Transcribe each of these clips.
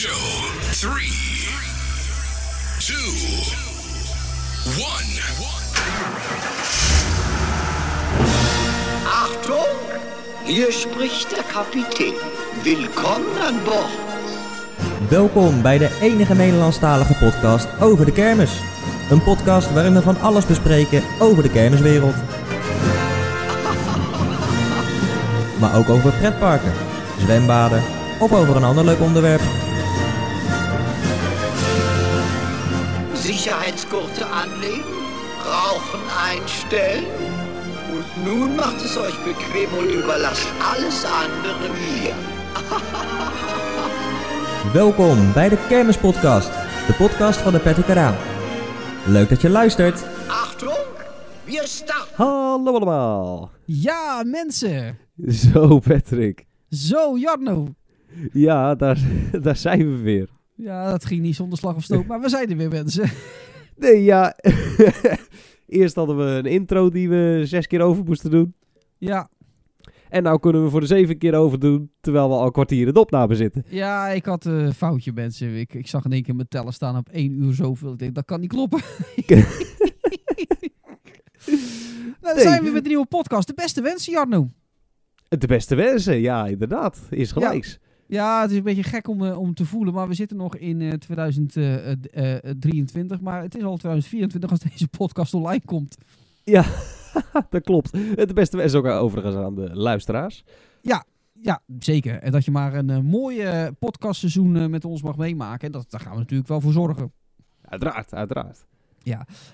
Show three, two, one. Achtung, hier spricht der Kapitän. Willkommen an Bord. Welkom bij de enige Nederlandstalige podcast over de kermis. Een podcast waarin we van alles bespreken over de kermiswereld. Maar ook over pretparken, zwembaden of over een ander leuk onderwerp. Sicherheitsgurte anlegen, Rauchen einstellen. Und nun macht es euch bequem und überlasst alles andere mir. Welkom bij de Kermispodcast, de podcast van de Petty Kanaal. Leuk dat je luistert. Achtung, wir starten. Hallo allemaal. Ja, mensen. Zo Patrick. Zo, Jarno. Ja, daar, daar zijn we weer. Ja, dat ging niet zonder slag of stoot, maar we zijn er weer, mensen. Nee, ja. Eerst hadden we een intro die we zes keer over moesten doen. Ja, En nou kunnen we voor de zeven keer over doen, terwijl we al een kwartier in de opname zitten. ja ik had een foutje, mensen. Ik, ik zag in één keer mijn tellen staan op één uur zoveel. Ik denk, dat kan niet kloppen. nou, dan Nee. zijn we met een nieuwe podcast. De beste wensen, Jarno. De beste wensen, ja, inderdaad. Is gelijks. Ja, het is een beetje gek om, eh, om te voelen, maar we zitten nog in eh 2023. Maar het is al 2024 als deze podcast online komt. Ja, dat klopt. De beste wensen ook overigens aan de luisteraars. Ja, zeker. En dat je maar een eh, mooi eh, podcastseizoen eh, met ons mag meemaken. En dat, daar gaan we natuurlijk wel voor zorgen. Uiteraard, uiteraard.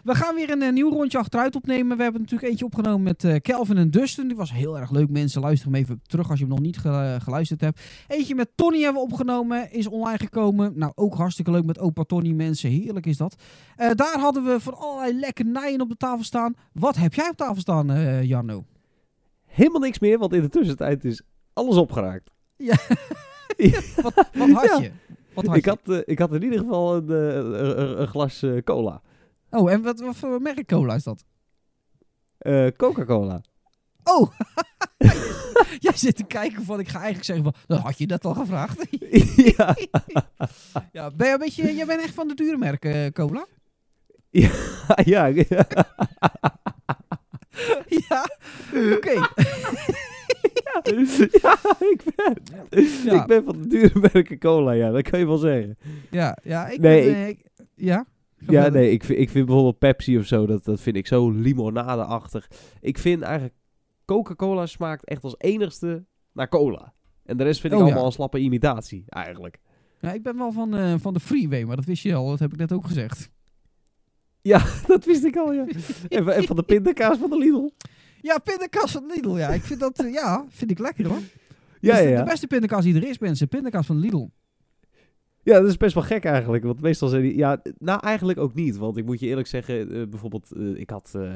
We gaan weer een, eh, nieuw rondje achteruit opnemen. We hebben natuurlijk eentje opgenomen met eh, Kelvin en Dustin. Die was heel erg leuk. Mensen, luister hem even terug als je hem nog niet ge- geluisterd hebt. Eentje met Tony hebben we opgenomen. Is online gekomen. Nou, ook hartstikke leuk met opa Tony. Mensen, heerlijk is dat. Eh, daar hadden we van allerlei lekkernijen op de tafel staan. Wat heb jij op tafel staan, eh Jarno? Helemaal niks meer, want in de tussentijd is alles opgeraakt. Wat, wat had Ja. je? Wat had Ik je? had, eh, ik had in ieder geval een, eh, een, een glas eh, cola. Oh, en wat, wat voor merk cola is dat? Eh, Coca-Cola. Oh, jij zit te kijken van, ik ga eigenlijk zeggen van, dat had je net al gevraagd. ja. ja, ben je een beetje, jij bent echt van de dure merken eh, cola? ja, ja. ja, oké. ja, ik ben, Ja. ik ben van de dure merken cola, ja, dat kan je wel zeggen. Ja, ja, ik Nee, ben, eh, ik- ja? Ja, nee, ik vind, ik vind bijvoorbeeld Pepsi of zo, dat, dat vind ik zo limonadeachtig. Ik vind eigenlijk, Coca-Cola smaakt echt als enigste naar cola. En de rest vind ik Oh, ja. allemaal een slappe imitatie, eigenlijk. Ja, ik ben wel van, eh, van de freeway, maar dat wist je al, dat heb ik net ook gezegd. Dat wist ik al, ja. En, van- en van de pindakaas van de Lidl. Ja, pindakaas van Lidl, ja. Ik vind dat, eh, ja, vind ik lekker hoor. Ja, Dat is ja, De ja. beste pindakaas die er is, mensen. Pindakaas van Lidl. Ja, dat is best wel gek eigenlijk. Want meestal zijn die... Ja, nou eigenlijk ook niet. Want ik moet je eerlijk zeggen, eh, bijvoorbeeld, eh, ik had eh,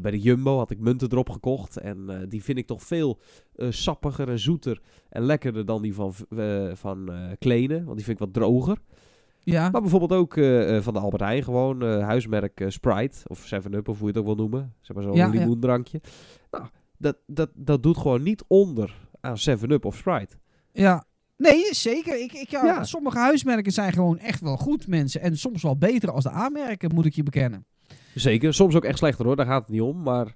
bij de Jumbo had ik munten erop gekocht. En die vind ik toch veel sappiger en zoeter en lekkerder dan die van, van Kleene. Want die vind ik wat droger. Ja, Maar bijvoorbeeld ook van de Albert Heijn gewoon, huismerk Sprite. Of 7-Up, of hoe je het ook wil noemen. Zeg maar zo'n Ja, ja. limoendrankje. Nou, dat, dat, dat doet gewoon niet onder aan 7-Up of Sprite. ja. Nee, zeker. Ik, ik, ja, Ja. Sommige huismerken zijn gewoon echt wel goed, mensen. En soms wel beter als de aanmerken, moet ik je bekennen. Zeker, soms ook echt slechter hoor, daar gaat het niet om. Maar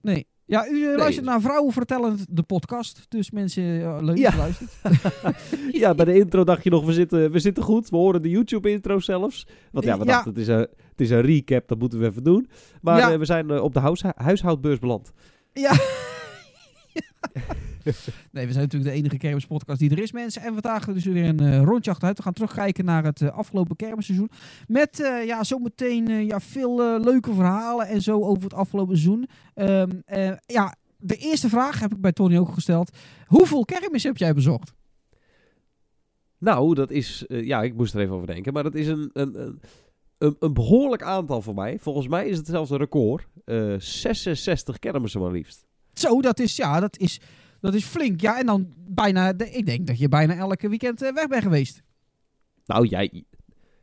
Nee. Ja, u eh, luistert naar Vrouwen Vertellen, de podcast. Dus mensen, eh, leuk Ja. luistert. ja, bij de intro dacht je nog, we zitten, we zitten goed. We horen de YouTube-intro zelfs. Want ja, we Ja. dachten, het is, een, het is een recap, dat moeten we even doen. Maar Ja. eh, we zijn op de huis, huishoudbeurs beland. Ja. nee, we zijn natuurlijk de enige kermispodcast die er is, mensen. En vandaag dus weer een eh, rondje achteruit. We gaan terugkijken naar het eh, afgelopen kermisseizoen. Met eh, ja, zometeen ja, veel leuke verhalen en zo over het afgelopen seizoen. Ehm, eh, ja, de eerste vraag heb ik bij Tony ook gesteld. Hoeveel kermis heb jij bezocht? Nou, dat is... ja, ik moest er even over denken. Maar dat is een, een, een, een, een behoorlijk aantal voor mij. Volgens mij is het zelfs een record. Eh 66 kermissen maar liefst. Zo, dat is, ja, dat is, dat is flink. Ja, en dan bijna, de- ik denk dat je bijna elke weekend eh, weg bent geweest. Nou, jij...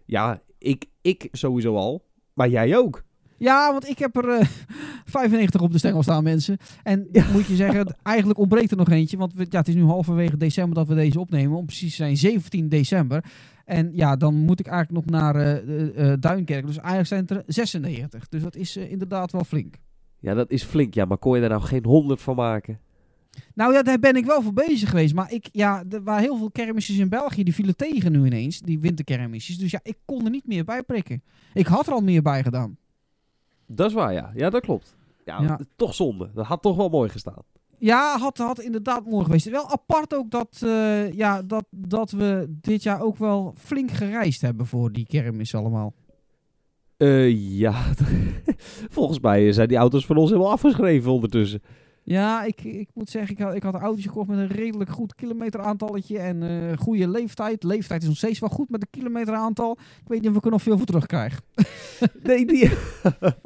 Ja, ik, ik sowieso al. Maar jij ook. Ja, want ik heb er eh, 95 op de stengel staan, mensen. En moet je zeggen, eigenlijk ontbreekt er nog eentje. Want we, ja, het is nu halverwege december dat we deze opnemen. Om precies te zijn 17 december. En ja, dan moet ik eigenlijk nog naar eh, eh, eh, Duinkerk. Dus eigenlijk zijn het er 96. Dus dat is eh, inderdaad wel flink. Ja, dat is flink. Ja, maar kon je daar nou geen 100 van maken? Nou ja, daar ben ik wel voor bezig geweest. Maar ik, ja, er waren heel veel kermisjes in België. Die vielen tegen nu ineens. Die winterkermisjes. Dus ja, ik kon er niet meer bij prikken. Ik had er al meer bij gedaan. Dat is waar, ja. Ja, dat klopt. Ja, Ja. toch zonde. Dat had toch wel mooi gestaan. Ja, had, had inderdaad mooi geweest. Wel apart ook dat, eh, ja, dat, dat we dit jaar ook wel flink gereisd hebben voor die kermis allemaal. Eh, ja, volgens mij zijn die auto's van ons helemaal afgeschreven ondertussen. Ja, ik, ik moet zeggen, ik had, ik had een autootje gekocht met een redelijk goed kilometeraantalletje en eh goede leeftijd. Leeftijd is nog steeds wel goed met een kilometeraantal. Ik weet niet of ik er nog veel voor terugkrijg. Nee, die,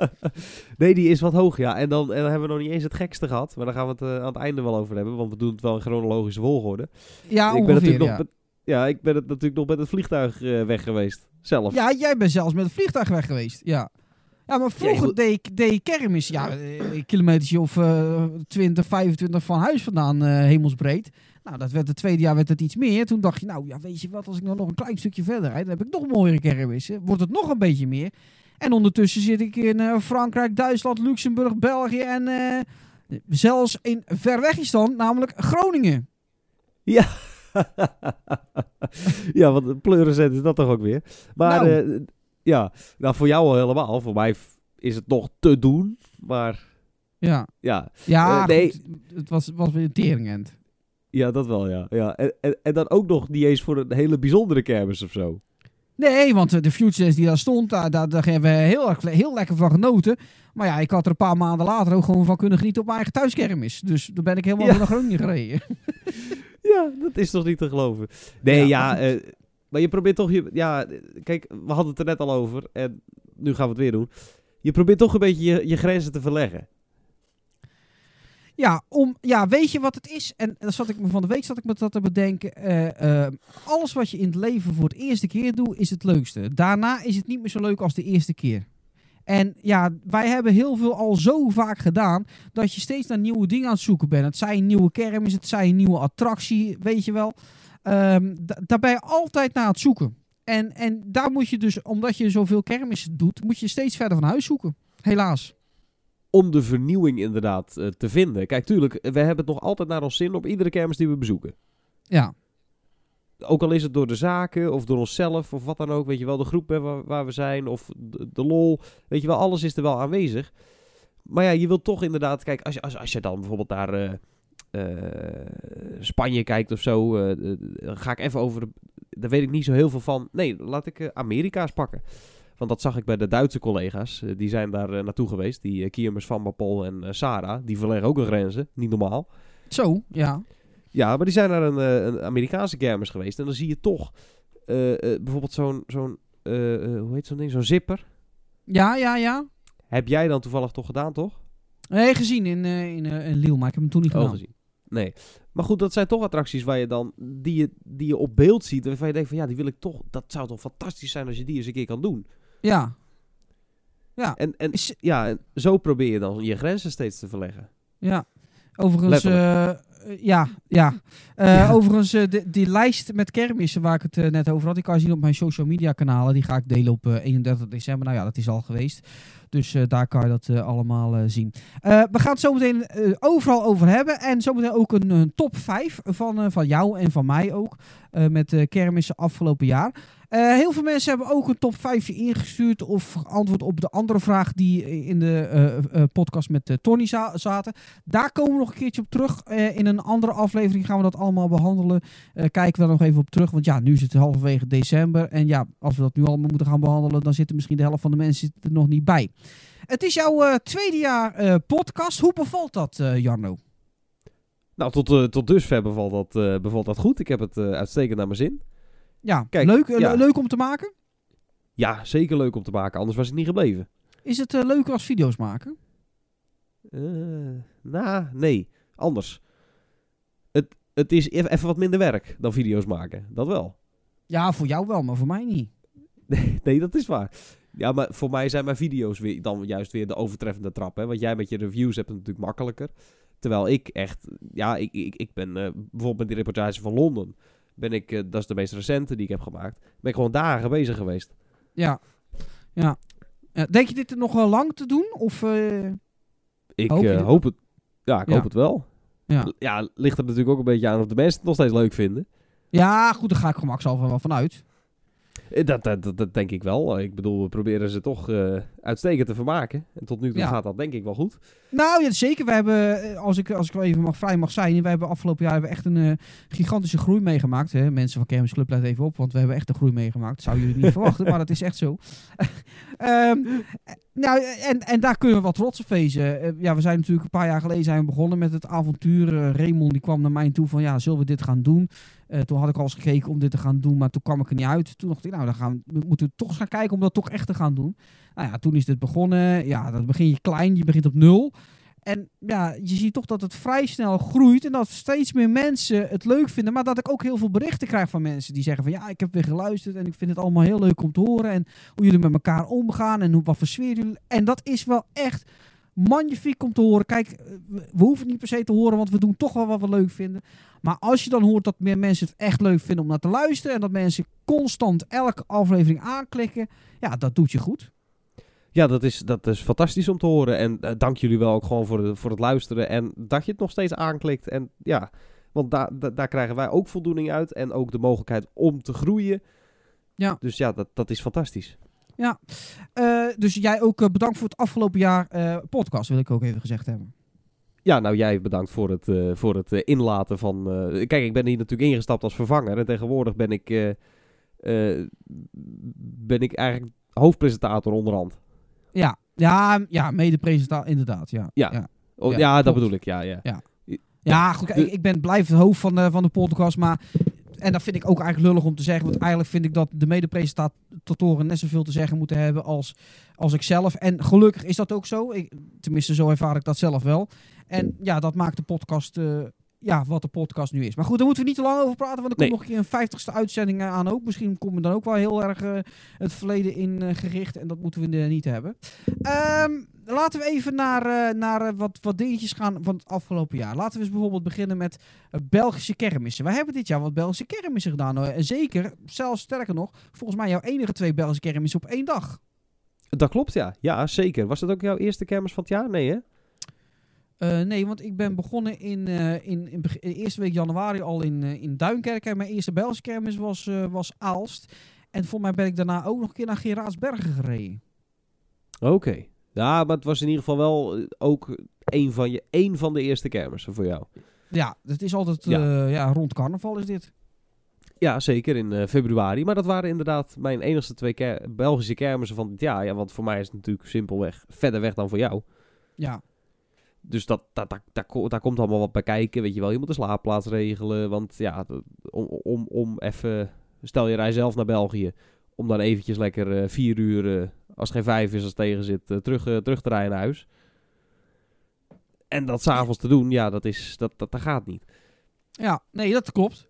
nee, die is wat hoog, ja. En dan, en dan hebben we nog niet eens het gekste gehad. Maar daar gaan we het eh, aan het einde wel over hebben. Want we doen het wel in chronologische volgorde. Ja, ik ben natuurlijk ja. nog met, ja, ik ben het natuurlijk nog met het vliegtuig eh, weg geweest. Zelf. Ja, jij bent zelfs met het vliegtuig weg geweest. Ja. Ja, maar vroeger deed, ik, deed ik kermis, ja, eh, een kilometertje of eh 20, 25 van huis vandaan, eh, hemelsbreed. Nou, dat werd het tweede jaar werd het iets meer. Toen dacht je, nou ja, weet je wat, als ik nou nog een klein stukje verder rijd, dan heb ik nog mooiere kermissen. Wordt het nog een beetje meer. En ondertussen zit ik in eh, Frankrijk, Duitsland, Luxemburg, België en zelfs in Verwegistan, namelijk Groningen. Ja. ja, want een pleurenzet is dat toch ook weer. Maar Nou. Ja, nou voor jou al helemaal. Voor mij is het nog te doen. Maar Ja, ja, ja Eh, nee. goed, het was, was weer een teringend. ja dat wel ja. ja. En, en, en dan ook nog niet eens voor een hele bijzondere kermis of zo. Nee, want eh, de Futures die daar stond, daar, daar, daar hebben we heel, erg, heel lekker van genoten. Maar ja, ik had er een paar maanden later ook gewoon van kunnen genieten op mijn eigen thuiskermis. Dus daar ben ik helemaal Ja. naar Groningen gereden. Ja, dat is toch niet te geloven. Nee, Ja, maar je probeert toch je... Ja, kijk, we hadden het er net al over. En nu gaan we het weer doen. Je probeert toch een beetje je, je grenzen te verleggen. Ja, om, ja, weet je wat het is? En dan zat ik me van de week zat ik me dat te bedenken. eh, eh, alles wat je in het leven voor het eerste keer doet, is het leukste. Daarna is het niet meer zo leuk als de eerste keer. En ja, wij hebben heel veel al zo vaak gedaan dat je steeds naar nieuwe dingen aan het zoeken bent. Het zij een nieuwe kermis, het zij een nieuwe attractie, weet je wel. Da- daar ben je altijd naar het zoeken. En, en daar moet je dus, omdat je zoveel kermissen doet, moet je steeds verder van huis zoeken. Helaas. Om de vernieuwing inderdaad eh, te vinden. Kijk, tuurlijk, we hebben het nog altijd naar ons zin op iedere kermis die we bezoeken. Ja, Ook al is het door de zaken of door onszelf of wat dan ook. Weet je wel, de groep hè, waar, waar we zijn of de, de lol. Weet je wel, alles is er wel aanwezig. Maar ja, je wilt toch inderdaad... Kijk, als je, als, als je dan bijvoorbeeld naar eh, eh, Spanje kijkt of zo... eh, eh, dan ga ik even over... De, daar weet ik niet zo heel veel van. Nee, laat ik eh, Amerika's pakken. Want dat zag ik bij de Duitse collega's. Eh, die zijn daar eh, naartoe geweest. Die uh, Kiemers, Van Bapol en eh, Sarah. Die verleggen ook een grenzen. Niet normaal. zo, ja. Ja, maar die zijn naar een, eh, een Amerikaanse kermis geweest. En dan zie je toch eh, eh, bijvoorbeeld zo'n, zo'n eh, eh, hoe heet zo'n ding? Zo'n zipper. Ja, ja, ja. Heb jij dan toevallig toch gedaan, toch? Nee, gezien in, eh in, eh, in Lille, maar ik heb hem toen niet gedaan. Oh, gezien. Nee. Maar goed, dat zijn toch attracties waar je dan, die je, die je op beeld ziet. Waarvan je denkt van ja, die wil ik toch, dat zou toch fantastisch zijn als je die eens een keer kan doen. Ja. Ja. En, en ja, en zo probeer je dan je grenzen steeds te verleggen. Ja. Overigens, eh, ja, ja. Eh, Ja. Overigens, eh, de- die lijst met kermissen waar ik het net over had, die kan je zien op mijn social media kanalen. Die ga ik delen op eh, 31 december. Nou ja, dat is al geweest. Dus daar kan je dat allemaal zien. We gaan het zo meteen overal over hebben. En zometeen ook een, een top 5 van, van jou en van mij ook. met kermissen afgelopen jaar. Eh, heel veel mensen hebben ook een top 5 ingestuurd. Of antwoord op de andere vraag die in de eh, eh, podcast met Tony za- zaten. Daar komen we nog een keertje op terug. In een andere aflevering gaan we dat allemaal behandelen. Eh, kijken we daar nog even op terug. Want ja, nu is het halverwege december. En ja, als we dat nu allemaal moeten gaan behandelen, dan zitten misschien de helft van de mensen er nog niet bij. Het is jouw tweede jaar podcast. Hoe bevalt dat, Jarno? Nou, tot, tot dusver bevalt dat, bevalt dat goed. Ik heb het uitstekend naar mijn zin. Ja, Kijk, leuk, eh, ja. leuk om te maken. Ja, zeker leuk om te maken. Anders was ik niet gebleven. Is het eh, leuker als video's maken? Nou, nee. Anders. Het, het is even wat minder werk dan video's maken. Dat wel. Ja, voor jou wel, maar voor mij niet. Nee, dat is waar. Ja, maar voor mij zijn mijn video's weer, dan juist weer de overtreffende trap. Hè? Want jij met je reviews hebt het natuurlijk makkelijker. Terwijl ik echt, ja, ik, ik, ik ben bijvoorbeeld met die reportage van Londen. Ben ik, eh, dat is de meest recente die ik heb gemaakt. Ben ik gewoon dagen bezig geweest. Ja. Ja. Ja, denk je dit nog wel lang te doen? Of, eh, Ik Hoop eh, hoop het, ja, ik Ja. hoop het wel. Ja. ja, ligt er natuurlijk ook een beetje aan of de mensen het nog steeds leuk vinden. Ja, goed, daar ga ik gemakshalve wel vanuit. Eh, Dat, dat, dat, dat denk ik wel. Ik bedoel, we proberen ze toch eh, uitstekend te vermaken. En tot nu toe Ja. gaat dat denk ik wel goed. Nou, ja, zeker. We hebben, eh, als ik, als ik wel even mag, vrij mag zijn, we hebben afgelopen jaar hebben echt een gigantische groei meegemaakt. Hè? Mensen van Kermis Club, let even op, want we hebben echt een groei meegemaakt. Dat zouden jullie niet verwachten, maar dat is echt zo. Eh, nou, en, en daar kunnen we wat trots op wezen. Eh, ja, we zijn natuurlijk een paar jaar geleden zijn we begonnen met het avontuur. Raymond die kwam naar mij toe van, ja, zullen we dit gaan doen? Eh, toen had ik al eens gekeken om dit te gaan doen, maar toen kwam ik er niet uit. Toen dacht ik, nou, dan gaan we, we moeten toch eens gaan kijken om dat toch echt te gaan doen. Nou ja, toen is dit begonnen. Ja, dan begin je klein, je begint op nul. En ja, je ziet toch dat het vrij snel groeit en dat steeds meer mensen het leuk vinden. Maar dat ik ook heel veel berichten krijg van mensen die zeggen van ja, ik heb weer geluisterd en ik vind het allemaal heel leuk om te horen. En hoe jullie met elkaar omgaan en hoe, wat voor sfeer jullie... En dat is wel echt magnifiek om te horen. Kijk, eh, we we hoeven het niet per se te horen, want we doen toch wel wat we leuk vinden. Maar als je dan hoort dat meer mensen het echt leuk vinden om naar te luisteren en dat mensen constant elke aflevering aanklikken, ja, dat doet je goed. Ja, dat is, dat is fantastisch om te horen. En eh, dank jullie wel ook gewoon voor, de, voor het luisteren. En dat je het nog steeds aanklikt. En ja, want daar da- daar krijgen wij ook voldoening uit. En ook de mogelijkheid om te groeien. Ja. Dus ja, dat, dat is fantastisch. Eh, dus jij ook eh, bedankt voor het afgelopen jaar podcast, wil ik ook even gezegd hebben. Ja, nou jij bedankt voor het, voor het inlaten van... kijk, ik ben hier natuurlijk ingestapt als vervanger. En tegenwoordig ben ik, ben ik eigenlijk hoofdpresentator onderhand. Ja, ja, ja mede-presentator, inderdaad. Ja, Ja. ja. Oh, Ja, ja, dat klopt. bedoel ik. Ja, ja. Ja, goed, De- ik, ik ben blijf het hoofd van de, van de podcast, maar... En dat vind ik ook eigenlijk lullig om te zeggen. Want eigenlijk vind ik dat de mede-presentatoren net zoveel te zeggen moeten hebben als, als ik zelf. En gelukkig is dat ook zo. Ik, tenminste, zo ervaar ik dat zelf wel. En ja, dat maakt de podcast eh, ja, wat de podcast nu is. Maar goed, daar moeten we niet te lang over praten. Want er komt Nee. nog een keer een vijftigste uitzending aan ook. Misschien komt er dan ook wel heel erg eh, het verleden in eh, gericht. En dat moeten we eh, niet hebben. Ehm, laten we even naar, eh, naar eh, wat, wat dingetjes gaan van het afgelopen jaar. Laten we eens bijvoorbeeld beginnen met eh, Belgische kermissen. Wij hebben dit jaar wat Belgische kermissen gedaan. En zeker, zelfs sterker nog, volgens mij jouw enige twee Belgische kermissen op één dag. Dat klopt, ja. Ja, zeker. Was dat ook jouw eerste kermis van het jaar? Nee, hè? Eh, nee, want ik ben begonnen in, eh, in, in, eerste week januari al in, eh, in Duinkerk. En mijn eerste Belgische kermis was, was Aalst. En voor mij ben ik daarna ook nog een keer naar Geraadsbergen gereden. Oké. Ja, maar het was in ieder geval wel ook een van, je, één van de eerste kermissen voor jou. Ja, het is altijd Ja. ja, rond carnaval is dit. Ja, zeker in februari. Maar dat waren inderdaad mijn enigste twee ker- Belgische kermissen van dit jaar. Ja, want voor mij is het natuurlijk simpelweg verder weg dan voor jou. Ja, Dus dat, dat, dat, daar, ko- daar komt allemaal wat bij kijken. Weet je wel, je moet een slaapplaats regelen. Want ja, om, om, om even... Stel je rij zelf naar België. Om dan eventjes lekker eh, vier uur, eh, als geen vijf is als tegen zit, eh, terug, terug te rijden naar huis. En dat s'avonds te doen, ja, dat, is, dat, dat, dat gaat niet. ja nee, dat klopt.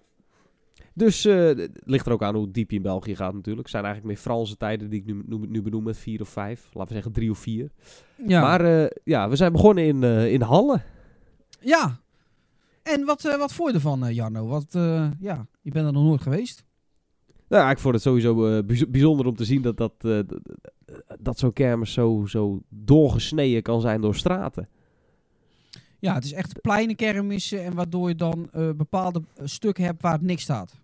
Dus het ligt er ook aan hoe diep je in België gaat natuurlijk. Het zijn eigenlijk meer Franse tijden die ik nu, nu, nu benoem met vier of vijf. Laten we zeggen drie of vier. Ja. Maar eh, ja, we zijn begonnen in, eh, in Halle. Ja. En wat, wat vond je ervan, Jarno? Wat, ja, je bent er nog nooit geweest. Nou, ik vond het sowieso bijz- bijzonder om te zien dat, dat, dat zo'n kermis zo, zo doorgesneden kan zijn door straten. Ja, het is echt pleine kermissen en waardoor je dan bepaalde stukken hebt waar het niks staat.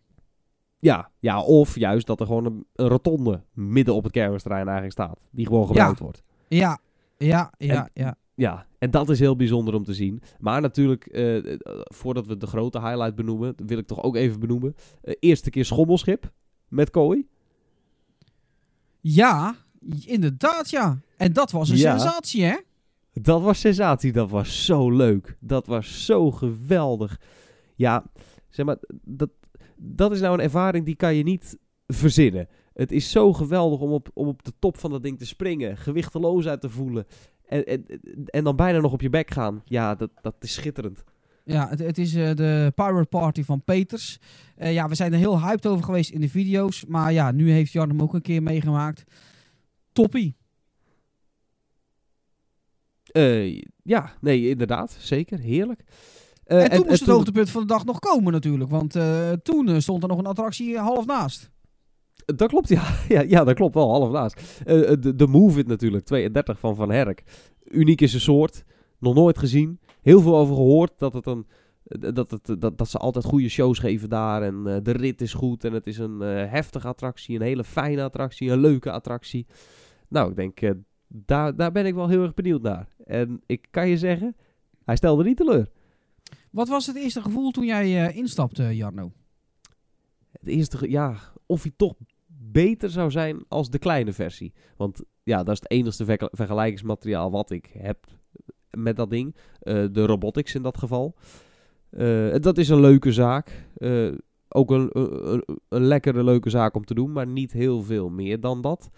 Ja, ja, of juist dat er gewoon een, een rotonde midden op het kermisterrein eigenlijk staat. Die gewoon gebruikt wordt. Ja, ja, ja, En- ja. Ja, en dat is heel bijzonder om te zien. Maar natuurlijk, eh, voordat we de grote highlight benoemen, wil ik toch ook even benoemen. Eh, eerste keer schommelschip met kooi. Ja, inderdaad ja. En dat was een Ja. sensatie, hè? Dat was sensatie, dat was zo leuk. Dat was zo geweldig. Ja, zeg maar, dat, dat is nou een ervaring die kan je niet verzinnen. Het is zo geweldig om op, om op de top van dat ding te springen, gewichteloos uit te voelen. En, en, en dan bijna nog op je bek gaan. Ja, dat, dat is schitterend. Ja, het, het is eh, de Pirate Party van Peters. Eh, ja, we zijn er heel hyped over geweest in de video's. Maar ja, nu heeft Jan hem ook een keer meegemaakt. toppie. Eh, ja, nee, inderdaad. Zeker. Heerlijk. Eh, en toen moest het hoogtepunt van de dag nog komen natuurlijk. Want eh, toen eh, stond er nog een attractie half naast. Dat klopt, ja. ja. Ja, dat klopt wel, half naast. Eh, de, de Move It natuurlijk, 32 van Van Herk. Uniek is zijn soort. Nog nooit gezien. Heel veel over gehoord dat, het een, dat, het, dat, dat ze altijd goede shows geven daar. En de rit is goed. En het is een heftige attractie. Een hele fijne attractie. Een leuke attractie. Nou, ik denk, daar, daar ben ik wel heel erg benieuwd naar. En ik kan je zeggen, hij stelde niet teleur. Wat was het eerste gevoel toen jij eh, instapte, Jarno? Het eerste, ja, of hij toch beter zou zijn als de kleine versie. Want ja, dat is het vergel- vergelijkingsmateriaal wat ik heb met dat ding. Eh, de robotics in dat geval. Eh, dat is een leuke zaak. Ook een, een, een- lekkere, leuke zaak om te doen, maar niet heel veel meer dan dat.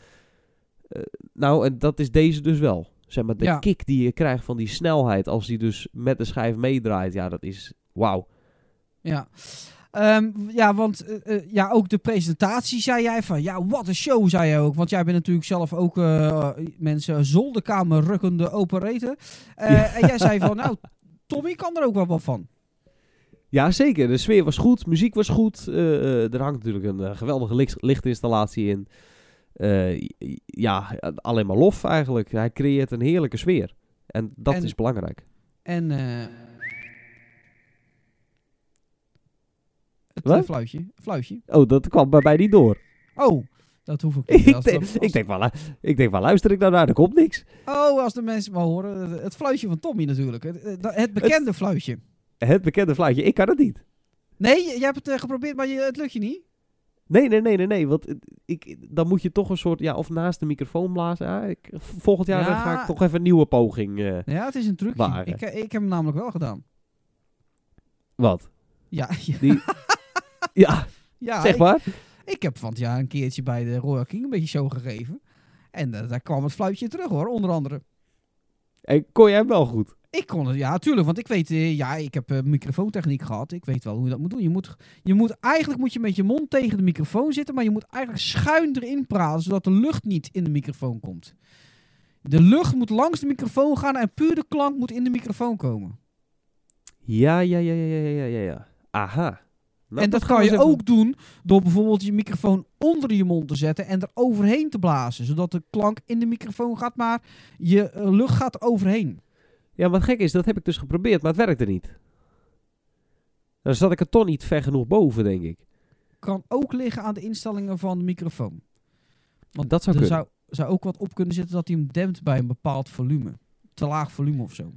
Nou, en dat is deze dus wel. Zeg maar, de Ja. kick die je krijgt van die snelheid als die dus met de schijf meedraait, ja, dat is wauw. Ja. Ehm, ja, want eh, eh, ja, ook de presentatie zei jij van, ja, wat een show, zei jij ook. Want jij bent natuurlijk zelf ook eh, mensen zolderkamer rukkende operator. Ja. En jij zei van, nou, Tommy kan er ook wel wat van. Ja, zeker. De sfeer was goed, muziek was goed. er hangt natuurlijk een geweldige licht, lichtinstallatie in. Eh, ja, alleen maar lof eigenlijk. Hij creëert een heerlijke sfeer. En dat En- is belangrijk. En eh het Wat? eh, fluitje, fluitje. Oh, dat kwam bij mij niet door. Oh, dat hoef ik niet. ik, Als- denk, ik, denk, lu- ik denk, waar luister ik nou naar? Er komt niks. Oh, als de mensen maar horen. Het fluitje van Tommy natuurlijk. Het, het- het bekende fluitje. Het bekende fluitje, ik kan het niet. Nee, jij hebt het geprobeerd, maar je, het lukt je niet. Nee, nee, nee, nee, nee. Want ik, dan moet je toch een soort, ja, of naast de microfoon blazen. Ja, ik, volgend jaar Ja. ga ik toch even een nieuwe poging. eh, Ja, het is een trucje. Waar, hè? Ik, eh, ik heb hem namelijk wel gedaan. wat? Ja, ja, Die, ja, ja zeg maar. ik heb van het jaar een keertje bij de Royal King een beetje show gegeven. En eh, daar kwam het fluitje terug hoor, onder andere. En kon jij hem wel goed? Ik kon het, ja, tuurlijk, want ik weet, eh, ja, ik heb eh, microfoontechniek gehad. Ik weet wel hoe je dat moet doen. Je moet, je moet, eigenlijk moet je met je mond tegen de microfoon zitten, maar je moet eigenlijk schuin erin praten, zodat de lucht niet in de microfoon komt. De lucht moet langs de microfoon gaan en puur de klank moet in de microfoon komen. Ja, ja, ja, ja, ja, ja, ja. Aha. Nou, en dat, kan je even- ook doen door bijvoorbeeld je microfoon onder je mond te zetten en er overheen te blazen. Zodat de klank in de microfoon gaat, maar je eh, lucht gaat er overheen. Ja, wat gek is, dat heb ik dus geprobeerd, maar het werkte niet. Dan zat ik er toch niet ver genoeg boven, denk ik. Kan ook liggen aan de instellingen van de microfoon. Want Dat zou er kunnen. zou, zou ook wat op kunnen zitten dat hij hem dempt bij een bepaald volume. Te laag volume of zo.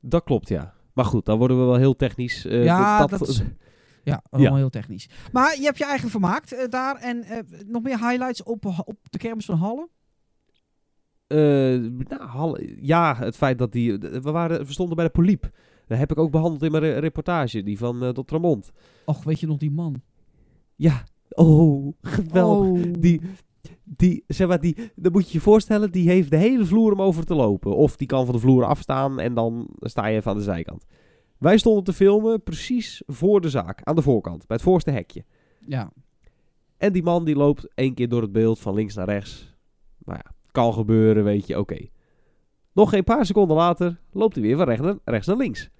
Dat klopt, ja. Maar goed, dan worden we wel heel technisch. eh, Ja, dat is- Ja, allemaal Ja. heel technisch. Maar je hebt je eigen vermaakt eh, daar. En eh, nog meer highlights op, op de kermis van Halle? Eh, nou, ja, het feit dat die... We, waren, we stonden bij de Poliep. Dat heb ik ook behandeld in mijn re- reportage, die van eh Dr. Ramond. Och, weet je nog die man? Ja, oh, geweldig. Oh. Die, die, zeg maar, die, dan moet je je voorstellen, die heeft de hele vloer om over te lopen. Of die kan van de vloer afstaan en dan sta je even aan de zijkant. Wij stonden te filmen precies voor de zaak, aan de voorkant, bij het voorste hekje. Ja. En die man die loopt één keer door het beeld van links naar rechts. Nou ja, kan gebeuren, weet je, oké. Nog geen paar seconden later loopt hij weer van rechts naar, rechts naar links.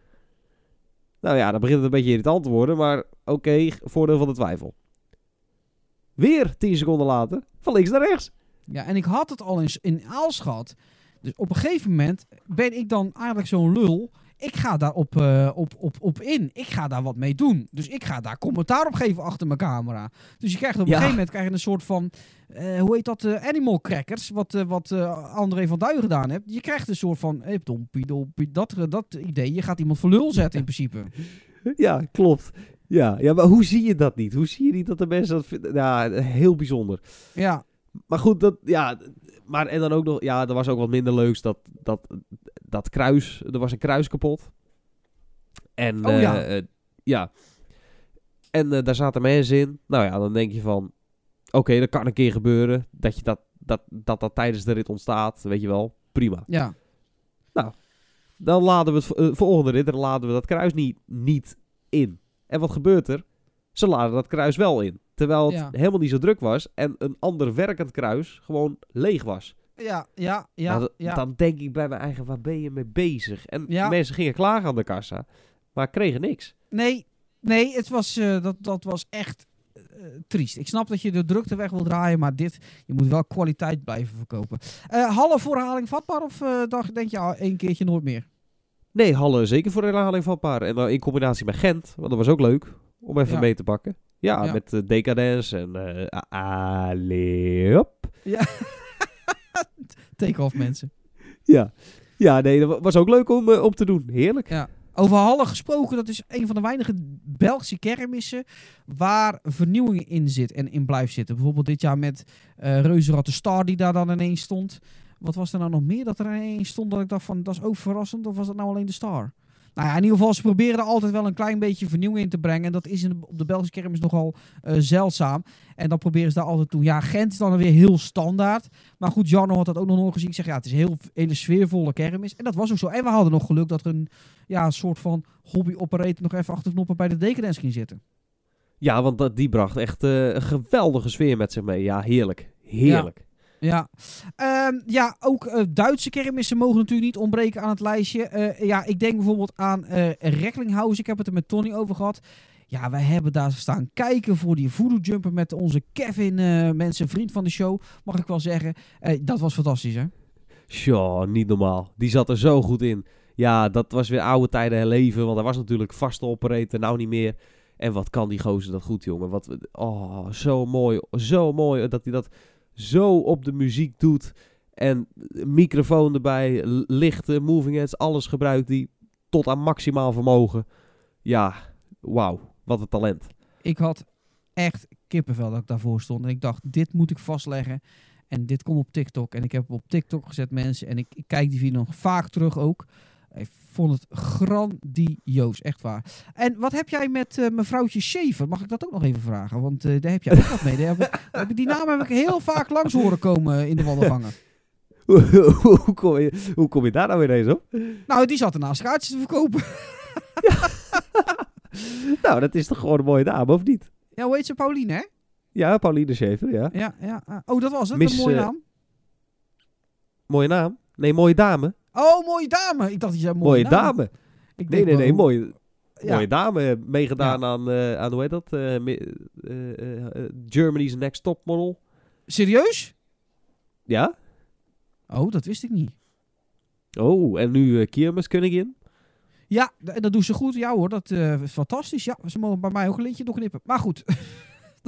Nou ja, dan begint het een beetje irritant te worden, maar oké, voordeel van de twijfel. Weer tien seconden later, van links naar rechts. Ja, en ik had het al in Aals gehad. Dus op een gegeven moment ben ik dan eigenlijk zo'n lul. Ik ga daar op, eh, op, op, op in. Ik ga daar wat mee doen. Dus ik ga daar commentaar op geven achter mijn camera. Dus je krijgt op een gegeven moment krijg je een soort van... eh, hoe heet dat? eh, animal crackers. Wat, wat André van Duin gedaan heeft. Je krijgt een soort van... Hey, dompie, dompie, dat, dat idee. Je gaat iemand voor lul zetten in principe. Ja, klopt. Ja, ja, maar hoe zie je dat niet? Hoe zie je niet dat de mensen dat vinden? Ja, heel bijzonder. Ja, Maar goed, dat, ja, maar en dan ook nog, ja, er was ook wat minder leuks dat, dat, dat kruis, er was een kruis kapot. En, Oh, eh, ja. eh, ja. En eh, daar zaten mensen in. Nou ja, dan denk je van, oké, dat kan een keer gebeuren. Dat, je dat, dat, dat dat tijdens de rit ontstaat, weet je wel, prima. ja. Dan laden we het vo- volgende rit, dan laden we dat kruis niet, niet in. En wat gebeurt er? Ze laden dat kruis wel in. Terwijl het Ja. helemaal niet zo druk was en een ander werkend kruis gewoon leeg was. Ja, ja, ja. Nou, ja. Dan denk ik bij mijn eigen, waar ben je mee bezig? En Ja. mensen gingen klagen aan de kassa, maar kregen niks. Nee, nee het was, eh, dat, dat was echt eh, triest. Ik snap dat je de drukte weg wil draaien, maar dit, je moet wel kwaliteit blijven verkopen. Eh halve voor herhaling vatbaar of dacht, denk je ah, één keertje nooit meer? Nee, Halle zeker voor herhaling vatbaar. En dan in combinatie met Gent, want dat was ook leuk om even Ja. mee te pakken. Ja, Ja. met uh, Decadence en Allee, op. Take-off mensen. Ja. ja, nee, dat wa- was ook leuk om, eh, om te doen. Heerlijk. Ja. Over Halle gesproken, dat is een van de weinige Belgische kermissen waar vernieuwing in zit en in blijft zitten. Bijvoorbeeld dit jaar met Reuzenrad de Star die daar dan ineens stond. Wat was er nou nog meer dat er ineens stond dat ik dacht van dat is ook verrassend of was dat nou alleen de Star? Nou ja, in ieder geval ze proberen er altijd wel een klein beetje vernieuwing in te brengen. En dat is in de, op de Belgische kermis nogal eh, zeldzaam. En dat proberen ze daar altijd toe. Ja, Gent is dan weer heel standaard. Maar goed, Jarno had dat ook nog nooit gezien. Ik zeg ja, het is een heel, hele sfeervolle kermis. En dat was ook zo. En we hadden nog geluk dat er een ja, soort van hobby-operator nog even achter knoppen bij de decadence ging zitten. Ja, want dat, die bracht echt eh, een geweldige sfeer met zich mee. Ja, heerlijk. Heerlijk. Ehm, ja ook eh, Duitse kermissen mogen natuurlijk niet ontbreken aan het lijstje. Eh, ja, ik denk bijvoorbeeld aan eh Recklinghausen. Ik heb het er met Tony over gehad. Ja, wij hebben daar staan kijken voor die voodoo jumper met onze Kevin, mensen, vriend van de show, mag ik wel zeggen. Dat was fantastisch, hè? Tja, niet normaal. Die zat er zo goed in. Ja, dat was weer oude tijden herleven. Want hij was natuurlijk vaste operator, nou niet meer. En wat kan die gozer dat goed, jongen. Wat, oh, zo mooi. Zo mooi dat hij dat zo op de muziek doet. En microfoon erbij, lichten, moving heads, alles gebruikt die tot aan maximaal vermogen. Ja, wauw. Wat een talent. Ik had echt kippenvel dat ik daarvoor stond. En ik dacht, dit moet ik vastleggen. En dit komt op TikTok. En ik heb op TikTok gezet, mensen. En ik, ik kijk die video nog vaak terug ook. Ik vond het grandioos, echt waar. En wat heb jij met eh, mevrouwtje Schever? Mag ik dat ook nog even vragen? Want eh, daar heb jij ook wat mee. Daar heb ik- die naam heb ik heel vaak langs horen komen in de wandelgangen. hoe, kom je, hoe kom je daar nou ineens op? Nou, die zat ernaast kaartjes te verkopen. Nou, dat is toch gewoon een mooie dame, of niet? Ja, hoe heet ze? Pauline, hè? Ja, Pauline Schaefer, ja. Ja, ja. Oh, dat was het. Miss, een mooie eh, naam. Mooie naam. Nee, mooie dame. Oh, mooie dame. Ik dacht dat je zei mooie, dame. Ik Nee, denk nee, nee. hoe- Mooie, Ja. mooie dame. eh, Meegedaan aan, eh, aan, hoe heet dat? eh, Germany's Next Top Model. Serieus? Ja? Oh, dat wist ik niet. Oh, en nu uh, Kiermiskoningin. Ja, d- en dat doen ze goed. Ja hoor, dat is fantastisch. Ja, ze mogen bij mij ook een lintje doorknippen. Maar goed.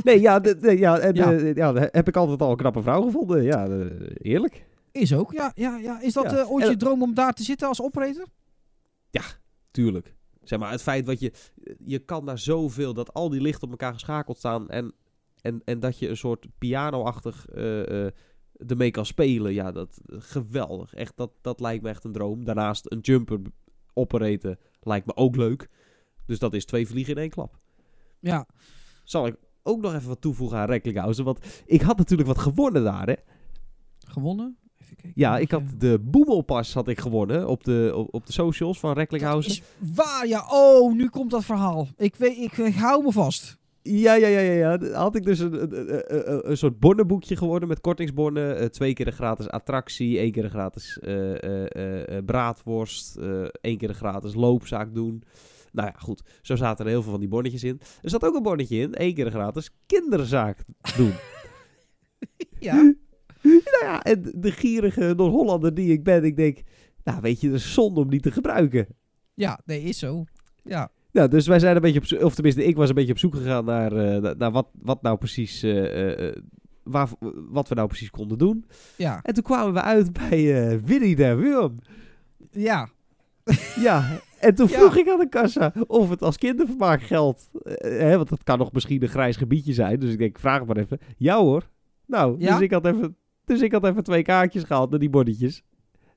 Nee, ja, ja, en, Ja. ja, heb ik altijd al een knappe vrouw gevonden. Ja, eerlijk. Is ook, ja. ja, ja. Is dat Ja. eh, ooit En- je droom om daar te zitten als operator? Tuurlijk. Zeg maar, het feit dat je... Je kan daar zoveel, dat al die lichten op elkaar geschakeld staan... en, en, en dat je een soort piano-achtig eh, eh, ermee kan spelen. Ja, dat geweldig. Echt, dat, dat lijkt me echt een droom. Daarnaast een jumper operaten lijkt me ook leuk. Dus dat is twee vliegen in één klap. Ja. Zal ik ook nog even wat toevoegen aan Recklinghausen? Want ik had natuurlijk wat gewonnen daar, hè? Gewonnen? Even kijken. Ja, ik had de Boemelpas had ik gewonnen op de, op, op de socials van Recklinghausen. waar, ja. Oh, nu komt dat verhaal. Ik, weet, ik, ik hou me vast. Ja, ja, ja, ja, ja. Had ik dus een, een, een, een- een soort bonnenboekje geworden met kortingsbonnen. Eh, twee keer een gratis attractie, één keer een gratis eh, eh, braadworst, één keer een gratis loopzaak doen. Nou ja, goed. Zo zaten er heel veel van die bonnetjes in. Er zat ook een bonnetje in, één keer een gratis kinderzaak doen. Ja. nou ja, en de gierige Noord-Hollander die ik ben, ik denk... Nou, weet je, dat is zonde om die te gebruiken. ja, nee, is zo. Ja. Nou, dus wij zijn een beetje op zoek, of tenminste, ik was een beetje op zoek gegaan naar, eh, naar, wat, wat nou precies, eh, eh, waar, wat we nou precies konden doen. Ja. En toen kwamen we uit bij Winnie de Wurm. Ja. Ja, en toen Ja. vroeg ik aan de kassa of het als kindervermaak geldt. Hè, want dat kan nog misschien een grijs gebiedje zijn. Dus ik denk, vraag het maar even. Ja hoor. Nou, Ja? dus, ik had even, dus ik had even twee kaartjes gehaald naar die bonnetjes.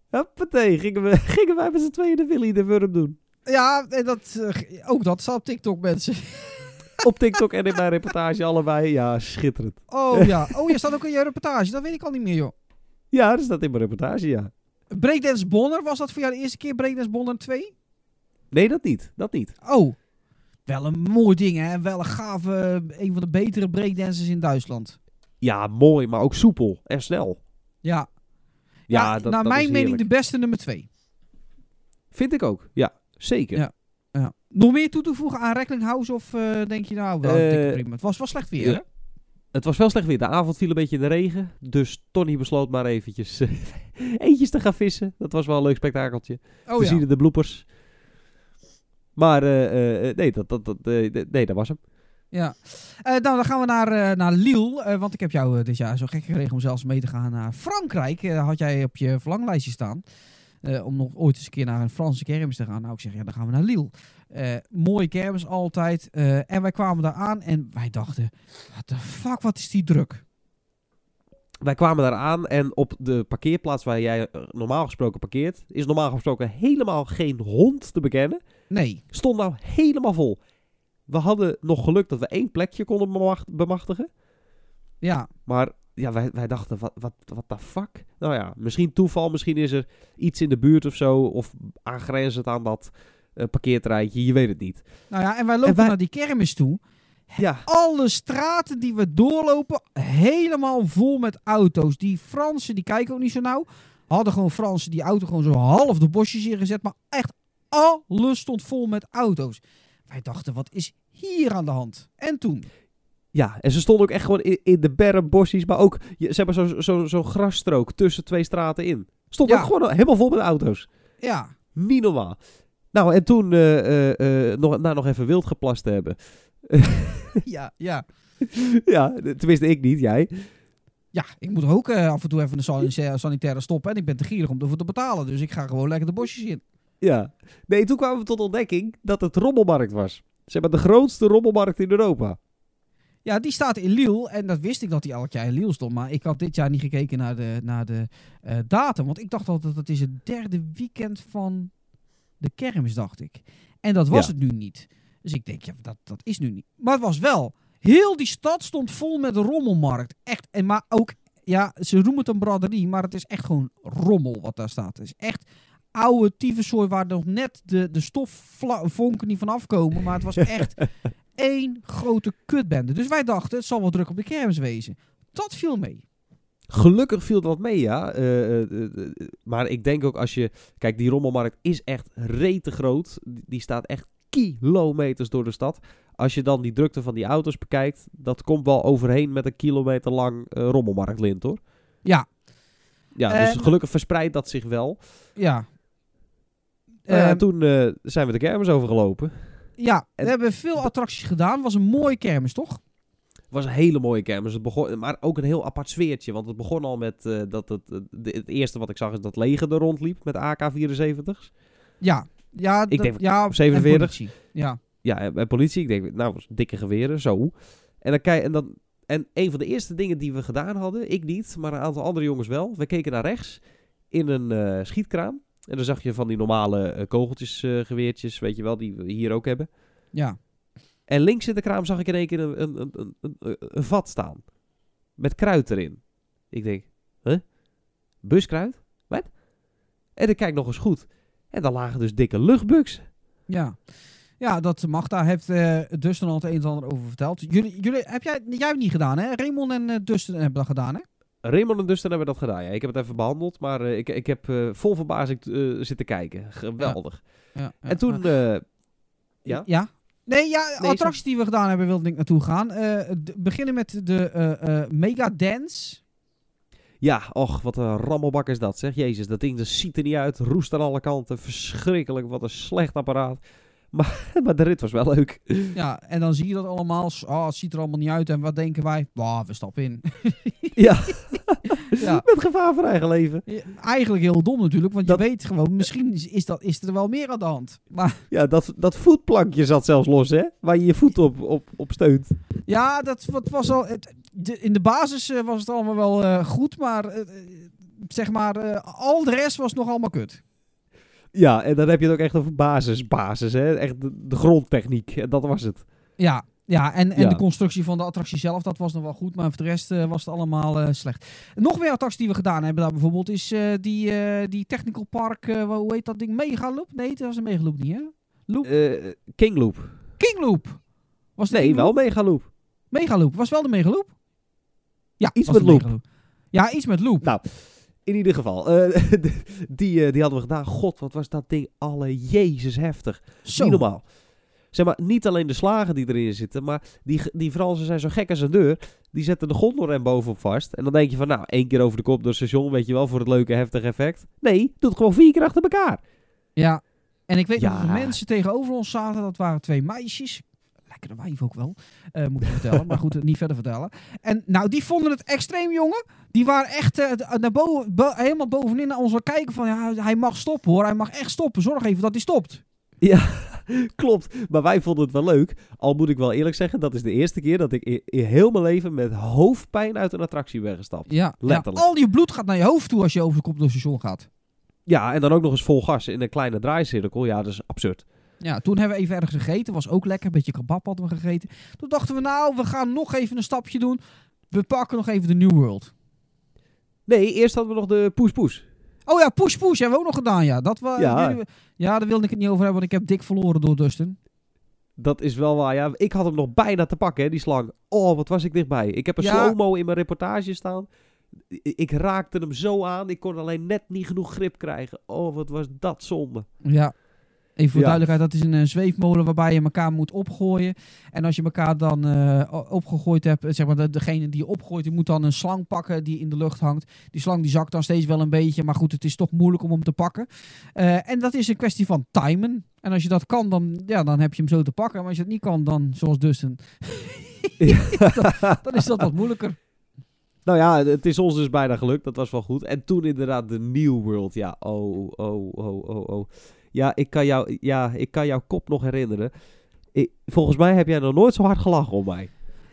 Huppatee, gingen, we, gingen wij met z'n tweeën de Willy de Wurm doen. Ja, en dat, eh, ook dat staat op TikTok, mensen. Op TikTok en in mijn reportage allebei. Ja, schitterend. Oh ja. Oh, je staat ook in je reportage. Dat weet ik al niet meer, joh. Ja, dat staat in mijn reportage, ja. Breakdance Bonner, was dat voor jou de eerste keer Breakdance Bonner 2? Nee, dat niet. Dat niet. Oh. Wel een mooi ding, hè? Wel een gave, een van de betere breakdancers in Duitsland. Ja, mooi, maar ook soepel en snel. Ja, Ja, ja, dat, naar dat mijn is mening de beste nummer twee. Vind ik ook, ja. Zeker. Ja. Ja. Nog meer toe te voegen aan Recklinghausen of eh, denk je nou wel, Eh, prima. Het was wel slecht weer, hè? Het was wel slecht weer. De avond viel een beetje in de regen. Dus Tony besloot maar eventjes eh, eentjes te gaan vissen. Dat was wel een leuk spektakeltje. Oh We zien de bloepers. Maar nee, dat, dat, dat, nee, dat was hem. Ja. Eh, nou, dan gaan we naar, eh, naar Lille. eh, want ik heb jou dit jaar zo gek gekregen om zelfs mee te gaan naar Frankrijk. Had jij op je verlanglijstje staan. Om nog ooit eens een keer naar een Franse kermis te gaan. Nou, ik zeg, ja, dan gaan we naar Lille. Mooie kermis altijd. En wij kwamen daar aan en wij dachten, what the fuck, wat is die druk? Wij kwamen daar aan en op de parkeerplaats waar jij normaal gesproken parkeert, is normaal gesproken helemaal geen hond te bekennen. Nee. Stond nou helemaal vol. We hadden nog geluk dat we één plekje konden bemacht- bemachtigen. Ja, Maar ja, wij, wij dachten, wat, wat, wat de fuck? Nou ja, misschien toeval, misschien is er iets in de buurt of zo. Of aangrenzend aan dat parkeerterreintje, je weet het niet. nou ja, en wij lopen En wij- naar die kermis toe. Ja, alle straten die we doorlopen, helemaal vol met auto's. Die Fransen, die kijken ook niet zo nauw. Hadden gewoon Fransen die auto gewoon zo half de bosjes ingezet. Maar echt alles stond vol met auto's. Wij dachten, wat is hier aan de hand? En toen? ja, en ze stonden ook echt gewoon in, in de bermbosjes, maar ook, ze hebben zo'n zo, grasstrook tussen twee straten in. Stond Ja. ook gewoon helemaal vol met auto's. Ja, Niet normaal. Nou, en toen eh, nog, na nog even wild geplast te hebben. ja, ja. ja, tenminste ik niet, jij. Ja, ik moet ook af en toe even een san- sanitaire stoppen. En ik ben te gierig om ervoor te betalen. Dus ik ga gewoon lekker de bosjes in. Ja. Nee, toen kwamen we tot ontdekking dat het rommelmarkt was. Ze hebben de grootste rommelmarkt in Europa. Ja, die staat in Lille. En dat wist ik dat die elk jaar in Lille stond. Maar ik had dit jaar niet gekeken naar de, naar de eh, datum. Want ik dacht altijd dat het is het derde weekend van de kermis, dacht ik. En dat was Ja. het nu niet. Dus ik denk, ja, dat, dat is nu niet. Maar het was wel. Heel die stad stond vol met rommelmarkt. Echt. En maar ook, ja, ze noemen het een braderie. Maar het is echt gewoon rommel wat daar staat. Het is echt oude tyfuszooi waar nog net de, de stofvonken niet van afkomen. Maar het was echt één grote kutbende. Dus wij dachten, het zal wel druk op de kermis wezen. Dat viel mee. Gelukkig viel dat mee, ja. Eh, eh, eh, maar ik denk ook als je... Kijk, die rommelmarkt is echt rete groot. Die staat echt kilometers door de stad. Als je dan die drukte van die auto's bekijkt... dat komt wel overheen met een kilometer lang rommelmarktlint, hoor. Ja, Ja, dus gelukkig verspreidt dat zich wel. ja. Ja, Ehm, toen eh, zijn we de kermis overgelopen. ja, we en- hebben veel attracties gedaan. was een mooie kermis, toch? Het was een hele mooie kermis. Het begon, maar ook een heel apart sfeertje. Want het begon al met eh, dat het, eh, de- het eerste wat ik zag is dat leger er rondliep met AK-74's. Ja, ja, Ik denk ja, en 47. politie. Ja, Ja, en, en politie. Ik denk, nou, dikke geweren, zo. En, dan kijk, en, dan, en een van de eerste dingen die we gedaan hadden, ik niet, maar een aantal andere jongens wel. We keken naar rechts in een eh, schietkraam. En dan zag je van die normale eh, kogeltjes, eh, geweertjes, weet je wel, die we hier ook hebben. ja. En links in de kraam zag ik in één keer een, een, een, een, vat staan. Met kruid erin. Ik denk, huh? Buskruid? Wat? En ik kijk nog eens goed. En daar lagen dus dikke luchtbugs. Ja. Ja, dat mag. Daar heeft eh Dustin al het een en ander over verteld. Jullie, jullie, heb jij, jij hebt niet gedaan, hè? Raymond en Dustin hebben dat gedaan, hè? Raymond en Dustin hebben dat gedaan. Ja. Ik heb het even behandeld, maar eh, ik, ik heb eh, vol verbazing eh, zitten kijken. Geweldig. Ja, ja, en toen, ja. ja? Ja? Nee, ja, Nee, attracties die we gedaan hebben, wilde ik naartoe gaan. Beginnen met de Mega Dance. ja, och, wat een rammelbak is dat, zeg. Jezus, dat ding dat ziet er niet uit. Roest aan alle kanten. Verschrikkelijk, wat een slecht apparaat. Maar, maar de rit was wel leuk. Ja, en dan zie je dat allemaal. Oh, het ziet er allemaal niet uit. En wat denken wij? Bah, we stappen in. Ja, ja. met gevaar voor eigen leven. Ja, Eigenlijk heel dom natuurlijk, want Dat- je weet gewoon, misschien is, is, dat, is er wel meer aan de hand. Maar Ja, dat, dat voetplankje zat zelfs los, hè? Waar je je voet op, op, op steunt. ja, dat wat was al. Het, de, in de basis eh, was het allemaal wel eh, goed, maar eh, zeg maar, al de rest was nog allemaal kut. Ja, en dan heb je het ook echt over basis, basis, hè? Echt de, de grondtechniek. En dat was het. Ja, ja en, en Ja. de constructie van de attractie zelf, dat was nog wel goed, maar voor de rest eh, was het allemaal eh, slecht. Nog meer attracties die we gedaan hebben daar bijvoorbeeld is eh, die, die Technical Park, hoe heet dat ding? Megaloop? Nee, dat was een Megaloop niet, hè? Loop? King Loop. Kingloop. Was Nee, Kingloop? wel Megaloop. Megaloop. Was wel de Megaloop? Ja, Iets met loop. Ja, iets met loop. Nou, in ieder geval. eh, die, eh, die hadden we gedaan. God, wat was dat ding alle Jezus heftig. Zo. Niet normaal. Zeg maar, niet alleen de slagen die erin zitten, maar die, die Fransen zijn zo gek als een deur. Die zetten de gondelrem bovenop vast. En dan denk je van, nou, één keer over de kop door het station, weet je wel, voor het leuke heftige effect. Nee, doe het gewoon vier keer achter elkaar. Ja. En ik weet Ja. nog dat de mensen tegenover ons zaten. Dat waren twee meisjes. Lekkere wijf ook wel. eh, moet ik vertellen. maar goed, niet verder vertellen. En nou, die vonden het extreem, jongen. Die waren echt eh, d- naar boven, bo- helemaal bovenin naar ons aan kijken van... Ja, hij mag stoppen hoor. Hij mag echt stoppen. Zorg even dat hij stopt. Ja, klopt. Maar wij vonden het wel leuk. Al moet ik wel eerlijk zeggen, dat is de eerste keer dat ik in, heel mijn leven met hoofdpijn uit een attractie ben gestapt. Ja, Letterlijk. Ja, al je bloed gaat naar je hoofd toe als je over de kop door het station gaat. Ja, en dan ook nog eens vol gas in een kleine draaicirkel. Ja, dat is absurd. Ja, toen hebben we even ergens gegeten. Was ook lekker. Een beetje kebab hadden we gegeten. Toen dachten we, nou, we gaan nog even een stapje doen. We pakken nog even de New World. Nee, eerst hadden we nog de poes-poes. Oh ja, push push hebben we ook nog gedaan, ja. Dat we, Ja. ja, daar wilde ik het niet over hebben, want ik heb dik verloren door Dustin. Dat is wel waar. Ja, ik had hem nog bijna te pakken, hè, die slang. Oh, wat was ik dichtbij. Ik heb een Ja. slow-mo in mijn reportage staan. Ik raakte hem zo aan. Ik kon alleen net niet genoeg grip krijgen. Oh, wat was dat zonde. Ja. Even voor Ja. duidelijkheid, dat is een eh, zweefmolen waarbij je elkaar moet opgooien. En als je elkaar dan eh, opgegooid hebt, eh, zeg maar de, degene die je opgooit, die moet dan een slang pakken die in de lucht hangt. Die slang die zakt dan steeds wel een beetje, maar goed, het is toch moeilijk om hem te pakken. En dat is een kwestie van timen. En als je dat kan, dan, ja, dan heb je hem zo te pakken. Maar als je het niet kan, dan, zoals Dustin, dan, dan is dat wat moeilijker. Nou ja, het is ons dus bijna gelukt. Dat was wel goed. En toen inderdaad de New World. Ja, oh, oh, oh, oh, oh. Ja, ik kan, jou, ja, ik kan jouw kop nog herinneren. Ik- volgens mij heb jij nog nooit zo hard gelachen om mij.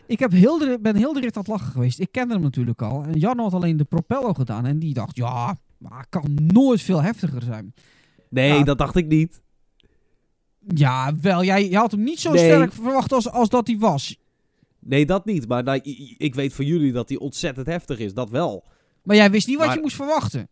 Ik heb heel de, ben heel de rit aan het lachen geweest. Ik kende hem natuurlijk al. En Jan had alleen de propello gedaan. En die dacht, ja, maar kan nooit veel heftiger zijn. Nee, Ja. dat dacht ik niet. Ja, wel. Jij, jij had hem niet zo Nee. sterk verwacht als, als dat hij was. Nee, dat niet. Maar nou, ik weet van jullie dat die ontzettend heftig is. Dat wel. Maar jij wist niet wat Maar- je moest verwachten.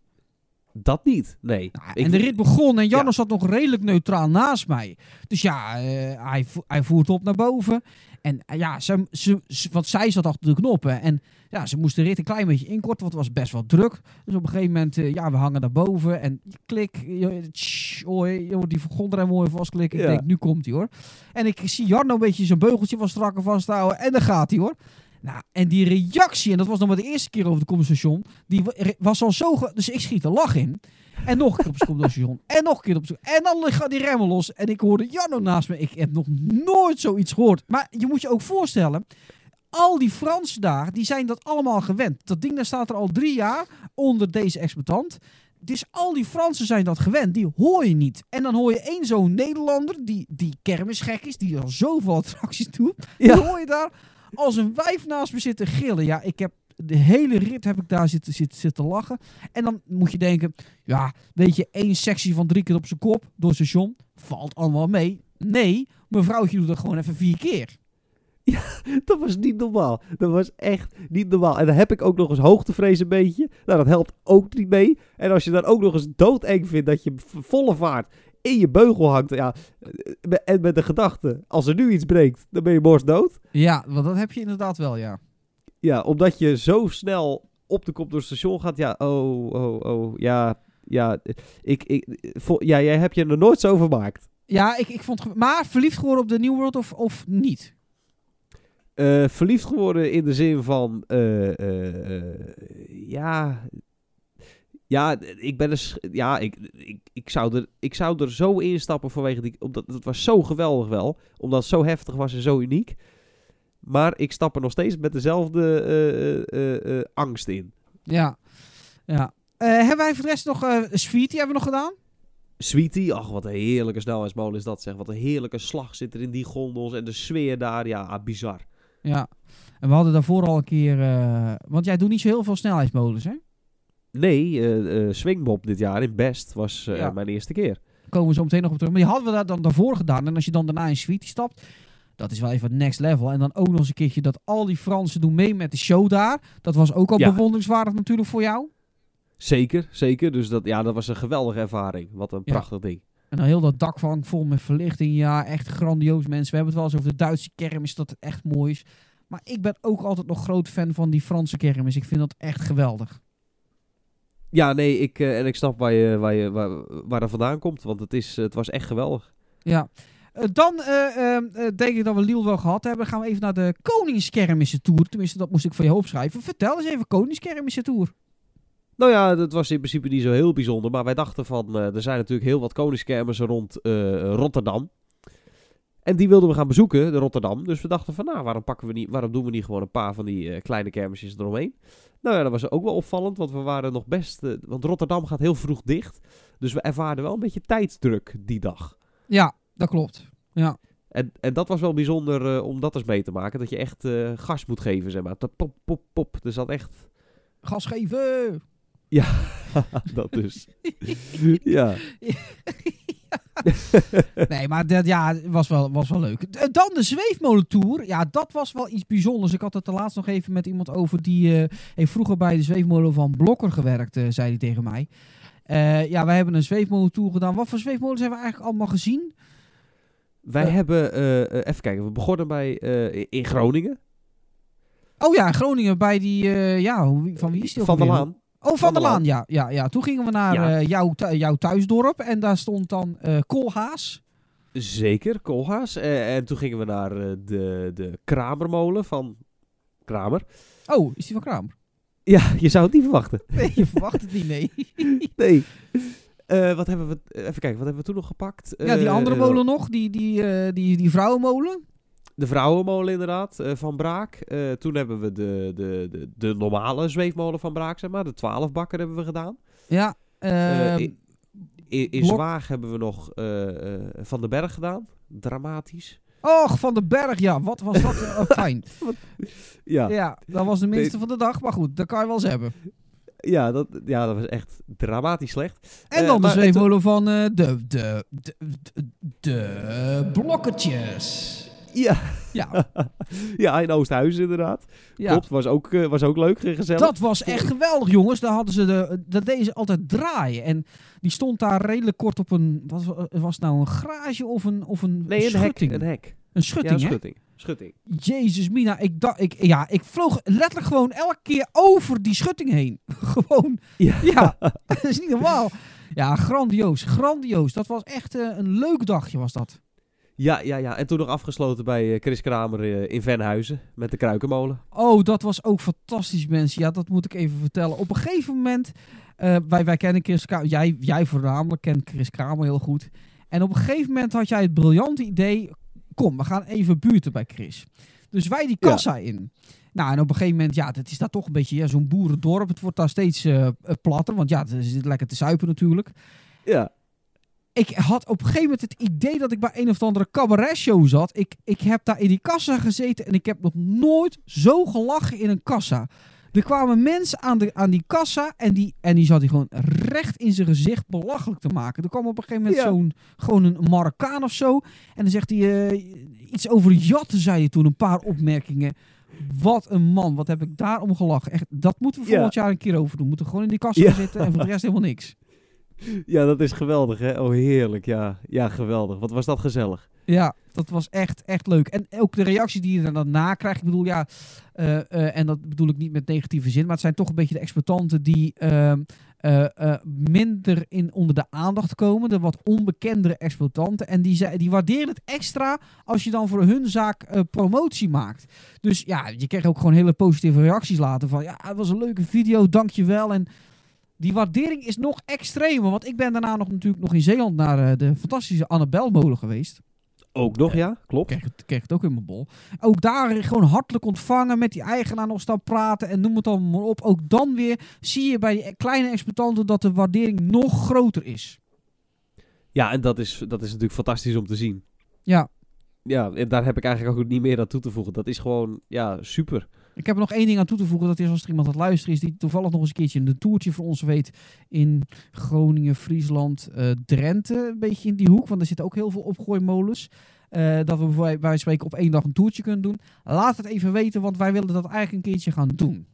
Dat niet. Nee. Nou, Ik- en de rit begon en Janne Ja. zat nog redelijk neutraal naast mij. Dus ja, eh, hij, vo- hij voert op naar boven. En eh, ja, ze, ze, ze- want zij zat achter de knoppen. En ja, ze moest de rit een klein beetje inkorten, want het was best wel druk. Dus op een gegeven moment, eh, ja, we hangen daar boven. En klik, tsch, hoi, joh, die grond er mooi vastklikken. Ik Ja. denk, nu komt hij hoor. En ik zie Jarno een beetje zijn beugeltje van strakker vasthouden. En dan gaat hij hoor. Nou, en die reactie, en dat was nog maar de eerste keer over de compensatie, die wa- was al zo... Dus ik schiet een lach in. En nog een keer op het compensatie. En nog een keer op het... En dan gaat die remmen los. En ik hoorde Janno naast me. Ik heb nog nooit zoiets gehoord. Maar je moet je ook voorstellen... Al die Fransen daar, die zijn dat allemaal gewend. Dat ding daar staat er al drie jaar onder deze exploitant. Dus al die Fransen zijn dat gewend. Die hoor je niet. En dan hoor je één zo'n Nederlander die, die kermisgek is. Die al zoveel attracties doet. Ja. Die hoor je daar als een wijf naast me zitten gillen. Ja, ik heb de hele rit heb ik daar zitten, zitten, zitten lachen. En dan moet je denken, ja, weet je, één sectie van drie keer op zijn kop door station. Valt allemaal mee. Nee, mevrouwtje doet dat gewoon even vier keer. Dat was niet normaal. Dat was echt niet normaal. En dan heb ik ook nog eens hoogtevrees een beetje. Nou, dat helpt ook niet mee. En als je dan ook nog eens doodeng vindt dat je volle vaart in je beugel hangt. Ja, eh, en met de gedachte, als er nu iets breekt, dan ben je borstdood. Ja, want dat heb je inderdaad wel, ja. Ja, omdat je zo snel op de kop door het station gaat. Ja, oh, oh, oh. Ja, ja. Ik, ik, vo- ja jij hebt je er nooit zo vermaakt. Ja, ik, ik vond... Maar verliefd geworden op de New World of, of niet? Eh, verliefd geworden in de zin van, eh, ja, ja, ik ben dus, ja, ik, ik, ik, zou er, ik zou er zo instappen vanwege die, omdat het was zo geweldig wel, omdat het zo heftig was en zo uniek. Maar ik stap er nog steeds met dezelfde eh, eh, eh, angst in. Ja. ja. Hebben wij voor de rest nog... eh Sweetie hebben we nog gedaan? Sweetie, ach wat een heerlijke snelheidsmolen is dat zeg. Wat een heerlijke slag zit er in die gondels en de sfeer daar, ja, bizar. Ja. En we hadden daarvoor al een keer... want jij doet niet zo heel veel snelheidsmodus, hè? Nee, eh Swingbob dit jaar in Best was eh, Ja. mijn eerste keer. komen we zo meteen nog op terug. Maar die hadden we daar dan daarvoor gedaan. En als je dan daarna in Sweetie stapt, dat is wel even next level. En dan ook nog eens een keertje dat al die Fransen doen mee met de show daar. Dat was ook al Ja. bewonderingswaardig natuurlijk voor jou. Zeker, zeker. Dus dat, ja, dat was een geweldige ervaring. Wat een Ja. prachtig ding. En dan heel dat dak van vol met verlichting. Ja, echt grandioos mensen. We hebben het wel eens over de Duitse kermis, dat het echt mooi is. Maar ik ben ook altijd nog groot fan van die Franse kermis. Ik vind dat echt geweldig. Ja, nee, ik, eh, en ik snap waar, je, waar, je, waar, waar dat vandaan komt. Want het, is, het was echt geweldig. Ja. Eh, dan eh, eh, eh, denk ik dat we Liel wel gehad hebben. Gaan we even naar de Koningskermissen Tour. Tenminste, dat moest ik voor je opschrijven. Vertel eens even Koningskermissen Tour. Nou ja, dat was in principe niet zo heel bijzonder. Maar wij dachten van, er zijn natuurlijk heel wat koningskermissen rond Rotterdam. En die wilden we gaan bezoeken, de Rotterdam. Dus we dachten van, nou, waarom, pakken we niet, waarom doen we niet gewoon een paar van die eh, kleine kermisjes eromheen? Nou ja, dat was ook wel opvallend, want we waren nog best... eh, want Rotterdam gaat heel vroeg dicht. Dus we ervaarden wel een beetje tijdsdruk die dag. Ja, dat klopt. Ja. En, en dat was wel bijzonder eh, om dat eens mee te maken. Dat je echt gas moet geven, zeg maar. Dat Pop, pop, pop. Dus dat echt... Gas geven! dat dus. ja. Nee, maar dat ja, was wel, was wel leuk. D- Dan de Zweefmolentour. Ja, dat was wel iets bijzonders. Ik had het er laatst nog even met iemand over die eh, heeft vroeger bij de Zweefmolen van Blokker gewerkt, eh, zei hij tegen mij. Eh, ja, wij hebben een Zweefmolentour gedaan. Wat voor Zweefmolens hebben we eigenlijk allemaal gezien? Wij Eh. hebben, eh, eh, even kijken, we begonnen bij, eh, in Groningen. Oh ja, in Groningen bij die, eh, ja, van wie is die Van der alweer? Laan. Oh, van, der Laan, ja, ja, ja. Toen gingen we naar Ja. eh, jouw, jouw thuisdorp en daar stond dan eh Koolhaas. Zeker, Koolhaas. Eh, en toen gingen we naar de, de Kramermolen van Kramer. Oh, is die van Kramer? Ja, je zou het niet verwachten. Nee, je verwacht het niet, nee. Nee. Wat hebben we, even kijken, wat hebben we toen nog gepakt? ja, die andere molen nog, die, die, die, die vrouwenmolen. De vrouwenmolen inderdaad, eh, van Braak. Eh, toen hebben we de, de, de, de normale zweefmolen van Braak, zeg maar. De 12 bakker hebben we gedaan. Ja, Eh, ehm, in in, Zwaag hebben we nog Van den Berg gedaan. Dramatisch. Och, Van den Berg, ja, wat was dat eh, fijn. Ja, ja. Ja, dat was de minste van de dag, maar goed, dat kan je wel eens hebben. dat, ja dat was echt dramatisch slecht. En dan de zweefmolen van de, de, de, de, de blokketjes. Ja, Ja, ja in Oosthuizen inderdaad. ja. Klopt, was ook, eh, was ook leuk, gezellig. Dat was echt geweldig, jongens. Daar hadden ze de, dat deden ze altijd draaien. En die stond daar redelijk kort op een, wat wa- was het nou, een garage of een, of een nee, een hek. Een hek. Een schutting, ja, hè? schutting. Schutting. Jezus mina, ik, dacht, ik, ja, ik vloog letterlijk gewoon elke keer over die schutting heen. gewoon, Ja. ja, dat is niet normaal. Ja, grandioos, grandioos. Dat was echt eh, een leuk dagje was dat. Ja, ja, ja. En toen nog afgesloten bij eh, Chris Kramer eh, in Venhuizen met de Kruikenmolen. Oh, dat was ook fantastisch, mensen. Ja, dat moet ik even vertellen. Op een gegeven moment, eh, wij, wij kennen Chris Kramer, jij, jij voornamelijk kent Chris Kramer heel goed. En op een gegeven moment had jij het briljante idee, kom, we gaan even buurten bij Chris. Dus wij die Ja. kassa in. Nou, en op een gegeven moment, ja, het is daar toch een beetje ja, zo'n boerendorp. Het wordt daar steeds platter, want ja, het zit lekker te zuipen natuurlijk. Ja. Ik had op een gegeven moment het idee dat ik bij een of andere cabaret show zat. Ik, ik heb daar in die kassa gezeten en ik heb nog nooit zo gelachen in een kassa. Er kwamen mensen aan, de, aan die kassa en die, en die zat hij gewoon recht in zijn gezicht belachelijk te maken. Er kwam op een gegeven moment Ja. zo'n, gewoon een Marokkaan of zo. En dan zegt hij eh, iets over jatten, zei hij toen, een paar opmerkingen. Wat een man, wat heb ik daarom gelachen. Echt, dat moeten we Ja. volgend jaar een keer over doen. We moeten gewoon in die kassa Ja. zitten en voor de rest helemaal niks. Ja, dat is geweldig, hè? Oh, heerlijk. Ja, ja geweldig. Wat was dat gezellig. Ja, dat was echt, echt leuk. En ook de reactie die je daarna krijgt. Ik bedoel, ja, eh, eh, en dat bedoel ik niet met negatieve zin, maar het zijn toch een beetje de exploitanten die ehm, eh, minder in onder de aandacht komen. De wat onbekendere exploitanten. En die, die waarderen het extra als je dan voor hun zaak promotie maakt. Dus ja, je kreeg ook gewoon hele positieve reacties later van, ja, het was een leuke video, dankjewel. En die waardering is nog extremer, want ik ben daarna nog natuurlijk nog in Zeeland naar eh, de fantastische Annabel molen geweest Ook nog, ja? Klopt. kreeg het, kreeg het ook in mijn bol. Ook daar gewoon hartelijk ontvangen, met die eigenaar nog staan praten en noem het allemaal maar op. Ook dan weer zie je bij die kleine exploitanten dat de waardering nog groter is. Ja, en dat is, dat is natuurlijk fantastisch om te zien. Ja, Ja, en daar heb ik eigenlijk ook niet meer aan toe te voegen. Dat is gewoon, ja, super. Ik heb er nog één ding aan toe te voegen. Dat is als er iemand aan het luisteren is die toevallig nog eens een keertje een toertje voor ons weet in Groningen, Friesland, eh, Drenthe. Een beetje in die hoek, want er zitten ook heel veel opgooimolens. Eh, dat we bij bij spreken op één dag een toertje kunnen doen. Laat het even weten, want wij willen dat eigenlijk een keertje gaan doen.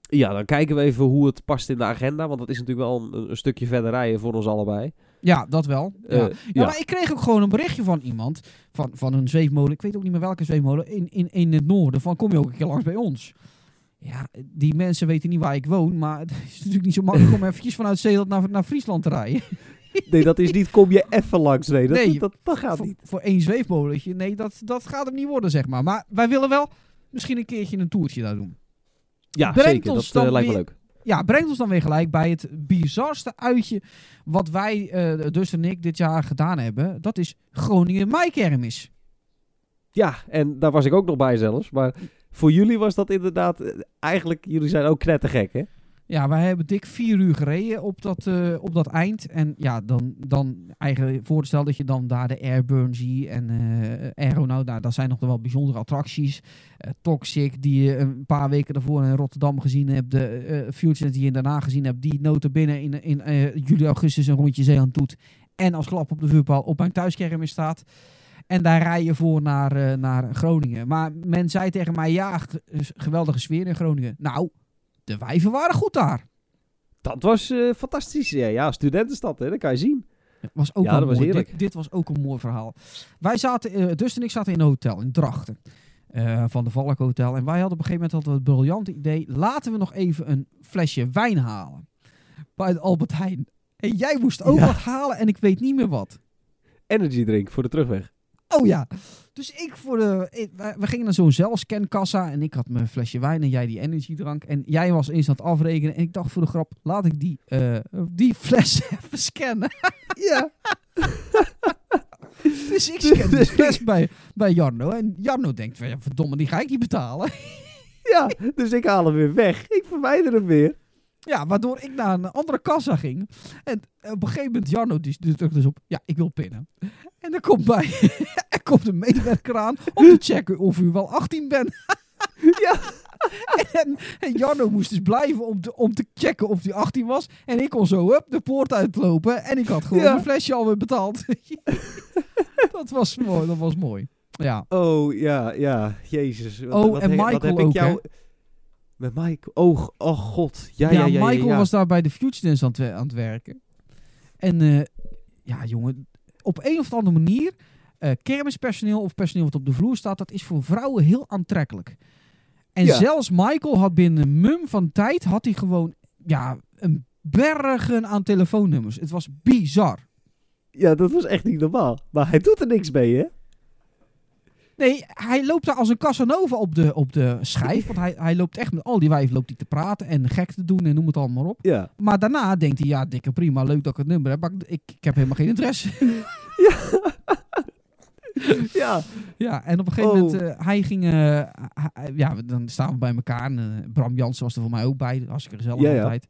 Ja, dan kijken we even hoe het past in de agenda. Want dat is natuurlijk wel een, een stukje verder rijden voor ons allebei. Ja, dat wel. Ja. Eh, ja. ja. maar ik kreeg ook gewoon een berichtje van iemand, van, van een zweefmolen, ik weet ook niet meer welke zweefmolen, in, in, in het noorden, van kom je ook een keer langs bij ons? Ja, die mensen weten niet waar ik woon, maar het is natuurlijk niet zo makkelijk om eventjes vanuit Zeeland naar, naar Friesland te rijden. Nee, dat is niet kom je even langs. Nee, dat, Nee. dat, dat gaat voor, niet. voor één zweefmolentje, nee, dat, dat gaat hem niet worden, zeg maar. Maar wij willen wel misschien een keertje een toertje daar doen. Ja, Brengt zeker. Dat eh, lijkt me leuk. Ja, brengt ons dan weer gelijk bij het bizarste uitje wat wij, eh dus en ik, dit jaar gedaan hebben. Dat is Groningen Maikermis. Ja, en daar was ik ook nog bij zelfs. Maar voor jullie was dat inderdaad... eh, Eigenlijk, jullie zijn ook knettergek, hè? Ja, wij hebben dik vier uur gereden op dat, eh, op dat eind. En ja, dan, dan eigenlijk voorstel dat je dan daar de Airburn ziet en eh Aeronaut. Nou, zijn nog wel bijzondere attracties. Eh, Toxic, die je een paar weken daarvoor in Rotterdam gezien hebt. De Futures die je daarna gezien hebt. Die notabene in, in eh, juli, augustus een rondje Zeeland doet. En als klap op de vuurpaal op mijn thuiskermis staat. En daar rij je voor naar, naar Groningen. Maar men zei tegen mij, ja, geweldige sfeer in Groningen. Nou, de wijven waren goed daar. Dat was eh, fantastisch. Ja, studentenstad, hè? Dat kan je zien. Was ook Ja, dat was mooi. heerlijk. Dit, dit was ook een mooi verhaal. Wij zaten, dus en ik zaten in een hotel in Drachten. eh, van de Valk Hotel. En wij hadden op een gegeven moment hadden we het briljante idee. Laten we nog even een flesje wijn halen. Bij de Albert Heijn. En jij moest ook Ja. wat halen en ik weet niet meer wat. Energy drink voor de terugweg. Oh ja. Dus ik voor de. ik- we gingen naar zo'n zelfscankassa. En ik had mijn flesje wijn en jij die energiedrank. En jij was eens aan het afrekenen. En ik dacht voor de grap, laat ik die, eh, die fles even scannen. Ja. Dus ik scan de fles bij, bij Jarno. En Jarno denkt, van, ja, verdomme, die ga ik niet betalen. ja, dus ik haal hem weer weg. Ik verwijder hem weer. Ja, waardoor ik naar een andere kassa ging. En op een gegeven moment, Jarno, die die drukt dus op, ja, ik wil pinnen. En er komt bij, er komt een medewerker aan om te checken of u wel 18 bent. Ja. En, en Jarno moest dus blijven om te, om te checken of hij 18 was. En ik kon zo hup, de poort uitlopen. En ik had gewoon Ja. mijn flesje alweer betaald. dat, was mooi, dat was mooi. Ja. Oh, ja, ja. Jezus. Wat, Oh, wat en he- wat Michael heb ik ook, jou... Met Michael. Oh, oh god. Ja, Ja, ja, Michael ja. was daar bij de Future Dance aan het, we- aan het werken. En eh, ja, jongen, op een of andere manier, eh kermispersoneel of personeel wat op de vloer staat, dat is voor vrouwen heel aantrekkelijk. En Ja. zelfs Michael had binnen een mum van tijd, had hij gewoon, ja, een bergen aan telefoonnummers. Het was bizar. Ja, dat was echt niet normaal. Maar hij doet er niks mee, hè? Nee, hij loopt daar als een Casanova op de, op de schijf. Want hij, hij loopt echt met al die wijven loopt hij te praten en gek te doen en noem het allemaal op. Ja. Maar daarna denkt hij, ja, dikke prima, leuk dat ik het nummer heb, maar ik, ik, ik heb helemaal geen interesse. Ja. ja, en op een gegeven Oh. moment, eh, hij ging, eh, hij- ja, dan staan we bij elkaar. En, eh, Bram Jansen was er voor mij ook bij, hartstikke gezellig Ja, ja. altijd.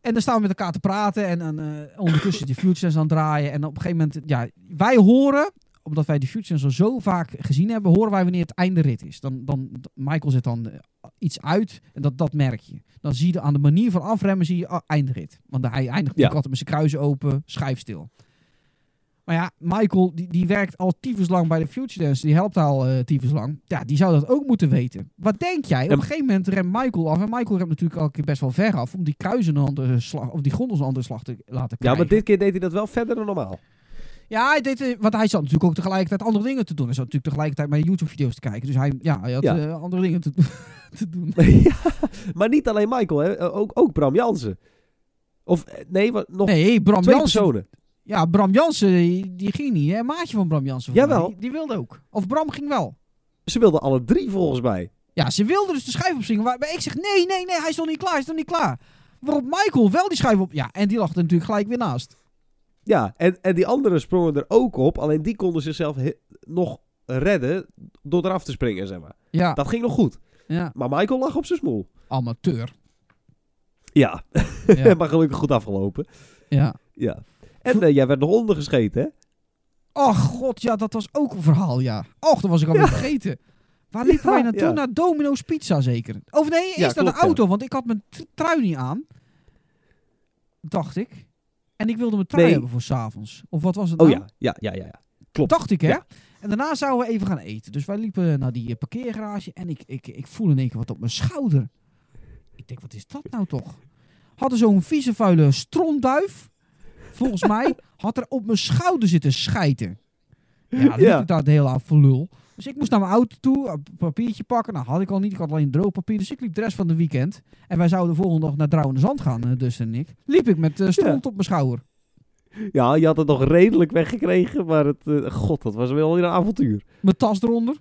En dan staan we met elkaar te praten en ondertussen die Futures aan het draaien. En op een gegeven moment, ja, wij horen, omdat wij die Futures al zo vaak gezien hebben, horen wij wanneer het einde rit is. Dan, dan, Michael zet dan eh, iets uit en dat, dat merk je. Dan zie je aan de manier van afremmen, zie je ah, einde rit. Want hij eindigt natuurlijk altijd met zijn kruisen open, schijf stil. Maar ja, Michael, die, die werkt al tyfus lang bij de Future Dance. Die helpt al eh tyfus lang. Ja, die zou dat ook moeten weten. Wat denk jij? Op Ja, een gegeven moment remt Michael af. En Michael remt natuurlijk al een keer best wel ver af. Om die kruisen een andere slag, of die grond een andere slag te laten Ja, krijgen. maar dit keer deed hij dat wel verder dan normaal. Ja, hij deed, eh, want hij zat natuurlijk ook tegelijkertijd andere dingen te doen. Hij zat natuurlijk tegelijkertijd mijn YouTube-video's te kijken. Dus hij, ja, hij had Ja. eh, andere dingen te, te doen. ja. Maar niet alleen Michael, hè? Eh, Ook, ook Bram Jansen. Of nee, wat, nog Nee, Bram twee Jansen. personen. Ja, Bram Jansen, die, ging niet. Hè? Maatje van Bram Jansen. Jawel. Die, die wilde ook. Of Bram ging wel. Ze wilden alle drie volgens mij. Ja, ze wilde dus de schijf opzingen. Maar ik zeg, nee, nee, nee, hij is nog niet klaar, hij is nog niet klaar. Waarop Michael wel die schijf op... Ja, en die lag er natuurlijk gelijk weer naast. Ja, en, en die anderen sprongen er ook op. Alleen die konden zichzelf he- nog redden door eraf te springen, zeg maar. Ja, Dat ging nog goed. ja. Maar Michael lag op zijn smoel. amateur. Ja, Ja, maar gelukkig goed afgelopen. ja. Ja. En eh, jij werd nog ondergescheten, hè? Och, god, ja, dat was ook een verhaal, ja. Och, dat was ik alweer Ja. vergeten. Waar liepen wij naartoe? Naar Domino's Pizza zeker. Of nee, eerst naar de auto, want ik had mijn trui niet aan. Dacht ik. En ik wilde mijn trui Nee. hebben voor s'avonds. Of wat was het Oh nou? ja, ja, ja, ja. ja. Klopt. Dacht ik, hè? Ja. En daarna zouden we even gaan eten. Dus wij liepen naar die eh, parkeergarage en ik, ik, ik voel in één keer wat op mijn schouder. Ik denk, wat is dat nou toch? Hadden zo'n vieze vuile strontduif, volgens mij, had er op mijn schouder zitten schijten. Ja, dan Ja. ik daar de hele avond voor lul. Dus ik moest naar mijn auto toe, een papiertje pakken. Nou, had ik al niet. Ik had alleen droog papier. Dus ik liep de rest van de weekend. En wij zouden de volgende dag naar Drouwende Zand gaan, eh, dus en ik. Liep ik met eh stront op mijn schouder. Ja, je had het nog redelijk weggekregen, maar het, eh, god, dat was wel weer een avontuur. Mijn tas eronder.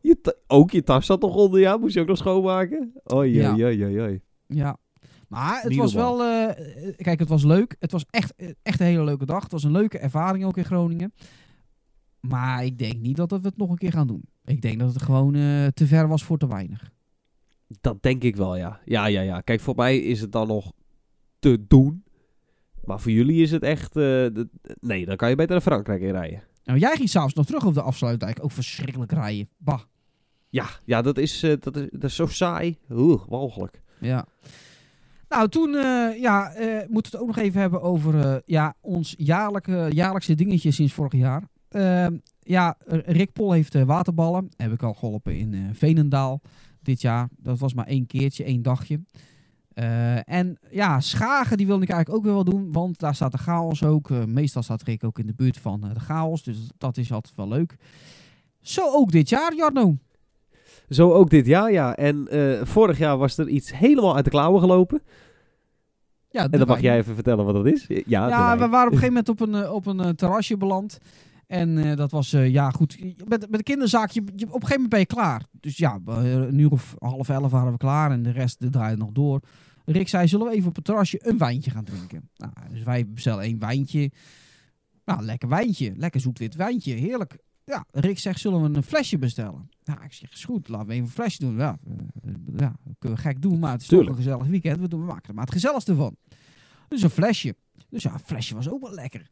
Je ook je tas zat nog onder, ja? Moest je ook nog schoonmaken? Oei, Ja. oei, oei, oei. Ja. Maar het was wel... kijk, het was leuk. Het was echt, echt een hele leuke dag. Het was een leuke ervaring ook in Groningen. Maar ik denk niet dat we het nog een keer gaan doen. Ik denk dat het gewoon eh, te ver was voor te weinig. Dat denk ik wel, ja. Ja, ja, ja. Kijk, voor mij is het dan nog te doen. Maar voor jullie is het echt... eh, nee, dan kan je beter naar Frankrijk in rijden. Nou, jij ging s'avonds nog terug op de afsluitdijk. Ook verschrikkelijk rijden. Bah. Ja, ja dat, is, eh, dat, is, dat is zo saai. Oeh, walgelijk. Ja. Nou, toen ja, eh, moeten we het ook nog even hebben over ja, ons jaarlijke, jaarlijkse dingetje sinds vorig jaar. Ehm, ja, Rick Pol heeft eh, waterballen. Heb ik al geholpen in eh Veenendaal dit jaar. Dat was maar één keertje, één dagje. Eh, en ja, Schagen die wilde ik eigenlijk ook weer wel doen, want daar staat de chaos ook. Meestal staat Rick ook in de buurt van de chaos, dus dat is altijd wel leuk. Zo ook dit jaar, Jarno. Zo ook dit jaar, ja. En vorig jaar was er iets helemaal uit de klauwen gelopen. Ja, En dan mag jij even vertellen wat dat is. Ja, Ja, we waren op een gegeven moment op een, op een terrasje beland. En eh, dat was, eh, ja goed, met, met de kinderzaak, je, je- op een gegeven moment ben je klaar. Dus ja, een uur of half elf waren we klaar en de rest de draaide nog door. Rick zei, zullen we even op het terrasje een wijntje gaan drinken? Nou, dus wij bestellen één wijntje. Nou, lekker wijntje, lekker zoet wit wijntje, heerlijk. Ja, Rick zegt, zullen we een flesje bestellen? Nou, ik zeg, is goed, laten we even een flesje doen. Ja, eh, ja dat kunnen we gek doen, maar het is toch een gezellig weekend. We, doen, we maken er maar het gezelligste van. Dus een flesje. Dus ja, een flesje was ook wel lekker.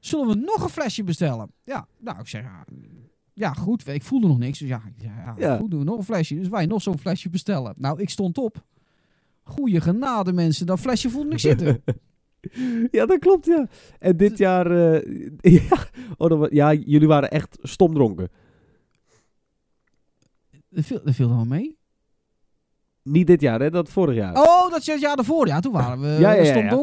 Zullen we nog een flesje bestellen? Ja, nou, ik zeg, ja, ja goed, ik voelde nog niks. Dus ja, ja, Ja. goed, doen we nog een flesje. Dus wij nog zo'n flesje bestellen. Nou, ik stond op. Goeie genade, mensen. Dat flesje voelde ik zitten. Ja, dat klopt, ja. En dit jaar... eh, ja, oh, dat ja, jullie waren echt stomdronken. Dat viel, dat viel er wel mee. Niet dit jaar, hè? Dat vorig jaar. Oh, dat is het jaar daarvoor. Ja, toen waren we Ja, ja,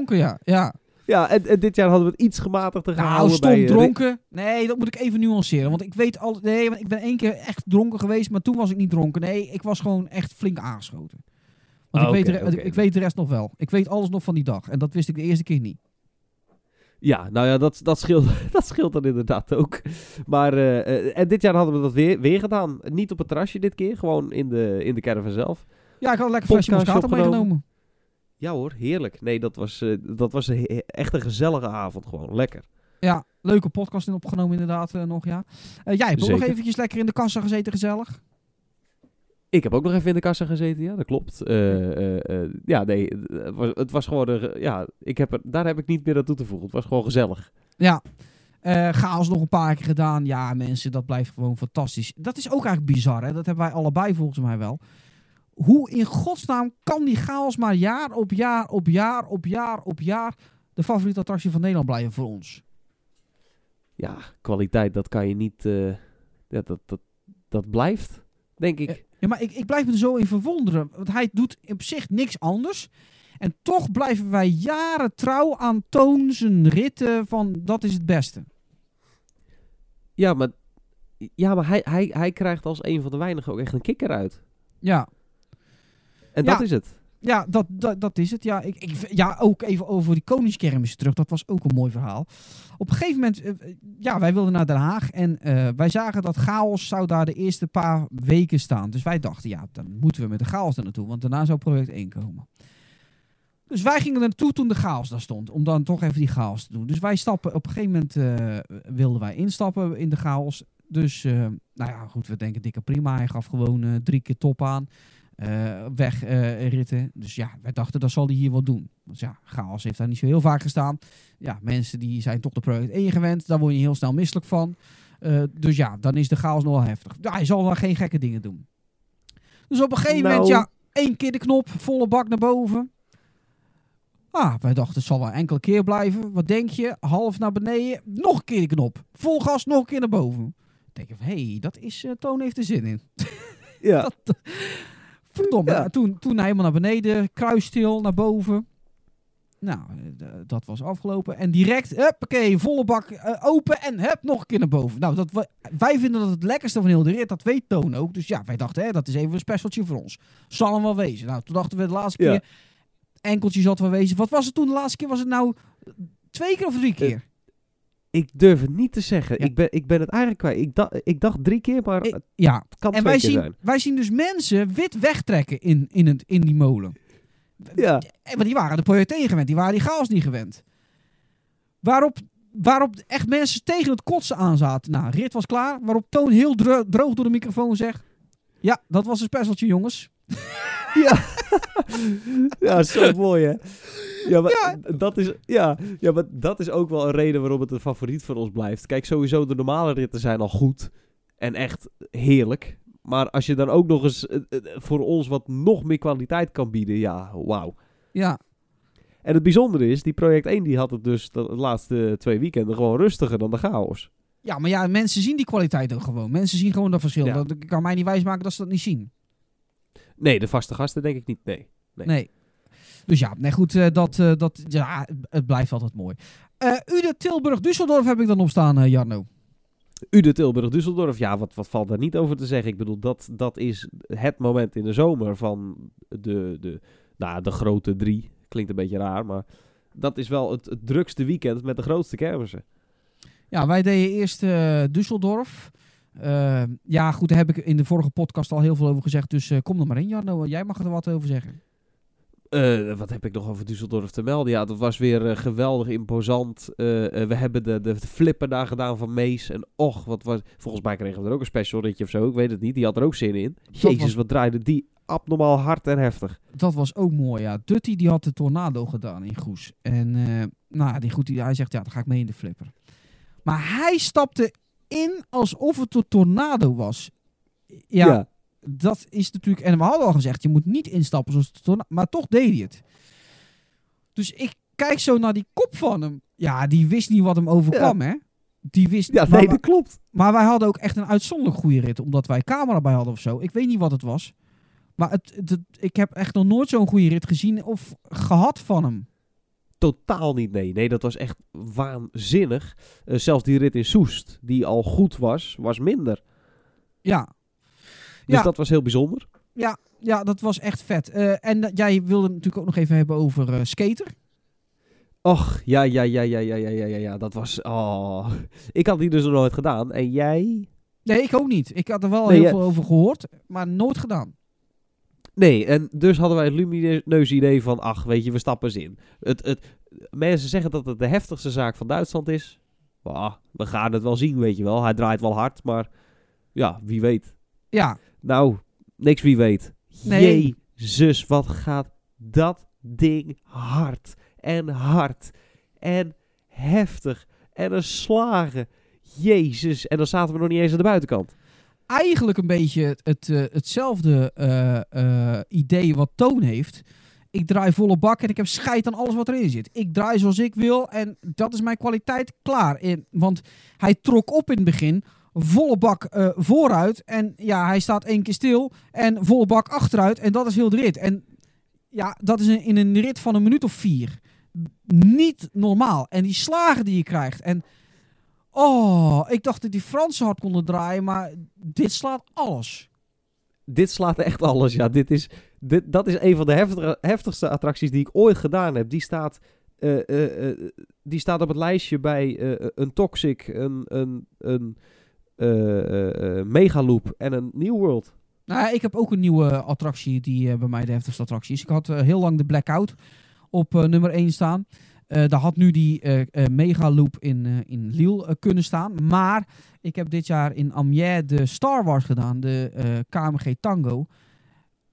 ja, ja. Ja. En, en dit jaar hadden we het iets gematigder Nou, gehouden. stom bij, eh, dronken. Nee, dat moet ik even nuanceren. Want ik weet al. Nee, want ik ben één keer echt dronken geweest, maar toen was ik niet dronken. Nee, ik was gewoon echt flink aangeschoten. Want Ah, ik, weet de, ik weet de rest nog wel. Ik weet alles nog van die dag. En dat wist ik de eerste keer niet. Ja, nou ja, dat, dat, scheelt, dat scheelt dan inderdaad ook. Maar, eh, eh, en dit jaar hadden we dat weer, weer gedaan. Niet op het terrasje dit keer, gewoon in de, in de caravan zelf. Ja, ik had een lekker flesje Moscato meegenomen. Ja hoor, heerlijk. Nee, dat was, eh, dat was een echt een gezellige avond gewoon. Lekker. Ja, leuke podcast in opgenomen inderdaad eh, nog, ja. Eh, jij hebt ook nog eventjes lekker in de kassa gezeten, gezellig. Ik heb ook nog even in de kassa gezeten, ja, dat klopt. Ja, nee, het was, het was gewoon, een ja, ik heb er, daar heb ik niet meer aan toe te voegen. Het was gewoon gezellig. Ja. Eh chaos nog een paar keer gedaan. Ja, mensen, dat blijft gewoon fantastisch. Dat is ook eigenlijk bizar, hè? Dat hebben wij allebei volgens mij wel. Hoe in godsnaam kan die chaos maar jaar op jaar op jaar op jaar op jaar de favoriete attractie van Nederland blijven voor ons? Ja, kwaliteit, dat kan je niet, eh, ja, dat, dat, dat blijft, denk ik. Ja, maar ik, ik blijf me zo in verwonderen. Want hij doet op zich niks anders. En toch blijven wij jaren trouw aan zijn ritten van dat is het beste. Ja, maar, ja, maar hij, hij, hij krijgt als een van de weinigen ook echt een kikker uit. Ja, En Ja. dat is het. Ja, dat, dat, dat is het. Ja, ik, ik, ja, ook even over die Koningskermis terug. Dat was ook een mooi verhaal. Op een gegeven moment, eh, ja, wij wilden naar Den Haag. En eh, wij zagen dat chaos zou daar de eerste paar weken staan. Dus wij dachten, ja, dan moeten we met de chaos er naartoe. Want daarna zou project 1 komen. Dus wij gingen er naartoe toen de chaos daar stond. Om dan toch even die chaos te doen. Dus wij stappen, op een gegeven moment eh, wilden wij instappen in de chaos. Dus, eh, nou ja, goed, we denken dikke prima. Hij gaf gewoon eh, drie keer top aan eh wegritten. dus ja, wij dachten dat zal hij hier wel doen. Want ja, chaos heeft daar niet zo heel vaak gestaan. Ja, mensen die zijn toch de project 1 gewend. Daar word je heel snel misselijk van. Eh, dus ja, dan is de chaos nog wel heftig. Ja, hij zal wel geen gekke dingen doen. Dus op een gegeven Nou. moment, ja, één keer de knop, volle bak naar boven. Ah, wij dachten het zal wel enkele keer blijven. Wat denk je? Half naar beneden, nog een keer de knop. Vol gas, nog een keer naar boven. Denk, hé, hey, dat is, eh, Toon heeft er zin in. Ja. Verdomme, Ja. toen, toen helemaal naar beneden, kruisstil naar boven. Nou, eh, dat was afgelopen. En direct, huppakee, volle bak eh, open en hup, nog een keer naar boven. Nou, dat, wij vinden dat het lekkerste van heel de rit. Dat weet Toon ook. Dus ja, wij dachten, hè, dat is even een specialtje voor ons. Zal hem wel wezen. Nou, toen dachten we de laatste Ja. keer, enkeltje zat wel wezen. Wat was het toen de laatste keer? Was het nou twee keer of drie keer? Ik durf het niet te zeggen. Ja. Ik, ben, ik ben het eigenlijk kwijt. Ik, dacht ik dacht drie keer, maar Ik- het ja, kan en twee wij keer zien, zijn. wij zien dus mensen wit wegtrekken in, in, het, in die molen. Ja. Eh, Want die waren de Poyet gewend. Die waren die chaos niet gewend. Waarop, waarop echt mensen tegen het kotsen aan zaten. Nou, rit was klaar. Waarop Toon heel dro- droog door de microfoon zegt... Ja, dat was een specialtje, jongens. Ja. ja, zo mooi hè. Ja maar, Dat is, ja, ja, maar dat is ook wel een reden waarom het een favoriet van ons blijft. Kijk, sowieso de normale ritten zijn al goed. En echt heerlijk. Maar als je dan ook nog eens eh, eh, voor ons wat nog meer kwaliteit kan bieden, ja, wauw. Ja, En het bijzondere is, die project 1 die had het dus de laatste twee weekenden gewoon rustiger dan de chaos. ja, maar ja, mensen zien die kwaliteit ook gewoon. Mensen zien gewoon dat verschil. Ja. Dat kan mij niet wijsmaken dat ze dat niet zien. Nee, de vaste gasten denk ik niet, nee. Nee. Nee. Dus ja, nee, goed, eh, dat, eh, dat, ja, het blijft altijd mooi. Eh Ude Tilburg Düsseldorf heb ik dan op staan, Jarno. Ude Tilburg Düsseldorf, ja, wat, wat valt daar niet over te zeggen? Ik bedoel, dat, dat is het moment in de zomer van de, de, nou, de grote drie. Klinkt een beetje raar, maar dat is wel het, het drukste weekend met de grootste kermissen. Ja, wij deden eerst eh Düsseldorf. Eh, ja, goed, daar heb ik in de vorige podcast al heel veel over gezegd. Dus eh, kom er maar in, Jarno. Jij mag er wat over zeggen. Eh, wat heb ik nog over Düsseldorf te melden? Ja, dat was weer geweldig imposant. We hebben de, de, flippen daar gedaan van Mees. En och, wat was... Volgens mij kregen we er ook een special ritje of zo. Ik weet het niet. Die had er ook zin in. Jezus, was- wat draaide die abnormaal hard en heftig. Dat was ook mooi, ja. Dutty die had de tornado gedaan in Goes. En nou, die goed, hij zegt, ja, dan ga ik mee in de flipper. Maar hij stapte in alsof het een tornado was. Ja, dat is natuurlijk... En we hadden al gezegd, je moet niet instappen zoals de tornado. Maar toch deed hij het. Dus ik kijk zo naar die kop van hem. Ja, die wist niet wat hem overkwam, hè. Die wist Ja, nee, dat klopt. maar wij hadden ook echt een uitzonderlijk goede rit. Omdat wij camera bij hadden of zo. Ik weet niet wat het was. Maar het, het- het- ik heb echt nog nooit zo'n goede rit gezien of gehad van hem. Totaal niet, nee. Nee, dat was echt waanzinnig. Eh, zelfs die rit in Soest, die al goed was, was minder. Ja, Dus Ja. dat was heel bijzonder. ja dat was echt vet. Eh, en jij wilde natuurlijk ook nog even hebben over eh, Skater. Och, ja, ja, ja, ja, ja, ja, ja, ja, ja. Dat was... Oh. Ik had die dus nog nooit gedaan. En jij? Nee, ik ook niet. Ik had er wel Nee, heel ja. veel over gehoord, maar nooit gedaan. Nee, en dus hadden wij het lumineuze idee van... Ach, weet je, we stappen eens in. Het, het, mensen zeggen dat het de heftigste zaak van Duitsland is. Ah, we gaan het wel zien, weet je wel. Hij draait wel hard, maar... Ja, wie weet. Ja, Nou, niks wie weet. Nee. Jezus, wat gaat dat ding hard. En hard. En heftig. En een slagen. Jezus. En dan zaten we nog niet eens aan de buitenkant. Eigenlijk een beetje het, eh, hetzelfde eh, eh, idee wat Toon heeft. Ik draai volle bak en ik heb scheid aan alles wat erin zit. Ik draai zoals ik wil en dat is mijn kwaliteit klaar. In, want hij trok op in het begin, volle bak vooruit. En ja, hij staat één keer stil en volle bak achteruit. En dat is heel de rit. En ja, dat is in een rit van een minuut of vier. Niet normaal. En die slagen die je krijgt. En oh, ik dacht dat die Fransen hard konden draaien, maar dit slaat alles. Dit slaat echt alles. Ja, dit is, dit, dat is een van de heftige, heftigste attracties die ik ooit gedaan heb. Die staat, eh, eh, eh, die staat op het lijstje bij een Toxic, een, een, een Megaloop en een New World. Nou, ja, ik heb ook een nieuwe attractie die bij mij de heftigste attractie is. Ik had heel lang de Blackout op nummer 1 staan. Eh, daar had nu die eh eh, Megaloop in, eh, in Lille kunnen staan. Maar ik heb dit jaar in Amiens de Star Wars gedaan, de KMG Tango.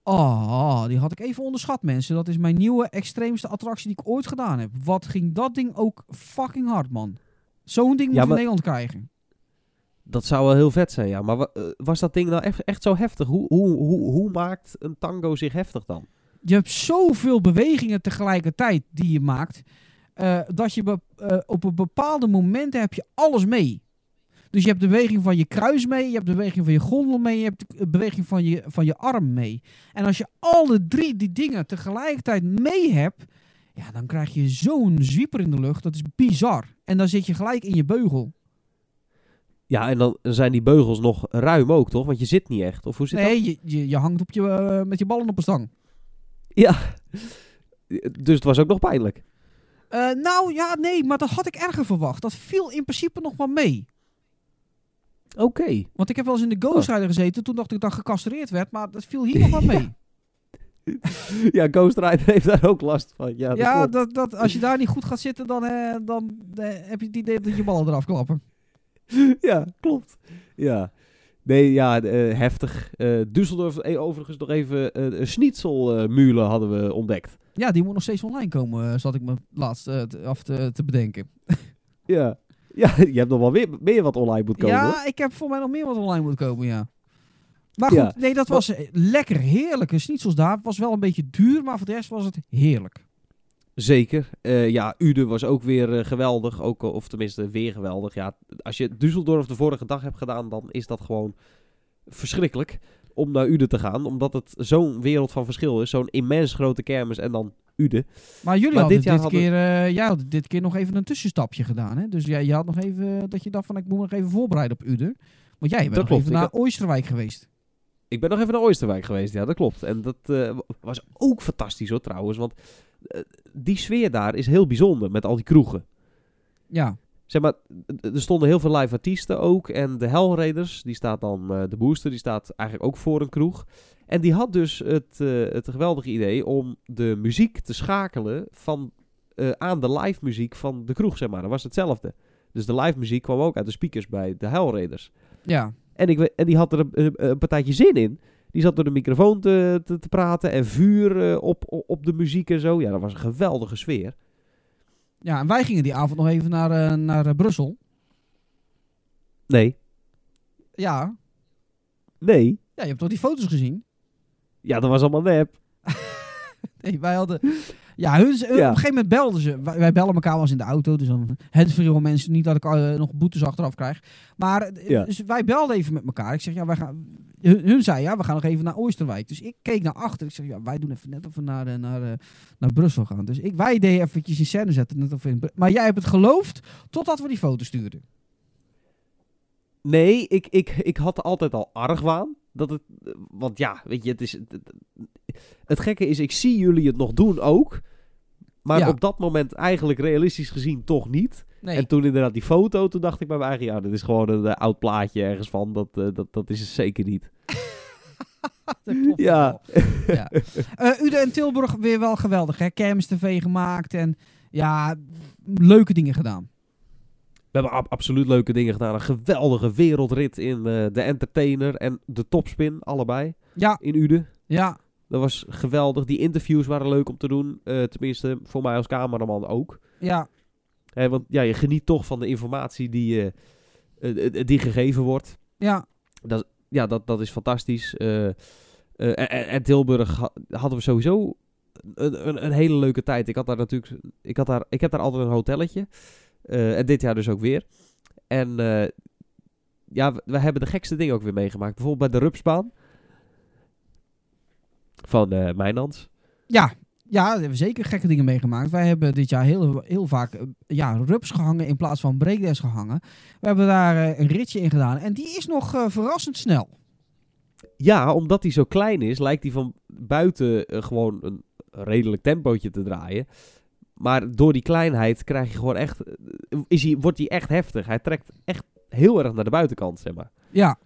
Oh, die had ik even onderschat, mensen. Dat is mijn nieuwe extreemste attractie die ik ooit gedaan heb. Wat ging dat ding ook fucking hard, man. Zo'n ding moet Ja, in maar- Nederland krijgen. Dat zou wel heel vet zijn, ja. Maar wa- was dat ding nou echt, echt zo heftig? Hoe, hoe, hoe, hoe maakt een tango zich heftig dan? Je hebt zoveel bewegingen tegelijkertijd die je maakt. Eh, dat je eh, op een bepaalde momenten heb je alles mee. Dus je hebt de beweging van je kruis mee, je hebt de beweging van je gondel mee, je hebt de beweging van je, van je arm mee. En als je alle drie die dingen tegelijkertijd mee hebt, Ja, dan krijg je zo'n zwieper in de lucht. Dat is bizar. En dan zit je gelijk in je beugel. Ja, en dan zijn die beugels nog ruim ook, toch? Want je zit niet echt. Of hoe zit dat? Nee, je, je, je hangt op je, eh, met je ballen op een stang. Ja. Dus het was ook nog pijnlijk. Eh, nou ja, nee, maar dat had ik erger verwacht. Dat viel in principe nog wel mee. Oké. Want ik heb wel eens in de Ghost Oh. Rider gezeten. Toen dacht ik dat gecastreerd werd. Maar dat viel hier nog wel mee. Ja, Ghost Rider heeft daar ook last van. Ja, dat ja, dat, dat, als je daar niet goed gaat zitten, dan, eh, dan eh, heb je het idee dat je ballen eraf klappen. ja, klopt. Ja. Nee, ja, heftig. Eh Düsseldorf, eh, overigens nog even eh schnitzelmulen hadden we ontdekt. Ja, die moet nog steeds online komen, eh, zat ik me laatst eh, te- af te, te bedenken. Ja. Ja, je hebt nog wel weer meer wat online moet komen. hoor. Ja, ik heb voor mij nog meer wat online moet komen, ja. Maar goed, Ja. nee, dat was eh, lekker, heerlijke schnitzels daar. Het was wel een beetje duur, maar voor de rest was het heerlijk. Zeker. Ja, Ude was ook weer geweldig. Ook, of tenminste, weer geweldig. Ja, als je Düsseldorf de vorige dag hebt gedaan, dan is dat gewoon verschrikkelijk om naar Ude te gaan. Omdat het zo'n wereld van verschil is. Zo'n immens grote kermis en dan Ude. Maar jullie Maar hadden dit dit, jaar hadden- keer, eh, jij had dit keer nog even een tussenstapje gedaan, hè? Dus jij had nog even, eh, dat je dacht van, ik moet me nog even voorbereiden op Uder. Want jij bent Dat nog klopt, even naar had- Oosterwijk geweest. Ik ben nog even naar Oosterwijk geweest, ja, dat klopt. En dat eh, was ook fantastisch hoor, trouwens. Want die sfeer daar is heel bijzonder met al die kroegen. Ja, Zeg maar, er stonden heel veel live artiesten ook. En de Hellraiders, die staat dan, eh, de booster, die staat eigenlijk ook voor een kroeg. En die had dus het, eh, het geweldige idee om de muziek te schakelen van, eh, aan de live muziek van de kroeg, zeg maar. Dat was hetzelfde. Dus de live muziek kwam ook uit de speakers bij de Hellraiders. ja. En, ik, en die had er een, partijtje zin in. Die zat door de microfoon te, te, te praten en vuur op, op de muziek en zo. Ja, dat was een geweldige sfeer. Ja, en wij gingen die avond nog even naar, eh, naar eh, Brussel. Nee, Ja. nee. ja, je hebt toch die foto's gezien? Ja, dat was allemaal nep. Nee, wij hadden... Ja, hun, hun- op een gegeven moment belden ze. Wij, wij bellen elkaar wel eens in de auto. Dus dan het voor mensen niet dat ik eh, nog boetes achteraf krijg. Maar eh, Ja. dus wij belden even met elkaar. Ik zeg, ja, wij gaan... Hun, hun zei, ja, we gaan nog even naar Oosterwijk. Dus ik keek naar achter. Ik zeg, ja, wij doen even net of we naar, eh, naar, naar Brussel gaan. Dus ik, wij deden eventjes in scène zetten. Net of in maar jij hebt het geloofd totdat we die foto stuurden. Nee, ik, ik, ik had er altijd al argwaan. Dat het, want ja, weet je, het is... Het, het gekke is, ik zie jullie het nog doen ook. Maar Ja. op dat moment eigenlijk realistisch gezien toch niet. Nee, En toen inderdaad die foto, toen dacht ik bij mijn eigen... Ja, dit is gewoon een eh, oud plaatje ergens van. Dat, eh, dat, dat is het zeker niet. Ja. ja. Eh, Ude en Tilburg weer wel geweldig, hè? Kermis TV gemaakt en ja, leuke dingen gedaan. We hebben ab- absoluut leuke dingen gedaan. Een geweldige wereldrit in eh, de entertainer en de topspin, allebei. Ja, In Uden. ja, Dat was geweldig. Die interviews waren leuk om te doen. Eh, tenminste, voor mij als cameraman ook. ja, want ja, je geniet toch van de informatie die, eh, die gegeven wordt. ja. Ja, dat, dat is fantastisch. En, en- en Tilburg ha- hadden we sowieso een, een, een hele leuke tijd. Ik had daar natuurlijk, ik, had daar, ik heb daar altijd een hotelletje. Eh, en dit jaar dus ook weer. En eh, ja, we, we hebben de gekste dingen ook weer meegemaakt. Bijvoorbeeld bij de Rupsbaan. Van eh Mijnans. Ja, ja, daar hebben we zeker gekke dingen meegemaakt. Wij hebben dit jaar heel, heel vaak ja, rups gehangen in plaats van breakdance gehangen. We hebben daar een ritje in gedaan en die is nog verrassend snel. Ja, omdat hij zo klein is, lijkt hij van buiten gewoon een redelijk tempootje te draaien. Maar door die kleinheid krijg je gewoon echt, is hij, wordt hij echt heftig. Hij trekt echt heel erg naar de buitenkant, zeg maar. Ja,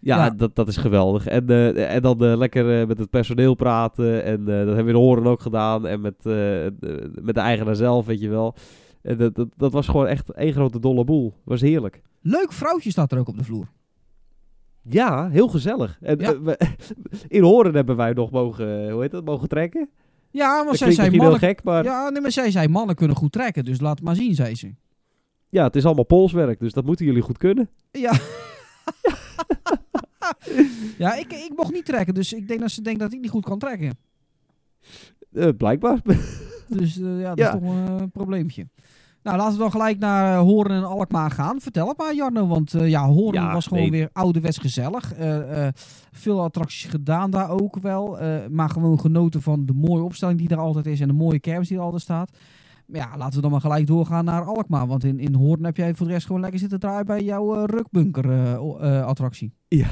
Ja, Ja. Dat, dat is geweldig. En, eh, en dan eh, lekker eh, met het personeel praten. En dat hebben we in Horen ook gedaan. En met, de, met de eigenaar zelf, weet je wel. En dat, dat, dat was gewoon echt één grote dolle boel. was heerlijk. leuk vrouwtje staat er ook op de vloer. Ja, heel gezellig. En, Ja. we- in Horen hebben wij nog mogen, hoe heet dat, mogen trekken. Ja, maar zij heel mannen... gek, maar ja. Ja, nee, maar zij zei mannen kunnen goed trekken, dus laat maar zien, zei ze. het is allemaal polswerk. Dus dat moeten jullie goed kunnen. Ja. ja, ik, ik mocht niet trekken, dus ik denk dat ze denkt dat ik niet goed kan trekken. Eh, blijkbaar. Dus eh, ja, dat Ja. is toch een probleempje. Nou, laten we dan gelijk naar eh, Horen en Alkmaar gaan. Vertel het maar, Jarno. Want eh, ja, Horen Ja, was gewoon nee. weer ouderwets gezellig. Eh, veel attracties gedaan daar ook wel. maar gewoon genoten van de mooie opstelling die er altijd is. En de mooie kermis die er altijd staat. Maar ja, laten we dan maar gelijk doorgaan naar Alkmaar. Want in, in Hoorn heb jij voor de rest gewoon lekker zitten draaien bij jouw eh rukbunker eh, o- eh, attractie. Ja.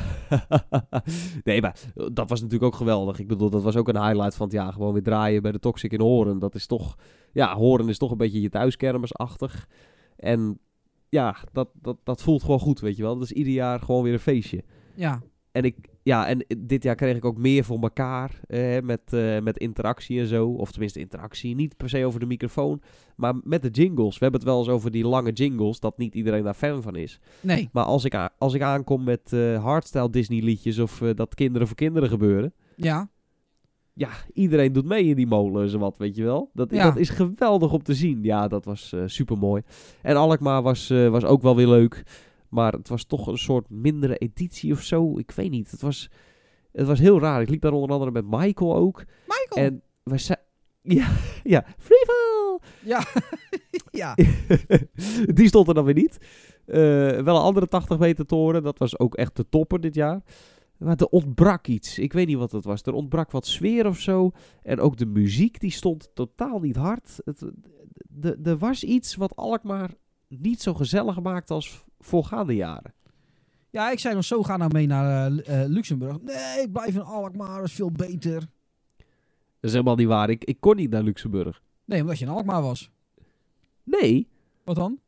nee, maar dat was natuurlijk ook geweldig. Ik bedoel, dat was ook een highlight van het jaar. Gewoon weer draaien bij de Toxic in Horen. Dat is toch... Ja, Horen is toch een beetje je thuiskermisachtig. En ja, dat, dat, dat voelt gewoon goed, weet je wel. Dat is ieder jaar gewoon weer een feestje. Ja, En, ik, ja, en dit jaar kreeg ik ook meer voor elkaar eh, met, eh, met interactie en zo. Of tenminste interactie, niet per se over de microfoon, maar met de jingles. We hebben het wel eens over die lange jingles, dat niet iedereen daar fan van is. nee. Maar als ik, als ik aankom met eh hardstyle Disney liedjes of eh, dat kinderen voor kinderen gebeuren. Ja, Ja, iedereen doet mee in die molen en wat, weet je wel. Dat, Ja. dat is geweldig om te zien. Ja, dat was eh super mooi. En Alkmaar was, eh, was ook wel weer leuk. Maar het was toch een soort mindere editie of zo. Ik weet niet. Het was, het was heel raar. Ik liep daar onder andere met Michael ook. Michael. En we zei... Ja, ja. Freefall! Ja. ja. Die stond er dan weer niet. Eh, wel een andere 80 meter toren. Dat was ook echt de topper dit jaar. Maar er ontbrak iets. Ik weet niet wat het was. Er ontbrak wat sfeer of zo. En ook de muziek die stond totaal niet hard. Het, er was iets wat Alkmaar niet zo gezellig maakte als voorgaande jaren. Ja, ik zei nog zo, ga nou mee naar eh, eh, Luxemburg. Nee, ik blijf in Alkmaar, dat is veel beter. Dat is helemaal niet waar. Ik, ik kon niet naar Luxemburg. Nee, omdat je in Alkmaar was. Nee. Wat dan?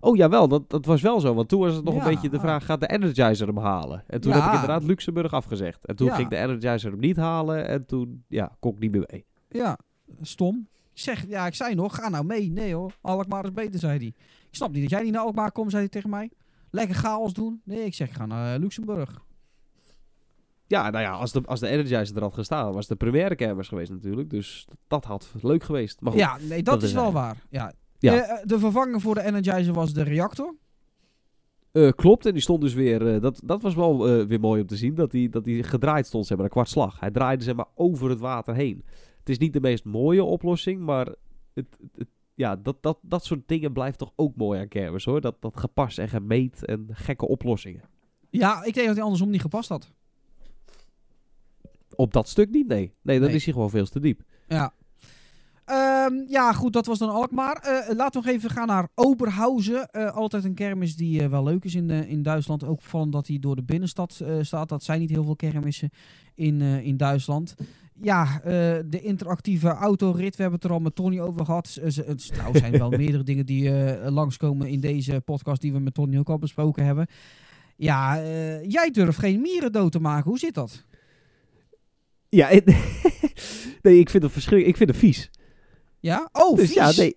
Oh jawel, dat, dat was wel zo. Want toen was het nog Ja, een beetje de vraag, gaat de Energizer hem halen? En toen Ja. heb ik inderdaad Luxemburg afgezegd. En toen Ja. ging de Energizer hem niet halen. En toen, ja, kon ik niet meer mee. Ja, stom. Ik zeg, ja, ik zei nog, ga nou mee. Nee hoor, Alkmaar is beter, zei hij. Ik snap niet dat jij niet naar Alkmaar komt, zei hij tegen mij. Lekker chaos doen. Nee, ik zeg, ik ga naar eh, Luxemburg. Ja, nou ja, als de, als de Energizer er had gestaan, was de première kermis geweest natuurlijk. Dus dat had leuk geweest. Maar goed, Ja, nee, dat, dat is wel hij. waar. Ja. Ja. Eh, eh, de vervanger voor de Energizer was de reactor. klopt. En die stond dus weer, dat, dat was wel weer mooi om te zien, dat die, dat die gedraaid stond, zeg maar, een kwartslag. Hij draaide, zeg maar, over het water heen. Het is niet de meest mooie oplossing, maar het, ja, dat, dat, dat soort dingen blijft toch ook mooi aan kermis, hoor. Dat, dat gepast en gemeet en gekke oplossingen. Ja, ik denk dat hij andersom niet gepast had. Op dat stuk niet, nee. Nee, dan Nee. is hij gewoon veel te diep. Ja. Ehm, ja, goed, dat was dan Alkmaar. Eh, laten we nog even gaan naar Oberhausen. Eh, altijd een kermis die eh, wel leuk is in, in Duitsland. Ook opvallend dat hij door de binnenstad staat. Dat zijn niet heel veel kermissen in, in Duitsland. Ja, eh, de interactieve autorit, we hebben het er al met Tony over gehad. Z- z- Het nou, zijn wel meerdere dingen die eh, langskomen in deze podcast die we met Tony ook al besproken hebben. Ja, eh, jij durft geen mieren dood te maken. Hoe zit dat? Ja, nee, ik vind het verschrikkelijk. Ik vind het vies. Ja? Oh, Dus vies. ja, nee.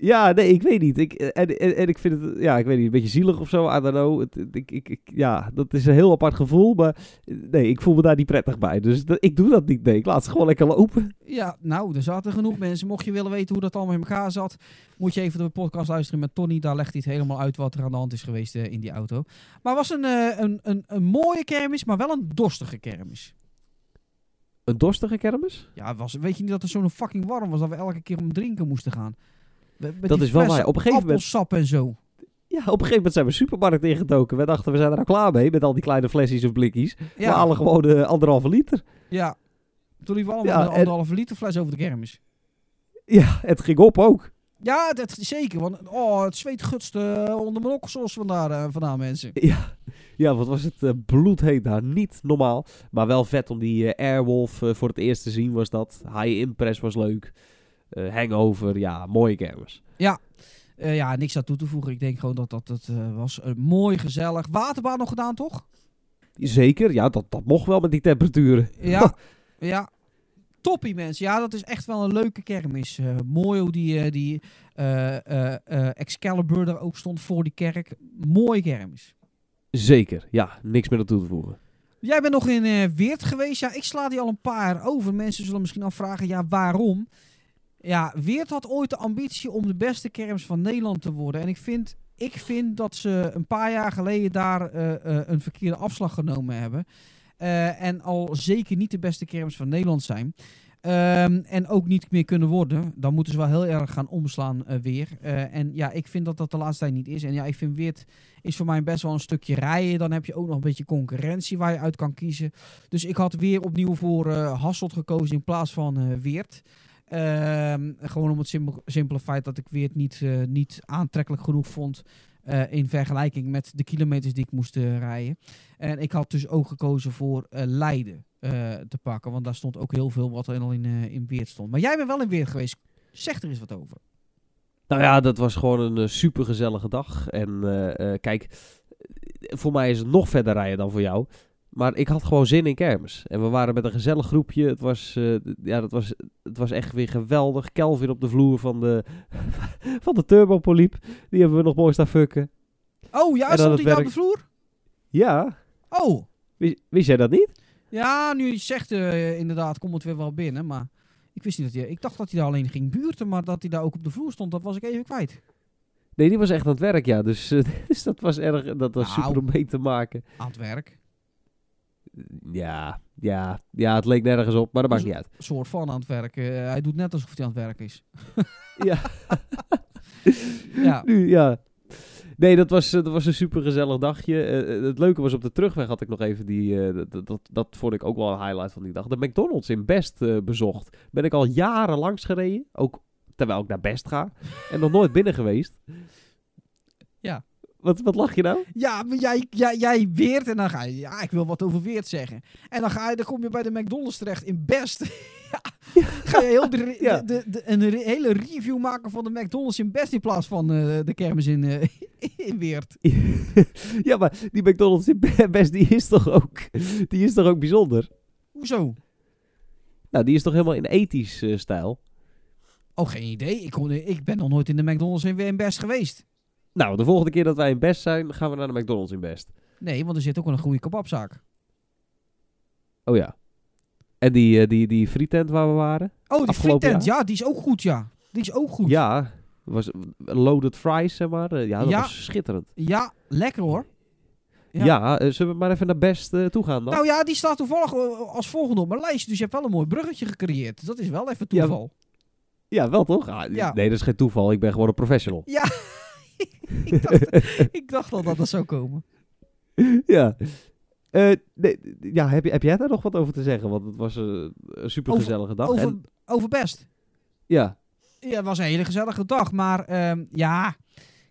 Ja, nee, ik weet niet. Ik, en, en, en ik vind het, ja, ik weet niet, een beetje zielig of zo. I don't know. Het, het- ik, ik, ja, dat is een heel apart gevoel. Maar nee, ik voel me daar niet prettig bij. Dus dat, ik doe dat niet. Nee, ik laat ze gewoon lekker lopen. Ja, nou, er zaten genoeg mensen. Mocht je willen weten hoe dat allemaal in elkaar zat, moet je even de podcast luisteren met Tony. Daar legt hij het helemaal uit wat er aan de hand is geweest eh, in die auto. Maar het was een, eh, een, een, een mooie kermis, maar wel een dorstige kermis. Een dorstige kermis? Ja, was, weet je niet dat het zo fucking warm was dat we elke keer om drinken moesten gaan? Dat is wel waar. Op een gegeven moment- Appelsap en zo. Ja, op een gegeven moment zijn we supermarkt ingedoken. We dachten, we zijn er nou klaar mee met al die kleine flesjes of blikjes. We halen gewoon eh, anderhalve liter. ja. Toen liepen we allemaal Ja, een en- anderhalve liter fles over de kermis. Ja, het ging op ook. Ja, dat, zeker. Want oh, het zweet gutste eh, onder mijn oksels vandaan, eh, vandaan mensen. Ja, ja wat was het uh, bloedheet daar. Niet normaal. Maar wel vet om die eh, Airwolf eh, voor het eerst te zien was dat. High Impress was leuk. Eh, hangover, ja, mooie kermis. Eh, ja, niks aan toe te voegen. Ik denk gewoon dat dat het eh, was. Eh, mooi, gezellig. Waterbaan nog gedaan, toch? Zeker, ja, dat, dat mocht wel met die temperaturen. Ja. ja. Toppie, mensen. Ja, dat is echt wel een leuke kermis. Mooi hoe die, die Excalibur er ook stond voor die kerk. Mooie kermis. Zeker, ja, niks meer aan toe te voegen. Jij bent nog in Weert geweest. Ja, ik sla die al een paar over. Mensen zullen misschien afvragen, ja, waarom? Ja, Weert had ooit de ambitie om de beste kermis van Nederland te worden. En ik vind, ik vind dat ze een paar jaar geleden daar eh, eh, een verkeerde afslag genomen hebben. Eh, en al zeker niet de beste kermis van Nederland zijn. Ehm, en ook niet meer kunnen worden. Dan moeten ze wel heel erg gaan omslaan weer. En ja, ik vind dat dat de laatste tijd niet is. En ja, ik vind Weert is voor mij best wel een stukje rijden. Dan heb je ook nog een beetje concurrentie waar je uit kan kiezen. Dus ik had weer opnieuw voor Hasselt gekozen in plaats van Weert. Ehm, gewoon om het simpel, simpele feit dat ik Weert niet, eh, niet aantrekkelijk genoeg vond. eh, in vergelijking met de kilometers die ik moest eh, rijden. En ik had dus ook gekozen voor Leiden te pakken. Want daar stond ook heel veel wat er al in, in Weert stond. Maar jij bent wel in Weert geweest. Zeg er eens wat over. Nou ja, dat was gewoon een super gezellige dag. En kijk, voor mij is het nog verder rijden dan voor jou. Maar ik had gewoon zin in kermis. En we waren met een gezellig groepje. Het was, eh, ja, dat was, het was echt weer geweldig. Kelvin op de vloer van de, van de Turbopoliep. Die hebben we nog mooi staan fucken. Oh ja, stond hij daar op de vloer? Ja, Oh, wist, wist jij dat niet? ja, nu je zegt eh, inderdaad, komt het weer wel binnen. Maar ik wist niet dat hij... Ik dacht dat hij daar alleen ging buurten, maar dat hij daar ook op de vloer stond, dat was ik even kwijt. Nee, die was echt aan het werk, ja. Dus, dus dat was erg, dat was Nou. super om mee te maken. Aan het werk. Ja, ja, ja, het leek nergens op, maar dat maakt niet uit. Een soort van aan het werk. Eh, hij doet net alsof hij aan het werk is. Ja. Ja. Nu, ja. Nee, dat was, eh, dat was een super gezellig dagje. Eh, het leuke was op de terugweg had ik nog even die. dat, dat, dat vond ik ook wel een highlight van die dag. De McDonald's in Best bezocht. Ben ik al jaren langs gereden. Ook terwijl ik naar Best ga. En nog nooit binnen geweest. Ja. Wat, wat lach je nou? Ja, maar jij, jij, jij weert en dan ga je... Ja, ik wil wat over weert zeggen. En dan, ga je, dan kom je bij de McDonald's terecht in Best. ja. Ga je heel de, Ja. de, de, een hele review maken van de McDonald's in Best in plaats van eh, de kermis in, eh, in Weert. ja, maar die McDonald's in Best, die is toch ook, die is toch ook bijzonder? Hoezo? Nou, die is toch helemaal in ethisch eh, stijl? Oh, geen idee. Ik, kon, ik ben nog nooit in de McDonald's in, in Best geweest. Nou, de volgende keer dat wij in Best zijn, gaan we naar de McDonald's in Best. Nee, want er zit ook wel een goede kebabzaak. Oh ja. En die, eh, die, die frietent waar we waren? Oh, die Afgelopen frietent. Ja, die is ook goed, ja. Die is ook goed. Ja, was loaded fries, zeg maar. Eh, ja, dat Ja. was schitterend. Ja, lekker hoor. Ja. Ja, eh, zullen we maar even naar Best eh, toe gaan dan? Nou ja, die staat toevallig eh, als volgende op mijn lijst. Dus je hebt wel een mooi bruggetje gecreëerd. Dat is wel even Ja, toeval. Ja, wel toch? Ah, Ja. Nee, dat is geen toeval. Ik ben gewoon een professional. Ja, ik, dacht, ik dacht al dat dat zou komen. ja. Eh, nee, ja, heb, je, heb jij daar nog wat over te zeggen? Want het was eh, een super gezellige dag. Over, En, over best. ja, Ja, het was een hele gezellige dag. Maar ehm, ja,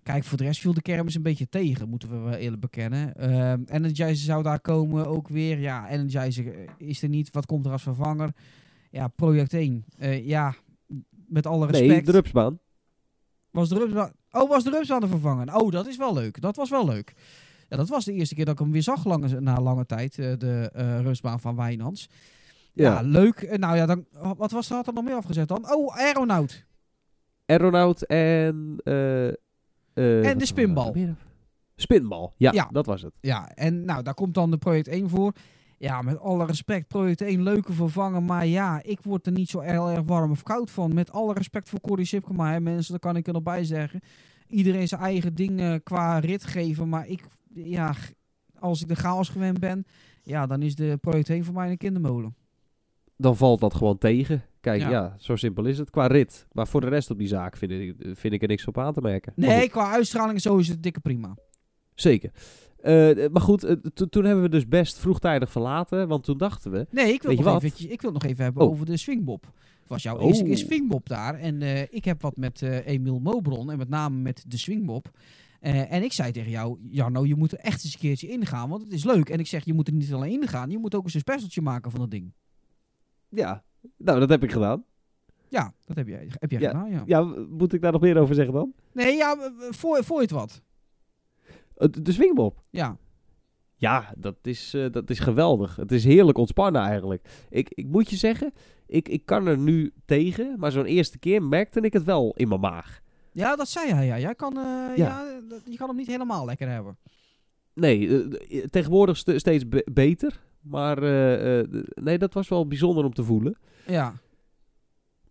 kijk, voor de rest viel de kermis een beetje tegen, moeten we wel eerlijk bekennen. Ehm Energizer zou daar komen ook weer. Ja, Energizer eh, is er niet. Wat komt er als vervanger? Ja, Project 1. Eh, ja, met alle respect. nee, de rupsbaan. Was de rupsbaan... Oh, was de rupsbaan te vervangen? Oh, dat is wel leuk. Dat was wel leuk. Ja, dat was de eerste keer dat ik hem weer zag lange, na lange tijd. eh, de eh rupsbaan van Wijnands. Ja, Ja. leuk. Eh, nou ja, dan, wat was er, had er nog meer afgezet dan? Oh, Aeronaut. Aeronaut en... eh, eh, wat de spinbal. Spinbal, ja, Ja. dat was het. Ja, en nou, daar komt dan de Project 1 voor. Ja, met alle respect, Project 1 leuke vervangen. Maar ja, ik word er niet zo heel erg warm of koud van. Met alle respect voor Corey Sipkema, hè, mensen, daar kan ik er nog bij zeggen. Iedereen zijn eigen dingen qua rit geven. Maar ik, ja, als ik de chaos gewend ben, ja, dan is de Project 1 voor mij een kindermolen. Dan valt dat gewoon tegen. Kijk, Ja. ja. zo simpel is het. Qua rit. Maar voor de rest op die zaak vind ik, vind ik er niks op aan te merken. Nee, qua uitstraling zo is het dikke prima. Zeker. Eh, maar goed, eh, to- toen hebben we dus best vroegtijdig verlaten. Want toen dachten we... Nee, ik wil, nog wat? eventjes, ik wil het nog even hebben Oh. over de swingbob. Het was jouw Oh. eerste keer swingbob daar. En eh, ik heb wat met eh Emiel Mobron en met name met de swingbob. Eh, en ik zei tegen jou, Jarno, je moet er echt eens een keertje ingaan, want het is leuk. En ik zeg, je moet er niet alleen ingaan, je moet ook eens een specialtje maken van dat ding. Ja, nou dat heb ik gedaan. Ja, dat heb jij, heb jij Ja. gedaan, ja. Ja, moet ik daar nog meer over zeggen dan? Nee, ja, voor, voor je het wat. Eh, de swingbob. Ja. Ja, dat is, eh, dat is geweldig. Het is heerlijk ontspannen eigenlijk. Ik, ik moet je zeggen, ik, ik kan er nu tegen. Maar zo'n eerste keer merkte ik het wel in mijn maag. Ja, dat zei hij, ja. Jij kan, eh, ja. Je kan hem niet helemaal lekker hebben. Nee, tegenwoordig ste- steeds be- beter. Maar nee, dat was wel bijzonder om te voelen. Ja.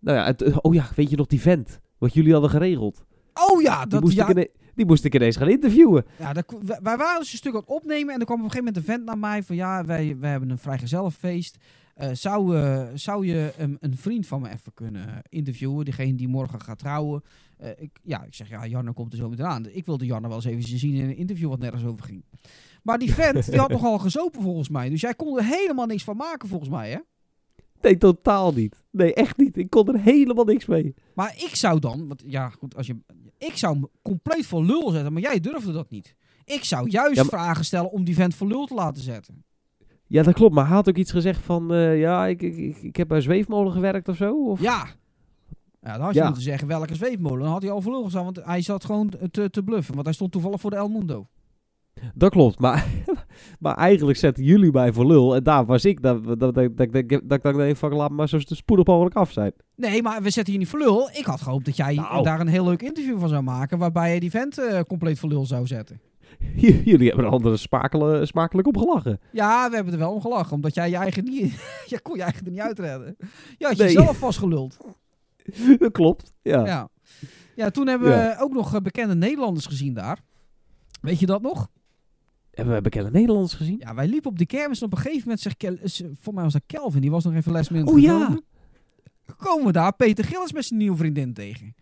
Nou ja, het, oh ja, weet je nog die vent? Wat jullie hadden geregeld. Oh ja, Die, dat, moest, ja, ik die moest ik ineens gaan interviewen. Ja, daar wij waren dus een stuk aan het opnemen en er kwam op een gegeven moment een vent naar mij van ja, wij, wij hebben een vrijgezellenfeest. Eh, zou, eh, zou je een, een vriend van me even kunnen interviewen? Degene die morgen gaat trouwen. Eh, ik, ja, ik zeg, ja, Jarno komt er zo meteen aan. Ik wilde Jarno wel eens even zien in een interview wat nergens over ging. Maar die vent, die had nogal gezopen volgens mij. Dus jij kon er helemaal niks van maken volgens mij, hè? Nee, totaal niet. Nee, echt niet. Ik kon er helemaal niks mee. Maar ik zou dan, want ja, goed, als je, ik zou hem compleet voor lul zetten, maar jij durfde dat niet. Ik zou juist Ja, maar- vragen stellen om die vent voor lul te laten zetten. Ja, dat klopt. Maar hij had ook iets gezegd van... eh, ja, ik, ik, ik, heb bij zweefmolen gewerkt of zo. Of... Ja. Ja, dan had je Ja. moeten zeggen welke zweefmolen. Dan had hij al voor lul gestaan, want hij zat gewoon te, te bluffen. Want hij stond toevallig voor de El Mundo. Dat klopt. Maar, maar eigenlijk zetten jullie mij voor lul. En daar was ik. Dat, dat, dat, dat, dat, dat, dat ik fuck, laat maar zo spoedig mogelijk af zijn. Nee, maar we zetten hier niet voor lul. Ik had gehoopt dat jij Nou. daar een heel leuk interview van zou maken. Waarbij je die vent eh, compleet voor lul zou zetten. Jullie hebben er anderen smakelijk, smakelijk op gelachen. Ja, we hebben er wel om gelachen. Omdat jij je eigen niet... je kon je eigen er niet uitredden. Je had Nee. jezelf vastgeluld. dat klopt. Ja. Ja. ja, toen hebben Ja. we ook nog eh, bekende Nederlanders gezien daar. Weet je dat nog? Hebben we bekende Nederlanders gezien? Ja, wij liepen op de kermis en op een gegeven moment zegt Kel, voor mij was dat Kelvin, die was nog even les met Oh ja. Komen we daar Peter Gillis met zijn nieuwe vriendin tegen.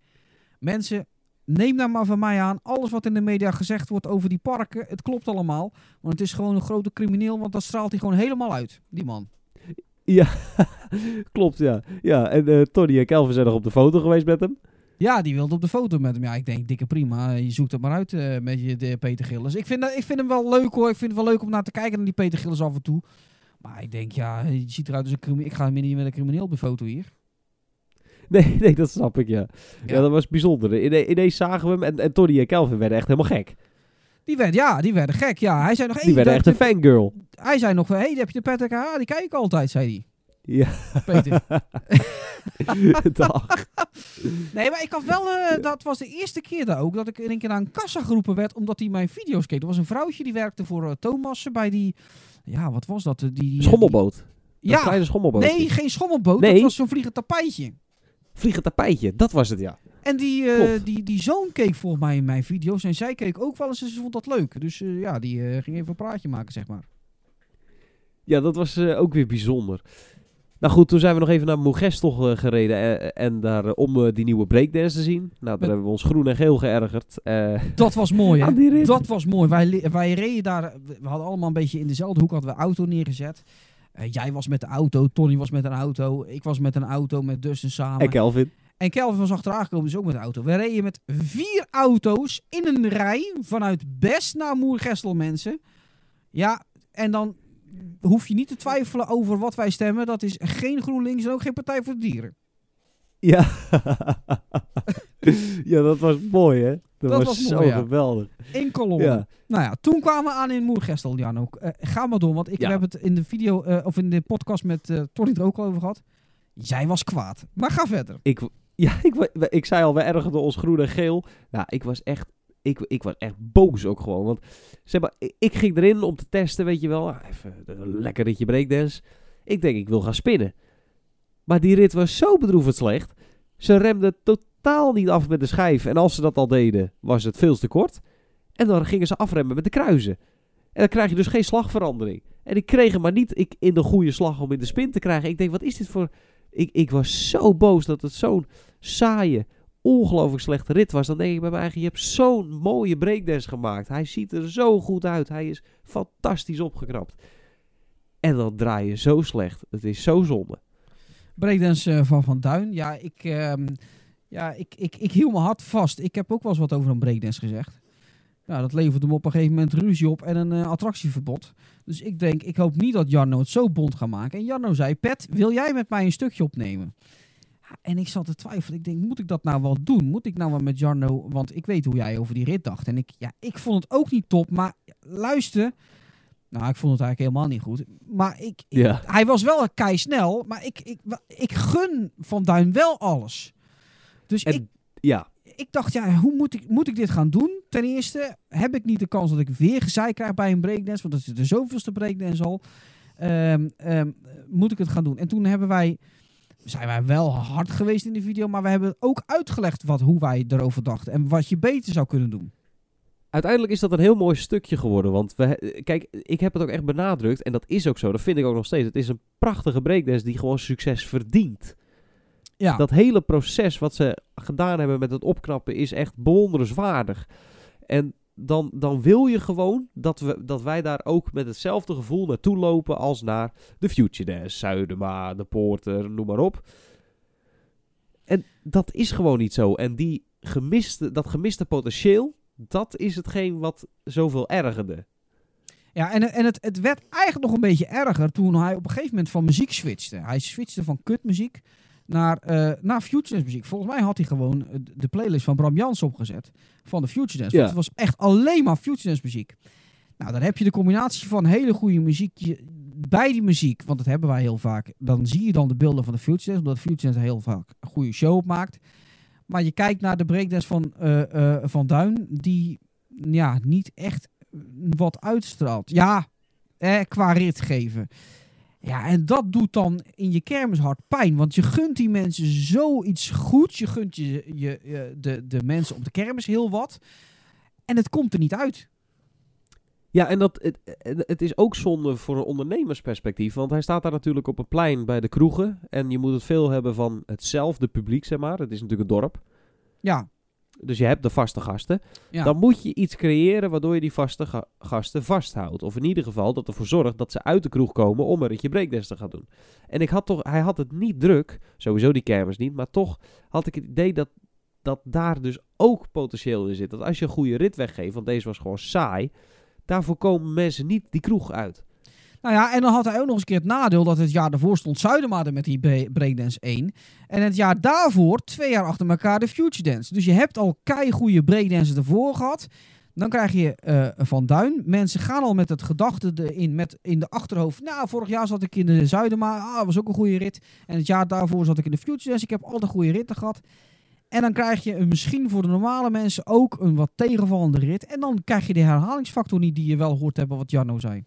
Mensen, neem nou maar van mij aan, alles wat in de media gezegd wordt over die parken, het klopt allemaal. Want het is gewoon een grote crimineel, want dat straalt hij gewoon helemaal uit, die man. Klopt, ja. Ja, en eh, Tony en Kelvin zijn nog op de foto geweest met hem. Ja, die wilde op de foto met hem. Ja, ik denk, dikke prima. Je zoekt het maar uit eh, met je de Peter Gillis. Ik vind, ik vind hem wel leuk hoor. Ik vind het wel leuk om naar te kijken naar die Peter Gillis af en toe. Maar ik denk, ja, je ziet eruit als een crimineel. Ik ga hem niet met een crimineel op de foto hier. Nee, nee, dat snap ik, ja. Ja, Ja. dat was bijzonder. Ine- ineens zagen we hem en, en Tony en Kelvin werden echt helemaal gek. Die werd, ja, die werden gek. Ja, hij zei nog, hey, Die werden echt een fangirl. Hij zei nog, hé, hey, heb je de Patrick H? Die kijk ik altijd, zei hij. Ja. Peter. Dag. nee, maar ik had wel, eh, dat was de eerste keer daar ook, dat ik in een keer naar een kassa geroepen werd, omdat hij mijn video's keek. Er was een vrouwtje die werkte voor eh, Thomas bij die, ja, wat was dat? Die, die Schommelboot. Die, Een ja, kleine schommelboot. nee, geen schommelboot. Nee. Dat was zo'n vliegend tapijtje. Vliegend tapijtje, dat was het, ja. En die, eh, die, die zoon keek volgens mij in mijn video's. En zij keek ook wel eens en ze vond dat leuk. Dus eh, ja, die eh, ging even een praatje maken, zeg maar. Ja, dat was eh, ook weer bijzonder. Nou goed, toen zijn we nog even naar Moegestel eh, gereden eh, en daar eh, om die nieuwe breakdance te zien. Nou, daar Met- hebben we ons groen en geel geërgerd. Dat was mooi, hè? Dat was mooi. Wij, wij reden daar. We hadden allemaal een beetje in dezelfde hoek hadden we auto neergezet. Jij was met de auto, Tony was met een auto, ik was met een auto met Dustin samen. En Kelvin. En Kelvin was achteraan gekomen, dus ook met de auto. We reden met vier auto's in een rij vanuit Best naar Moergestel, mensen. Ja, en dan hoef je niet te twijfelen over wat wij stemmen. Dat is geen GroenLinks en ook geen Partij voor de Dieren. Ja. ja, dat was mooi, hè? Dat, Dat was, was zo mooi, ja. geweldig. In kolom. Ja. Nou ja, toen kwamen we aan in Moergestel, Jan ook. Eh, ga maar door, want ik Ja. heb het in de video, eh, of in de podcast met eh Tony er ook al over gehad. Jij was kwaad. Maar ga verder. Ik, ja, ik, ik zei al, we ergerden ons groen en geel. Nou, ik was echt, ik, ik was echt boos ook gewoon. Want zeg maar, ik, ging erin om te testen, weet je wel. Ah, Even een lekker ritje breakdance. Ik denk, ik wil gaan spinnen. Maar die rit was zo bedroevend slecht. Ze remden totaal niet af met de schijf. En als ze dat al deden, was het veel te kort. En dan gingen ze afremmen met de kruisen. En dan krijg je dus geen slagverandering. En ik kreeg hem maar niet ik, in de goede slag om in de spin te krijgen. Ik denk, wat is dit voor... Ik, ik was zo boos dat het zo'n saaie, ongelooflijk slechte rit was. Dan denk ik bij mijn eigen, je hebt zo'n mooie breakdance gemaakt. Hij ziet er zo goed uit. Hij is fantastisch opgeknapt. En dan draai je zo slecht. Het is zo zonde. Breakdance eh, van Van Duin. Ja, ik, ehm, ja ik, ik, ik hield me hard vast. Ik heb ook wel eens wat over een breakdance gezegd. Nou, dat leverde hem op een gegeven moment ruzie op en een eh, attractieverbod. Dus ik denk, ik hoop niet dat Jarno het zo bond gaat maken. En Jarno zei, Pet, wil jij met mij een stukje opnemen? En ik zat te twijfelen. Ik denk, moet ik dat nou wel doen? Moet ik nou wel met Jarno... Want ik weet hoe jij over die rit dacht. En ik, ja, ik vond het ook niet top. Maar luister... Nou, ik vond het eigenlijk helemaal niet goed. Maar ik, ik- Ja. hij was wel kei snel. Maar ik, ik, ik gun Van Duin wel alles. Dus En- ik, Ja, ik dacht, ja, hoe moet ik, moet ik dit gaan doen? Ten eerste heb ik niet de kans dat ik weer gezeik krijg bij een breakdance. Want dat is de zoveelste breakdance al. Ehm, ehm, moet ik het gaan doen? En toen hebben wij, zijn wij wel hard geweest in de video. Maar we hebben ook uitgelegd wat, hoe wij erover dachten. En wat je beter zou kunnen doen. uiteindelijk is dat een heel mooi stukje geworden. Want we, kijk, ik heb het ook echt benadrukt. En dat is ook zo. Dat vind ik ook nog steeds. Het is een prachtige breakdance die gewoon succes verdient. Ja, Dat hele proces wat ze gedaan hebben met het opknappen is echt bewonderenswaardig. En dan, dan wil je gewoon dat, we, dat wij daar ook met hetzelfde gevoel naartoe lopen als naar de Future Dance, Zuidema, de Poorter, noem maar op. En dat is gewoon niet zo. En die gemiste, dat gemiste potentieel, dat is hetgeen wat zoveel ergerde. ja en, en het, het werd eigenlijk nog een beetje erger toen hij op een gegeven moment van muziek switchte. Hij switchte van kutmuziek naar, eh naar Future muziek. Volgens mij had hij gewoon eh, de playlist van Bram Jans opgezet van de Future Dance. Ja. Want het was echt alleen maar Future Dance muziek. Nou, dan heb je de combinatie van hele goede muziek bij die muziek, want dat hebben wij heel vaak. Dan zie je dan de beelden van de Future Dance, omdat Future Dance heel vaak een goede show opmaakt. Maar je kijkt naar de breakdance van, eh, van Duin, die ja, niet echt wat uitstraalt. Ja, eh, qua rit geven. Ja, en dat doet dan in je kermishart pijn. Want je gunt die mensen zoiets goeds. Je gunt je, je, je- de, de mensen op de kermis heel wat. En het komt er niet uit. Ja, en dat, het, het- het is ook zonde voor een ondernemersperspectief. Want hij staat daar natuurlijk op een plein bij de kroegen. En je moet het veel hebben van hetzelfde publiek, zeg maar. Het is natuurlijk een dorp. Ja, Dus je hebt de vaste gasten. ja. Dan moet je iets creëren waardoor je die vaste ga- gasten vasthoudt. Of in ieder geval dat ervoor zorgt dat ze uit de kroeg komen om een ritje breakdance te gaan doen. En ik had toch, hij had het niet druk, sowieso die kermis niet, maar toch had ik het idee dat, dat daar dus ook potentieel in zit. Dat als je een goede rit weggeeft, want deze was gewoon saai, daarvoor komen mensen niet die kroeg uit. Nou ja, en dan had hij ook nog eens een keer het nadeel dat het jaar daarvoor stond Zuidema met die bre- Breakdance 1. En het jaar daarvoor, twee jaar achter elkaar, de Future Dance. Dus je hebt al kei goede ervoor gehad. Dan krijg je eh, Van Duin. Mensen gaan al met het gedachte erin, met in de achterhoofd. Nou, vorig jaar zat ik in de Zuidema. Ah, was ook een goede rit. En het jaar daarvoor zat ik in de Future Dance. Ik heb altijd goede ritten gehad. En dan krijg je misschien voor de normale mensen ook een wat tegenvallende rit. En dan krijg je de herhalingsfactor niet die je wel hoort hebben, wat Jarno zei.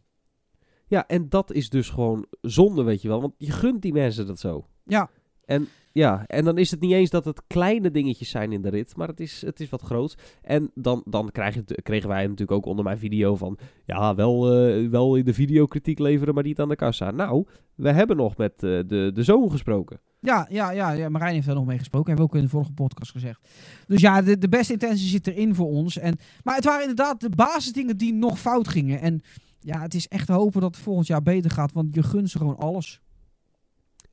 Ja, en dat is dus gewoon zonde, weet je wel. Want je gunt die mensen dat zo. Ja, En ja, en dan is het niet eens dat het kleine dingetjes zijn in de rit, maar het is, het is wat groot. En dan, dan krijg je, kregen wij natuurlijk ook onder mijn video van, ja, wel, eh, wel in de videokritiek leveren, maar niet aan de kassa. Nou, we hebben nog met eh, de, de zoon gesproken. Ja, ja, ja, ja, Marijn heeft daar nog mee gesproken. Hebben we ook in de vorige podcast gezegd. Dus ja, de, de beste intentie zit erin voor ons. En, maar het waren inderdaad de basisdingen die nog fout gingen. En ja, het is echt hopen dat het volgend jaar beter gaat. Want je gunt ze gewoon alles.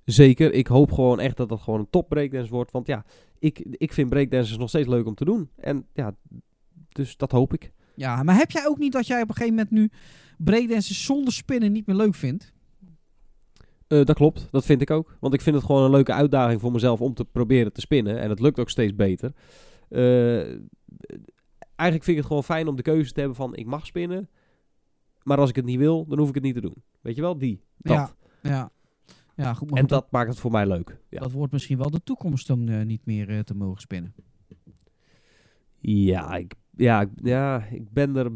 Zeker, ik hoop gewoon echt dat dat gewoon een top breakdance wordt. Want ja, ik, ik vind breakdances nog steeds leuk om te doen. En ja, dus dat hoop ik. Ja, maar heb jij ook niet dat jij op een gegeven moment nu breakdances zonder spinnen niet meer leuk vindt? Eh, dat klopt, dat vind ik ook. Want ik vind het gewoon een leuke uitdaging voor mezelf om te proberen te spinnen. En het lukt ook steeds beter. Eh, eigenlijk vind ik het gewoon fijn om de keuze te hebben van ik mag spinnen. Maar als ik het niet wil, dan hoef ik het niet te doen. Weet je wel, die. Dat. Ja, ja. Ja, goed. Maar en goed, dat maakt het voor mij leuk. Ja, dat wordt misschien wel de toekomst om eh, niet meer eh, te mogen spinnen. ja, ik, ja, ik- ja, ik ben er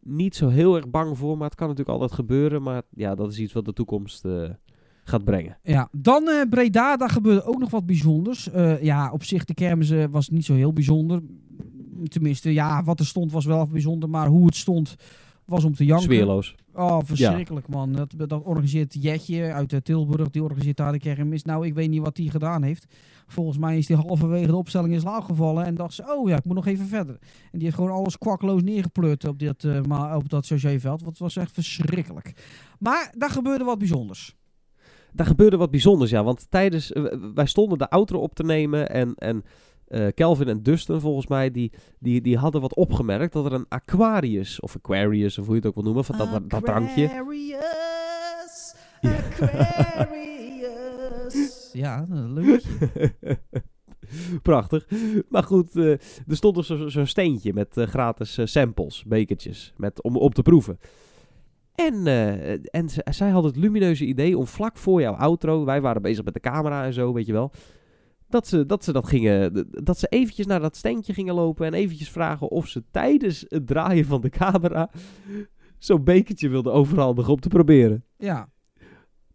niet zo heel erg bang voor. Maar het kan natuurlijk altijd gebeuren. Maar ja, dat is iets wat de toekomst eh, gaat brengen. Ja, dan eh, Breda, daar gebeurde ook nog wat bijzonders. Ja, op zich, de kermis was niet zo heel bijzonder. Tenminste, ja, wat er stond was wel bijzonder, maar hoe het stond was om te janken. Sfeerloos. Oh, verschrikkelijk man. Dat, dat organiseert Jetje uit eh, Tilburg, die organiseert daar de kermis. Nou, ik weet niet wat die gedaan heeft. Volgens mij is die halverwege de opstelling in slaap gevallen en dacht ze, oh ja, ik moet nog even verder. En die heeft gewoon alles kwakloos neergepleurd op, dit, eh, maar op dat het was echt verschrikkelijk. Maar daar gebeurde wat bijzonders. Daar gebeurde wat bijzonders, ja. Want tijdens... eh, wij stonden de outro op te nemen en... en eh, Kelvin en Dustin, volgens mij, die, die, die hadden wat opgemerkt dat er een Aquarius, of Aquarius, of hoe je het ook wil noemen, van dat, dat drankje. Aquarius, Ja. Aquarius. Ja, leuk. Prachtig. Maar goed, eh, er stond zo- zo'n steentje met eh, gratis samples, bekertjes, met, om op te proeven. En, en zij had het lumineuze idee om vlak voor jouw outro, wij waren bezig met de camera en zo, weet je wel, dat ze dat, ze dat gingen, dat ze eventjes naar dat steentje gingen lopen en eventjes vragen of ze tijdens het draaien van de camera zo'n bekertje wilden overhandigen om te proberen. Ja,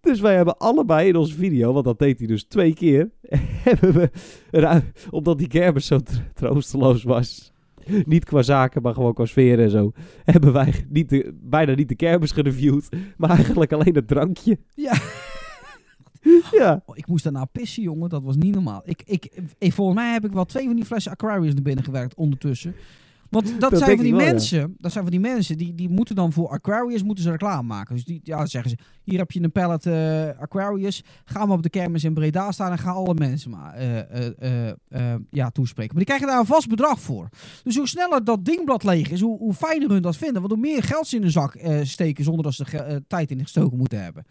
Dus wij hebben allebei in onze video, want dat deed hij dus twee keer, hebben we omdat die kermis zo tr- troosteloos was, niet qua zaken, maar gewoon qua sfeer en zo, hebben wij niet de, bijna niet de kermis gereviewd, maar eigenlijk alleen het drankje. Ja. Ja. Oh, ik moest daarna pissen, jongen. Dat was niet normaal. Ik, ik, ik, volgens mij heb ik wel twee van die flessen Aquarius naar binnen gewerkt ondertussen. Want dat, Dat zijn van die ja. mensen, dat zijn van die mensen die, die moeten dan voor Aquarius moeten ze reclame maken. Dus die, ja, dan zeggen ze, hier heb je een pallet eh, Aquarius, ga maar op de kermis in Breda staan en ga alle mensen maar eh, eh, ja, toespreken. Maar die krijgen daar een vast bedrag voor. Dus hoe sneller dat dingblad leeg is, hoe, hoe fijner hun dat vinden. Want hoe meer geld ze in hun zak steken zonder dat ze tijd in gestoken moeten hebben.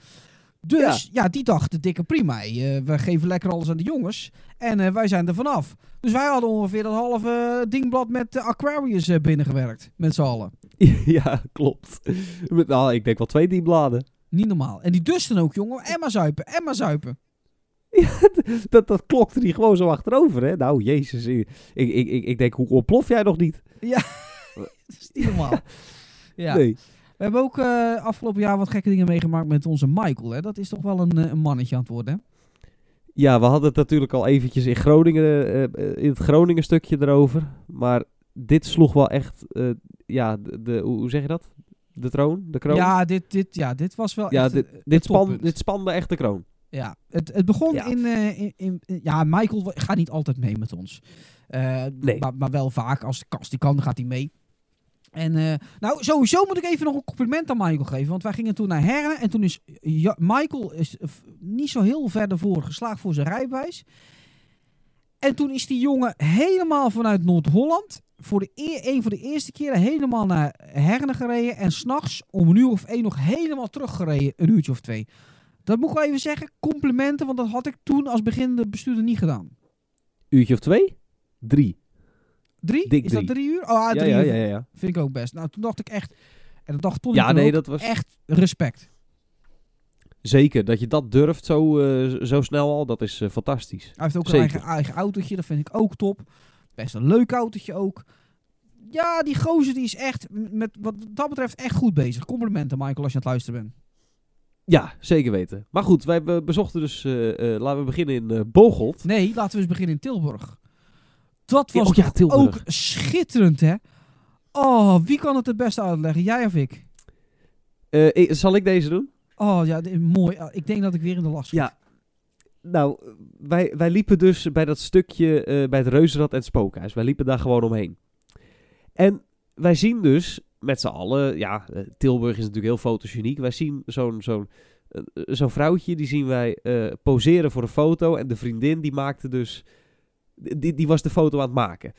Dus ja, die dachten dikke prima. eh, we geven lekker alles aan de jongens. En eh, wij zijn er vanaf. Dus wij hadden ongeveer dat halve eh, dingblad met Aquarius binnengewerkt. Met z'n allen. ja, klopt. Met, nou, ik denk wel twee dienbladen. Niet normaal. En die Dustin ook, jongen. Emma zuipen, Emma zuipen. Dat, dat klokte die gewoon zo achterover, hè? Nou, jezus. Ik, ik, ik, ik denk, hoe ontplof jij nog niet? Dat is niet normaal. Ja. Nee. We hebben ook eh, afgelopen jaar wat gekke dingen meegemaakt met onze Michael. Hè? Dat is toch wel een, eh, een mannetje aan het worden, hè? Ja, we hadden het natuurlijk al eventjes in Groningen, eh, in het Groningen stukje erover. Maar dit sloeg wel echt, ja, de, de- hoe zeg je dat? De troon? De kroon? Ja, dit, dit, ja, dit was wel Ja, echt dit, span, dit spande echt de kroon. Ja, het, het begon Ja. In, in, Ja, Michael gaat niet altijd mee met ons. Nee. maar, maar wel vaak. Als de kast die kan, gaat hij mee. En eh, nou, sowieso moet ik even nog een compliment aan Michael geven. Want wij gingen toen naar Herne. En toen is Michael is, eh, niet zo heel ver voor geslaagd voor zijn rijbewijs. En toen is die jongen helemaal vanuit Noord-Holland. Voor de e een van de eerste keren helemaal naar Herne gereden. En s'nachts om een uur of één nog helemaal teruggereden. Een uurtje of twee. Dat moet ik wel even zeggen. Complimenten, want dat had ik toen als beginnende bestuurder niet gedaan. Uurtje of twee? Drie. Drie? Dik is drie. dat drie uur? Oh, ah, drie ja, uur. ja, ja, ja. Vind ik ook best. Nou, toen dacht ik echt... En dat dacht Tony Ja, nee, ook, dat was echt respect. zeker. Dat je dat durft zo, eh, zo snel al, dat is eh, fantastisch. Hij heeft ook een eigen, eigen autootje. Dat vind ik ook top. Best een leuk autootje ook. Ja, die gozer die is echt, met wat dat betreft, echt goed bezig. Complimenten, Michael, als je aan het luisteren bent. Ja, zeker weten. Maar goed, wij be- bezochten dus, eh, laten we beginnen in Bocholt. Nee, laten we eens beginnen in Tilburg. Dat was oh ja, ook schitterend, hè? Oh, wie kan het het beste uitleggen? Jij of ik? Eh, ik- zal ik deze doen? Oh ja, mooi. Ah, Ik denk dat ik weer in de last schiet. Ja. Nou, wij, wij liepen dus bij dat stukje eh, bij het Reuzenrad en het Spookhuis. Wij liepen daar gewoon omheen. En wij zien dus met z'n allen, ja, eh, Tilburg is natuurlijk heel fotogeniek. Wij zien zo'n zo'n zo'n vrouwtje, die zien wij poseren voor een foto. En de vriendin die maakte dus, die, die was de foto aan het maken.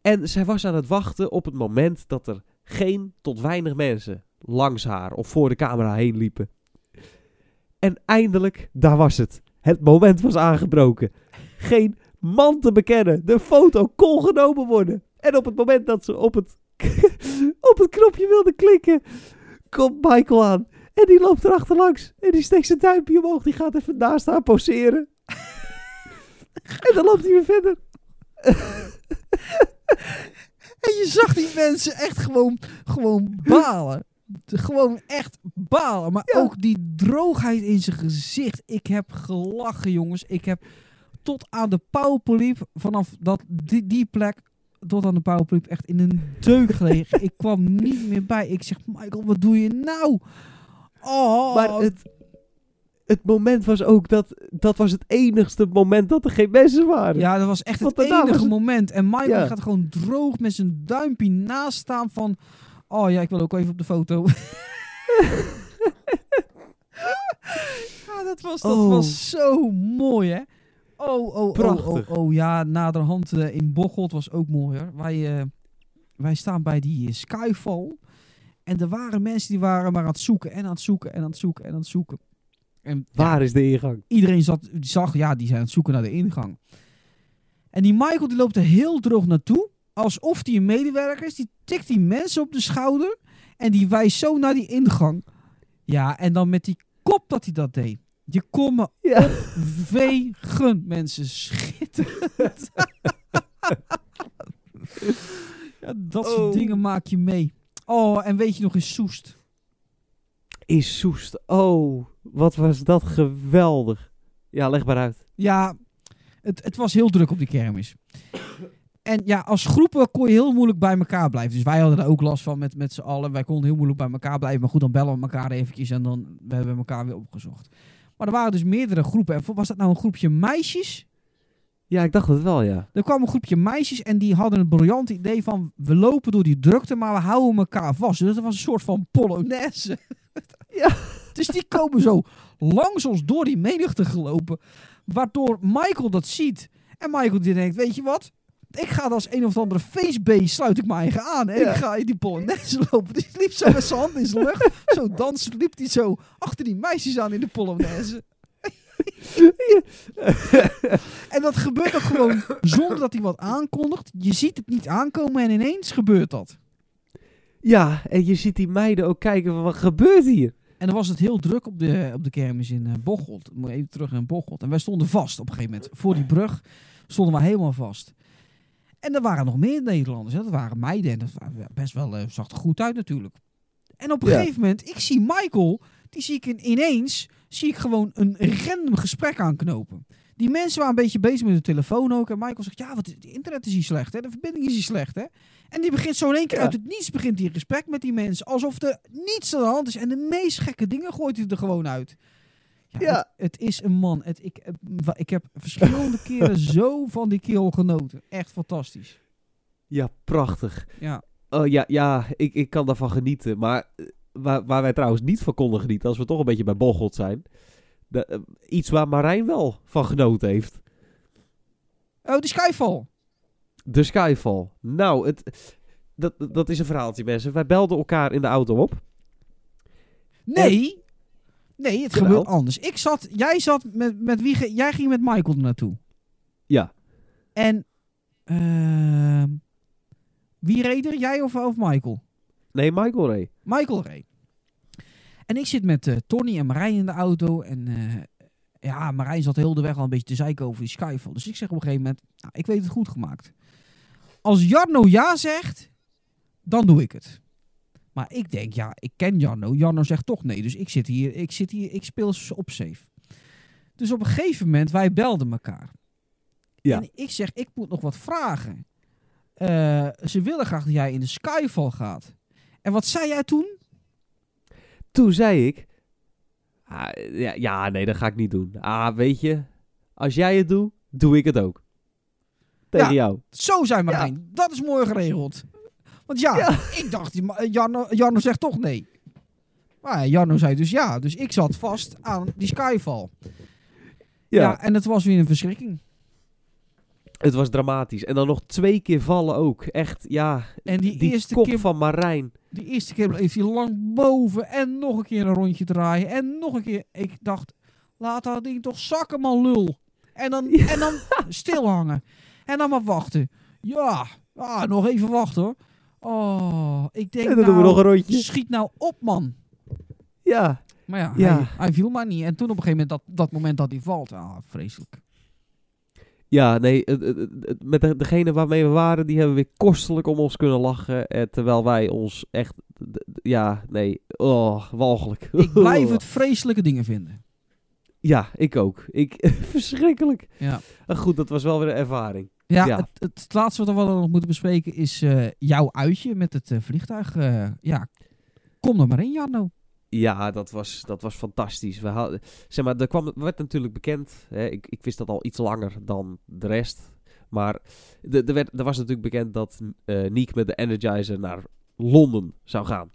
En zij was aan het wachten op het moment dat er geen tot weinig mensen langs haar of voor de camera heen liepen. En eindelijk, daar was het. Het moment was aangebroken. Geen man te bekennen. De foto kon genomen worden. En op het moment dat ze op het, op het knopje wilde klikken, komt Michael aan. En die loopt er achterlangs. En die steekt zijn duimpje omhoog. Die gaat even naast haar poseren. En dan loopt hij weer verder. En je zag die mensen echt gewoon, gewoon balen. Gewoon echt balen. Maar Ja. ook die droogheid in zijn gezicht. Ik heb gelachen, jongens. Ik heb tot aan de pauwpoliep, vanaf dat, die, die plek, tot aan de pauwpoliep, echt in een deuk gelegen. ik kwam niet meer bij. Ik zeg, Michael, wat doe je nou? Oh, Maar het, het moment was ook dat... Dat was het enigste moment dat er geen mensen waren. Ja, dat was echt het Want enige het- moment. En Michael Ja. gaat gewoon droog met zijn duimpje naast staan van... Oh ja, ik wil ook even op de foto. ja, dat was, dat Oh. was zo mooi, hè? Oh, oh, oh, Prachtig. oh, oh, ja, naderhand eh, in Bocholt was ook mooi, hoor. Wij, eh, wij staan bij die eh, Skyfall. En er waren mensen die waren maar aan het zoeken en aan het zoeken en aan het zoeken en aan het zoeken. En ja, Waar is de ingang? iedereen zat, zag, ja, die zijn aan het zoeken naar de ingang. En die Michael die loopt er heel droog naartoe. Alsof die een medewerker is. Die tikt die mensen op de schouder. En die wijst zo naar die ingang. Ja, en dan met die kop dat hij dat deed. Je kon me Ja. vegen, mensen. Schitterend. ja, dat soort Oh. dingen maak je mee. Oh, en weet je nog eens Soest. In Soest. Oh, wat was dat geweldig. Ja, leg maar uit. Ja, het, het was heel druk op die kermis. En ja, als groepen kon je heel moeilijk bij elkaar blijven. Dus wij hadden er ook last van met, met z'n allen. Wij konden heel moeilijk bij elkaar blijven. Maar goed, dan bellen we elkaar eventjes en dan we hebben we elkaar weer opgezocht. Maar er waren dus meerdere groepen. En was dat nou een groepje meisjes? Ja, ik dacht het wel, ja. Er kwam een groepje meisjes en die hadden het briljante idee van... we lopen door die drukte, maar we houden elkaar vast. Dus dat was een soort van polonaise. Ja. Dus die komen zo langs ons door die menigte gelopen. Waardoor Michael dat ziet. En Michael die denkt, weet je wat? Ik ga als een of andere feestbeest, sluit ik mijn eigen aan. En Ja. ik ga in die polonaise lopen. Dus die liep zo met zijn hand in zijn lucht. Zo dansen liep hij zo achter die meisjes aan in de polonaise. En dat gebeurt ook gewoon zonder dat hij wat aankondigt. Je ziet het niet aankomen en ineens gebeurt dat. Ja, en je ziet die meiden ook kijken van, wat gebeurt hier? En dan was het heel druk op de, op de kermis in eh, Bocholt. Moet even terug naar Bocholt. En wij stonden vast op een gegeven moment. Voor die brug stonden we helemaal vast. En er waren nog meer Nederlanders. Hè. Dat waren meiden. En dat best wel, eh, zag er goed uit natuurlijk. En op een Ja. gegeven moment, ik zie Michael, die zie ik in- ineens, zie ik gewoon een random gesprek aanknopen. Die mensen waren een beetje bezig met de telefoon ook. En Michael zegt, ja, wat, het internet is hier slecht, hè? De verbinding is hier slecht, hè? En die begint zo in één keer Ja. uit het niets begint die gesprek met die mensen. Alsof er niets aan de hand is. En de meest gekke dingen gooit hij er gewoon uit. Ja, Ja. Het, het is een man. Het, ik, eh, ik heb verschillende keren zo van die kerel genoten. Echt fantastisch. Ja, prachtig. Ja. Oh ja, ja ik, ik kan daarvan genieten. Maar eh, waar, waar wij trouwens niet van konden genieten, als we toch een beetje bij Bocholt zijn. De- eh, iets waar Marijn wel van genoten heeft. Oh, die Skyfall. De Skyfall. Nou, het, dat, dat is een verhaaltje, mensen. Wij belden elkaar in de auto op. Nee. Nee, het gebeurt anders. Ik zat, jij zat met, met wie? Jij ging met Michael naartoe. Ja. En ehm, wie reed er? Jij of, of Michael? Nee, Michael Ray. Michael reed. En ik zit met eh, Tony en Marijn in de auto. En eh, ja, Marijn zat heel de weg al een beetje te zeiken over die Skyfall. Dus ik zeg op een gegeven moment, nou, ik weet het goed gemaakt. Als Jarno ja zegt, dan doe ik het. Maar ik denk, ja, ik ken Jarno. Jarno zegt toch nee. Dus ik zit hier, ik zit hier, ik speel op safe. Dus op een gegeven moment, wij belden elkaar. Ja. En ik zeg, ik moet nog wat vragen. Eh, ze willen graag dat jij in de Skyfall gaat. En wat zei jij toen? Toen zei ik... ah, ja, ja, nee, dat ga ik niet doen. Ah, weet je, als jij het doet, doe ik het ook. Tegen Ja. jou. Zo zei Marijn. Dat is mooi geregeld. Want ja, ik dacht, die Ma- Jarno, Jarno zegt toch nee. Maar ja, Jarno zei dus ja. Dus ik zat vast aan die Skyfall. Ja, Ja, en het was weer een verschrikking. Het was dramatisch. En dan nog twee keer vallen ook. Echt, ja. En die, Die eerste kop keer, van Marijn. die eerste keer bleef hij lang boven. En nog een keer een rondje draaien. En nog een keer. Ik dacht, laat dat ding toch zakken, man lul. En dan, Ja. en dan stilhangen. En dan maar wachten. Ja, ah, nog even wachten hoor. Oh, ik denk En dan doen we nou, nog een rondje. schiet nou op man. Ja. Maar ja, Ja. Hij, hij viel maar niet. En toen op een gegeven moment, dat, dat moment dat hij valt, ah, vreselijk. Ja, nee, met de, degene waarmee we waren, die hebben weer kostelijk om ons kunnen lachen. Eh, terwijl wij ons echt, ja, nee, oh, walgelijk. Ik blijf het vreselijke dingen vinden. Ja, ik ook. Ik, verschrikkelijk. Ja. Goed, dat was wel weer een ervaring. Ja, Ja. Het, het laatste wat we nog moeten bespreken is eh, jouw uitje met het eh, vliegtuig. Ja, kom er maar in, Jarno. Ja, dat was, dat was fantastisch. We hadden, zeg maar, er kwam, werd natuurlijk bekend. Hè, ik, ik wist dat al iets langer dan de rest. Maar de- er, werd, er was natuurlijk bekend dat eh Niek met de Energizer naar Londen zou gaan.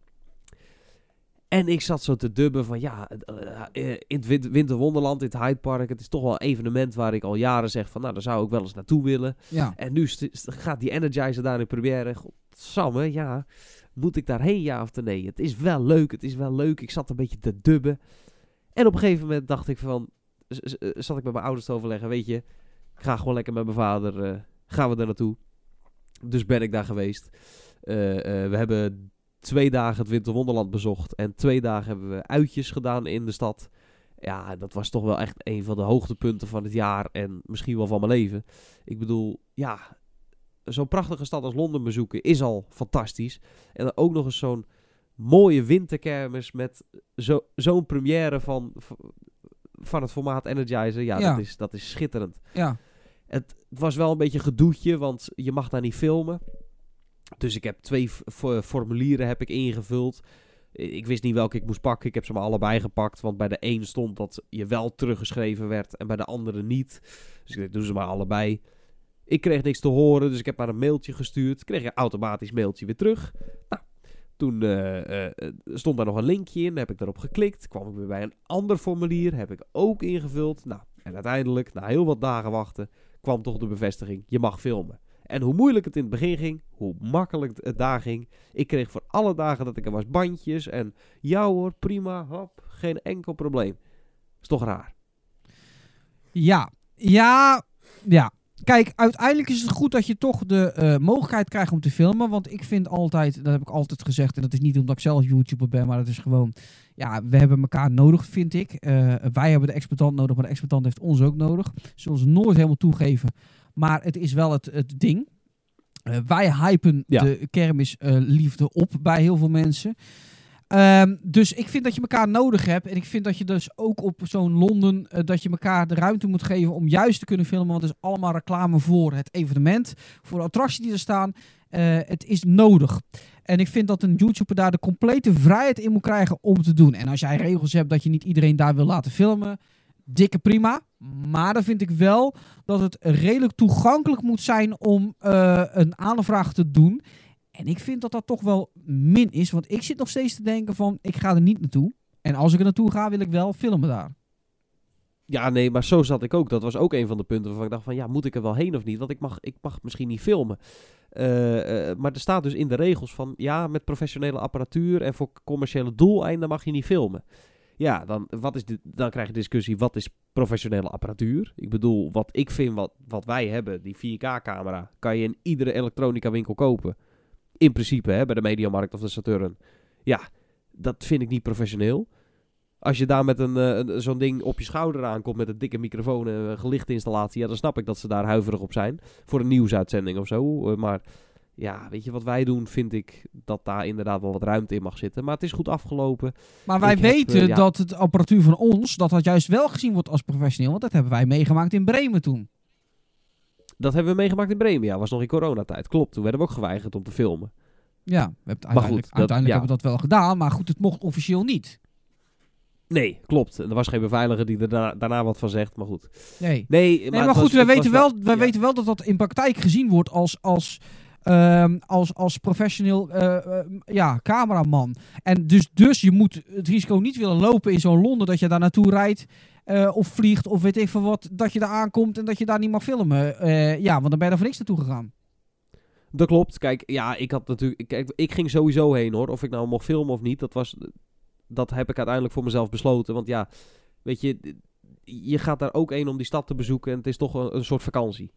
En ik zat zo te dubben van ja, eh, eh, in het Win- Winterwonderland, in het Hyde Park. Het is toch wel een evenement waar ik al jaren zeg van nou, daar zou ik wel eens naartoe willen. Ja. En nu gaat die Energizer daar in première. Godsamme, ja. Moet ik daarheen, ja of nee? Het is wel leuk, het is wel leuk. Ik zat een beetje te dubben. En op een gegeven moment dacht ik van... eh, Zat ik met mijn ouders te overleggen. Weet je, ga gewoon lekker met mijn vader... eh, gaan we daar naartoe. Dus ben ik daar geweest. Eh, we hebben twee dagen het Winterwonderland bezocht. En twee dagen hebben we uitjes gedaan in de stad. Ja, dat was toch wel echt een van de hoogtepunten van het jaar. En misschien wel van mijn leven. Ik bedoel, ja, zo'n prachtige stad als Londen bezoeken is al fantastisch. En dan ook nog eens zo'n mooie winterkermis met zo, zo'n première van, van het formaat Energizer. Ja, Ja. Dat, is, dat is schitterend. Ja. Het was wel een beetje gedoetje, want je mag daar niet filmen. Dus ik heb twee formulieren heb ik ingevuld. Ik wist niet welke ik moest pakken. Ik heb ze maar allebei gepakt. Want bij de een stond dat je wel teruggeschreven werd en bij de andere niet. Dus ik dacht, doe ze maar allebei. Ik kreeg niks te horen, dus ik heb maar een mailtje gestuurd. Kreeg een automatisch mailtje weer terug. Nou, toen eh, eh, stond daar nog een linkje in. Heb ik daarop geklikt. Kwam ik weer bij een ander formulier. Heb ik ook ingevuld. Nou, en uiteindelijk, na heel wat dagen wachten, kwam toch de bevestiging. Je mag filmen. En hoe moeilijk het in het begin ging, hoe makkelijk het daar ging. Ik kreeg voor alle dagen dat ik er was bandjes. En ja hoor, prima, hop, geen enkel probleem. Is toch raar? Ja, ja, ja. Kijk, uiteindelijk is het goed dat je toch de eh, mogelijkheid krijgt om te filmen. Want ik vind altijd, dat heb ik altijd gezegd, en dat is niet omdat ik zelf YouTuber ben, maar dat is gewoon, ja, we hebben elkaar nodig, vind ik. Eh, wij hebben de exploitant nodig, maar de exploitant heeft ons ook nodig. Zullen ze nooit helemaal toegeven. Maar het is wel het, het ding. Eh, wij hypen Ja. de kermisliefde op bij heel veel mensen. Ehm, dus ik vind dat je elkaar nodig hebt. En ik vind dat je dus ook op zo'n Londen... eh, dat je elkaar de ruimte moet geven om juist te kunnen filmen. Want het is allemaal reclame voor het evenement. Voor de attracties die er staan. Eh, het is nodig. En ik vind dat een YouTuber daar de complete vrijheid in moet krijgen om te doen. En als jij regels hebt dat je niet iedereen daar wil laten filmen... Dikke prima. Maar dan vind ik wel dat het redelijk toegankelijk moet zijn om eh, een aanvraag te doen. En ik vind dat dat toch wel min is. Want ik zit nog steeds te denken van, ik ga er niet naartoe. En als ik er naartoe ga, wil ik wel filmen daar. Ja, nee, maar zo zat ik ook. Dat was ook een van de punten waarvan ik dacht van... Ja, moet ik er wel heen of niet? Want ik mag, ik mag misschien niet filmen. Eh, eh, maar er staat dus in de regels van... Ja, met professionele apparatuur en voor commerciële doeleinden mag je niet filmen. Ja, dan, wat is dan krijg je discussie... Wat is professionele apparatuur? Ik bedoel, wat ik vind, wat, wat wij hebben... Die 4K-camera... Kan je in iedere elektronica winkel kopen. In principe, hè, bij de Mediamarkt of de Saturn. Ja, dat vind ik niet professioneel. Als je daar met een, eh, een- zo'n ding op je schouder aankomt met een dikke microfoon en een gelichtinstallatie, ja, dan snap ik dat ze daar huiverig op zijn. Voor een nieuwsuitzending of zo. Eh, maar ja, weet je wat wij doen, vind ik dat daar inderdaad wel wat ruimte in mag zitten. Maar het is goed afgelopen. Maar wij Ik heb, weten eh, ja. dat het apparatuur van ons, dat dat juist wel gezien wordt als professioneel. Want dat hebben wij meegemaakt in Bremen toen. Dat hebben we meegemaakt in Bremen. Ja, was nog in coronatijd. Klopt, toen werden we ook geweigerd om te filmen. Ja, we hebben het Maar goed, uiteindelijk, dat- uiteindelijk ja. hebben we dat wel gedaan. Maar goed, het mocht officieel niet. Nee, klopt. En er was geen beveiliger die er daarna, daarna wat van zegt, maar goed. Nee. Nee, Nee, maar, goed, was- wij, weten wel, wij ja. weten wel dat dat in praktijk gezien wordt als, als, ehm, als, als professioneel eh, eh, ja, cameraman. En dus, dus je moet het risico niet willen lopen in zo'n Londen dat je daar naartoe rijdt eh, of vliegt of weet ik veel wat, dat je daar aankomt en dat je daar niet mag filmen. Eh, ja, want dan ben je er voor niks naartoe gegaan. Dat klopt. Kijk, ja, ik had natuurlijk. Kijk, ik ging sowieso heen hoor. Of ik nou mocht filmen of niet. Dat was. Dat heb ik uiteindelijk voor mezelf besloten. Want ja, weet je. Je gaat daar ook heen om die stad te bezoeken. En het is toch een, een soort vakantie.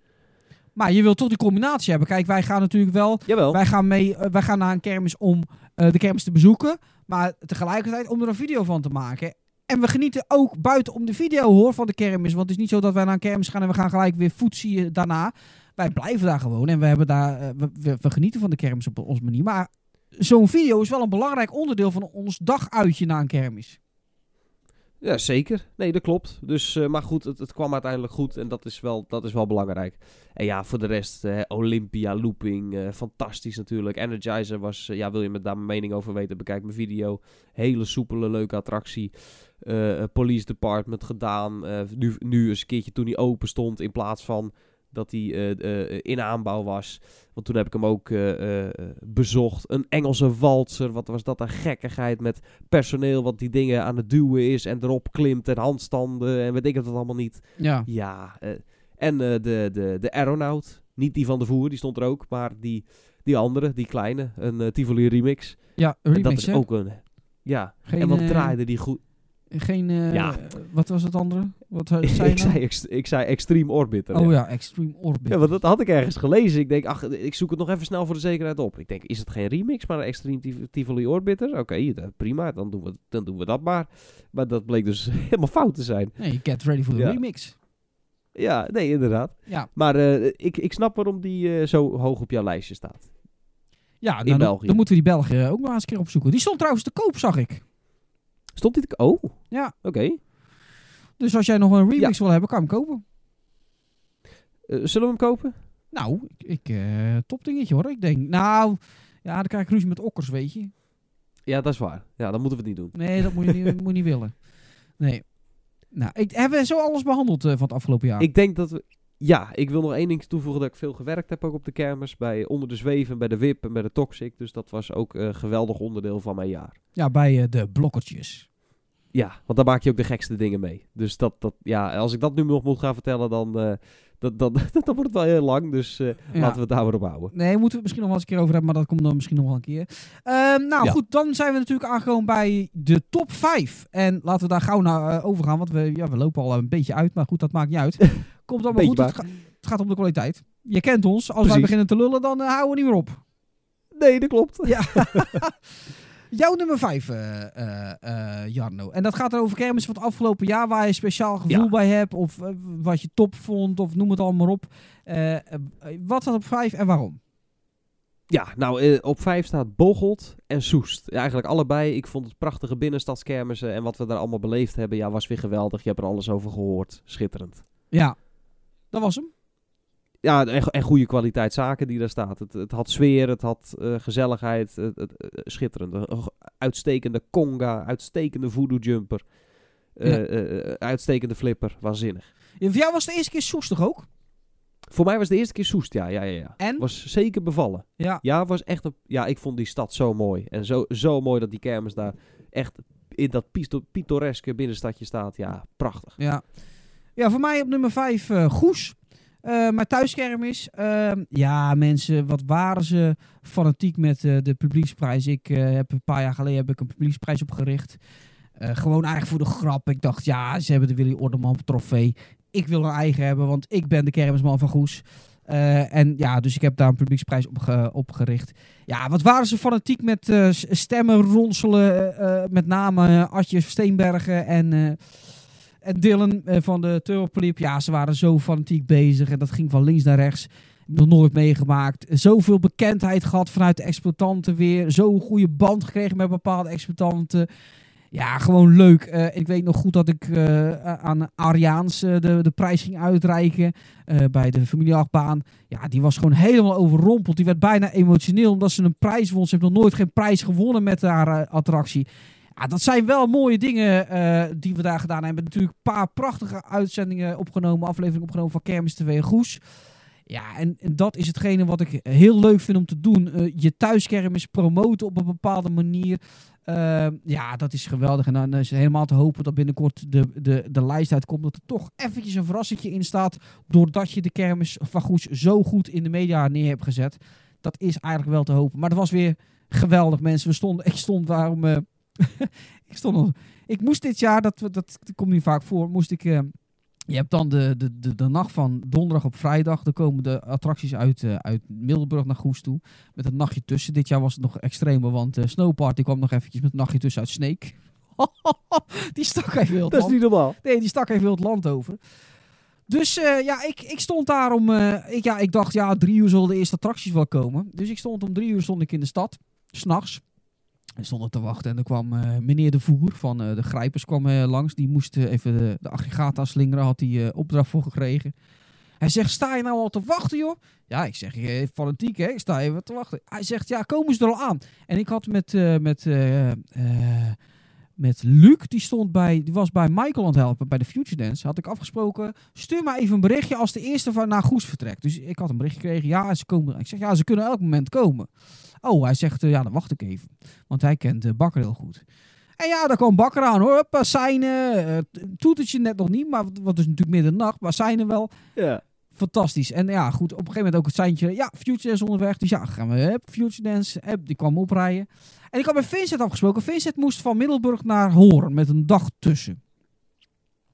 Maar je wilt toch die combinatie hebben. Kijk, wij gaan natuurlijk wel Jawel. Wij gaan, mee, eh, wij gaan naar een kermis om de kermis te bezoeken. Maar tegelijkertijd om er een video van te maken. En we genieten ook buiten om de video hoor van de kermis. Want het is niet zo dat wij naar een kermis gaan en we gaan gelijk weer voetziehen daarna. Wij blijven daar gewoon en we, hebben daar, eh, we, genieten van de kermis op onze manier. Maar zo'n video is wel een belangrijk onderdeel van ons daguitje naar een kermis. Ja, zeker. Nee, dat klopt. Dus, eh, maar goed, het, het kwam uiteindelijk goed. En dat is wel, dat is wel belangrijk. En ja, voor de rest, eh, Olympia, looping, eh, fantastisch natuurlijk. Energizer was, ja, wil je me daar mijn mening over weten, bekijk mijn video. Hele soepele, leuke attractie. Police department gedaan. Nu, nu eens een keertje toen hij open stond, in plaats van dat hij eh, eh, in aanbouw was. Want toen heb ik hem ook eh, bezocht. Een Engelse walser, wat was dat een gekkigheid met personeel wat die dingen aan het duwen is en erop klimt en handstanden en weet ik het wat allemaal niet. Ja. Ja, en de, de, de Aeronaut, niet die van de voer, die stond er ook, maar die, die andere, die kleine, een Tivoli remix. Ja, En remix dat is hè? ook een, ja, Geen, en wat draaide die goed. Geen, Ja. wat was het andere? Wat eh, zei ik, je nou? zei, ex- ik zei Extreme Orbiter. Oh ja. ja, Extreme Orbit. Ja, want dat had ik ergens gelezen. Ik denk, ach, ik zoek het nog even snel voor de zekerheid op. Ik denk, is het geen remix, maar een Extreme Tiv- Tivoli Orbiter? Oké, eh, prima, dan doen, we, dan doen we dat maar. Maar dat bleek dus helemaal fout te zijn. Nee, Get Ready for the Ja. Remix. Ja, nee, inderdaad. Ja. Maar eh, ik, ik snap waarom die eh, zo hoog op jouw lijstje staat. Ja, nou, In dan, België. dan moeten we die België ook nog eens een keer opzoeken. Die stond trouwens te koop, zag ik. Stond dit? Oh, Ja. oké. Dus als jij nog een remix wil hebben, kan hem kopen. Eh, zullen we hem kopen? Nou, ik, ik eh, top dingetje hoor. Ik denk, nou, ja, dan krijg ik ruzie met okkers, weet je. Ja, dat is waar. Ja, dan moeten we het niet doen. Nee, dat moet je niet, moet je niet willen. Nee. Nou, ik, hebben we zo alles behandeld eh, van het afgelopen jaar? Ik denk dat we... Ja, ik wil nog één ding toevoegen dat ik veel gewerkt heb ook op de kermis. Bij Onder de Zweven, bij de WIP en bij de Toxic. Dus dat was ook een geweldig onderdeel van mijn jaar. Ja, bij de blokkertjes. Ja, want daar maak je ook de gekste dingen mee. Dus dat, dat, ja, als ik dat nu nog moet gaan vertellen, dan, eh, dat, dat, dan wordt het wel heel lang. Dus eh, laten we het daar op houden. Nee, moeten we het misschien nog wel eens een keer over hebben, maar dat komt dan misschien nog wel een keer. Ehm, nou Ja. goed, dan zijn we natuurlijk aangekomen bij de top 5. En laten we daar gauw naar eh, overgaan, want we, ja, we lopen al een beetje uit, maar goed, dat maakt niet uit. Komt allemaal goed, het, ga- het gaat om de kwaliteit. Je kent ons, als wij beginnen te lullen, dan houden we niet meer op. Nee, dat klopt. Ja. Jouw nummer 5, Jarno. En dat gaat er over kermis van het afgelopen jaar, waar je een speciaal gevoel Ja. bij hebt, of eh, wat je top vond, of noem het allemaal maar op. Eh, eh, wat staat op 5 en waarom? Ja, nou, eh, op vijf staat Bocholt en Soest. Ja, eigenlijk allebei. Ik vond het prachtige binnenstadskermissen en wat we daar allemaal beleefd hebben, ja, was weer geweldig. Je hebt er alles over gehoord. Schitterend. Ja, dat was hem. Ja, en, en goede kwaliteit zaken die daar staat. Het, het had sfeer, het had eh, gezelligheid. Het, het- eh, schitterend. Uitstekende conga, uitstekende voodoo jumper. eh, Ja. uitstekende flipper. Waanzinnig. Ja, Voor jou was de eerste keer Soes toch ook? Voor mij was de eerste keer Soest, ja. ja, ja, ja. En? Was zeker bevallen. Ja. Ja, was echt een, ja, ik vond die stad zo mooi. En zo, zo mooi dat die kermis daar echt in dat pittoreske binnenstadje staat. Ja, prachtig. Ja, ja voor mij op nummer 5 eh Goes. Eh mijn thuiskermis. Ehm, ja, mensen, wat waren ze fanatiek met eh, de publieksprijs. Ik eh, heb een paar jaar geleden heb ik een publieksprijs opgericht. Gewoon eigenlijk voor de grap. Ik dacht, ja, ze hebben de Willy Orderman trofee. Ik wil een eigen hebben, want ik ben de kermisman van Goes. En ja, dus ik heb daar een publieksprijs op ge- opgericht. Ja, wat waren ze fanatiek met stemmen ronselen. met name Adje Steenbergen en, en Dylan eh, van de Turbopoliep. Ja, ze waren zo fanatiek bezig. En dat ging van links naar rechts. Nog nooit meegemaakt. Zoveel bekendheid gehad vanuit de exploitanten weer. Zo'n goede band gekregen met bepaalde exploitanten. Ja, gewoon leuk. Eh, ik weet nog goed dat ik eh, aan Ariaans de, de prijs ging uitreiken bij de familieachtbaan. Ja, die was gewoon helemaal overrompeld. Die werd bijna emotioneel omdat ze een prijs won. Ze heeft nog nooit geen prijs gewonnen met haar attractie. Ja, dat zijn wel mooie dingen eh, die we daar gedaan hebben. Natuurlijk een paar prachtige uitzendingen opgenomen, afleveringen opgenomen van Kermis TV Goes. Ja, en, dat is hetgene wat ik heel leuk vind om te doen. Eh, je thuiskermis promoten op een bepaalde manier. Eh, ja, dat is geweldig. En dan is het helemaal te hopen dat binnenkort de, de, de lijst uitkomt. Dat er toch eventjes een verrassingje in staat. Doordat je de kermis van Goes zo goed in de media neer hebt gezet. Dat is eigenlijk wel te hopen. Maar dat was weer geweldig, mensen. We stonden, ik stond waarom. eh, ik stond al- Ik moest dit jaar, dat, dat komt niet vaak voor, moest ik. eh, je hebt dan de, de, de, de nacht van donderdag op vrijdag. Dan komen de attracties uit, eh, uit Middelburg naar Goes toe. Met een nachtje tussen. Dit jaar was het nog extremer, want eh Snowparty kwam nog eventjes met een nachtje tussen uit Sneek. die stak even heel het Dat is niet normaal. Nee, die stak even heel het land over. Dus ja, ik, ik stond daar om... ik, ja, ik dacht, ja, drie uur zullen de eerste attracties wel komen. Dus ik stond om drie uur stond ik in de stad. S'nachts. En stond er te wachten. En er kwam eh, meneer De Voer van eh, de Grijpers kwam, eh, langs. Die moest even de, aggregata slingeren. Had hij opdracht voor gekregen. Hij zegt, sta je nou al te wachten, joh? Ja, ik zeg, eh, fanatiek, hè? Ik sta even te wachten. Hij zegt, ja, komen ze er al aan? En ik had met, met, met Luc, die, stond bij, die was bij Michael aan het helpen, bij de Future Dance. Had ik afgesproken, stuur maar even een berichtje als de eerste van naar Goes vertrekt. Dus ik had een bericht gekregen, ja, ze komen. Ik zeg, ja, ze kunnen elk moment komen. Oh, hij zegt, eh, ja, dan wacht ik even. Want hij kent de bakker heel goed. En ja, daar kwam Bakker aan hoor. Hoppa, seinen. eh, toetertje net nog niet, maar wat is natuurlijk middernacht. Maar seinen wel. Ja. Fantastisch. En ja, goed, op een gegeven moment ook het seintje. Ja, Future Dance onderweg. Dus ja, gaan we. Hup, Future Dance. Hup, die kwam oprijden. En ik had met Vincent afgesproken. Vincent moest van Middelburg naar Hoorn met een dag tussen.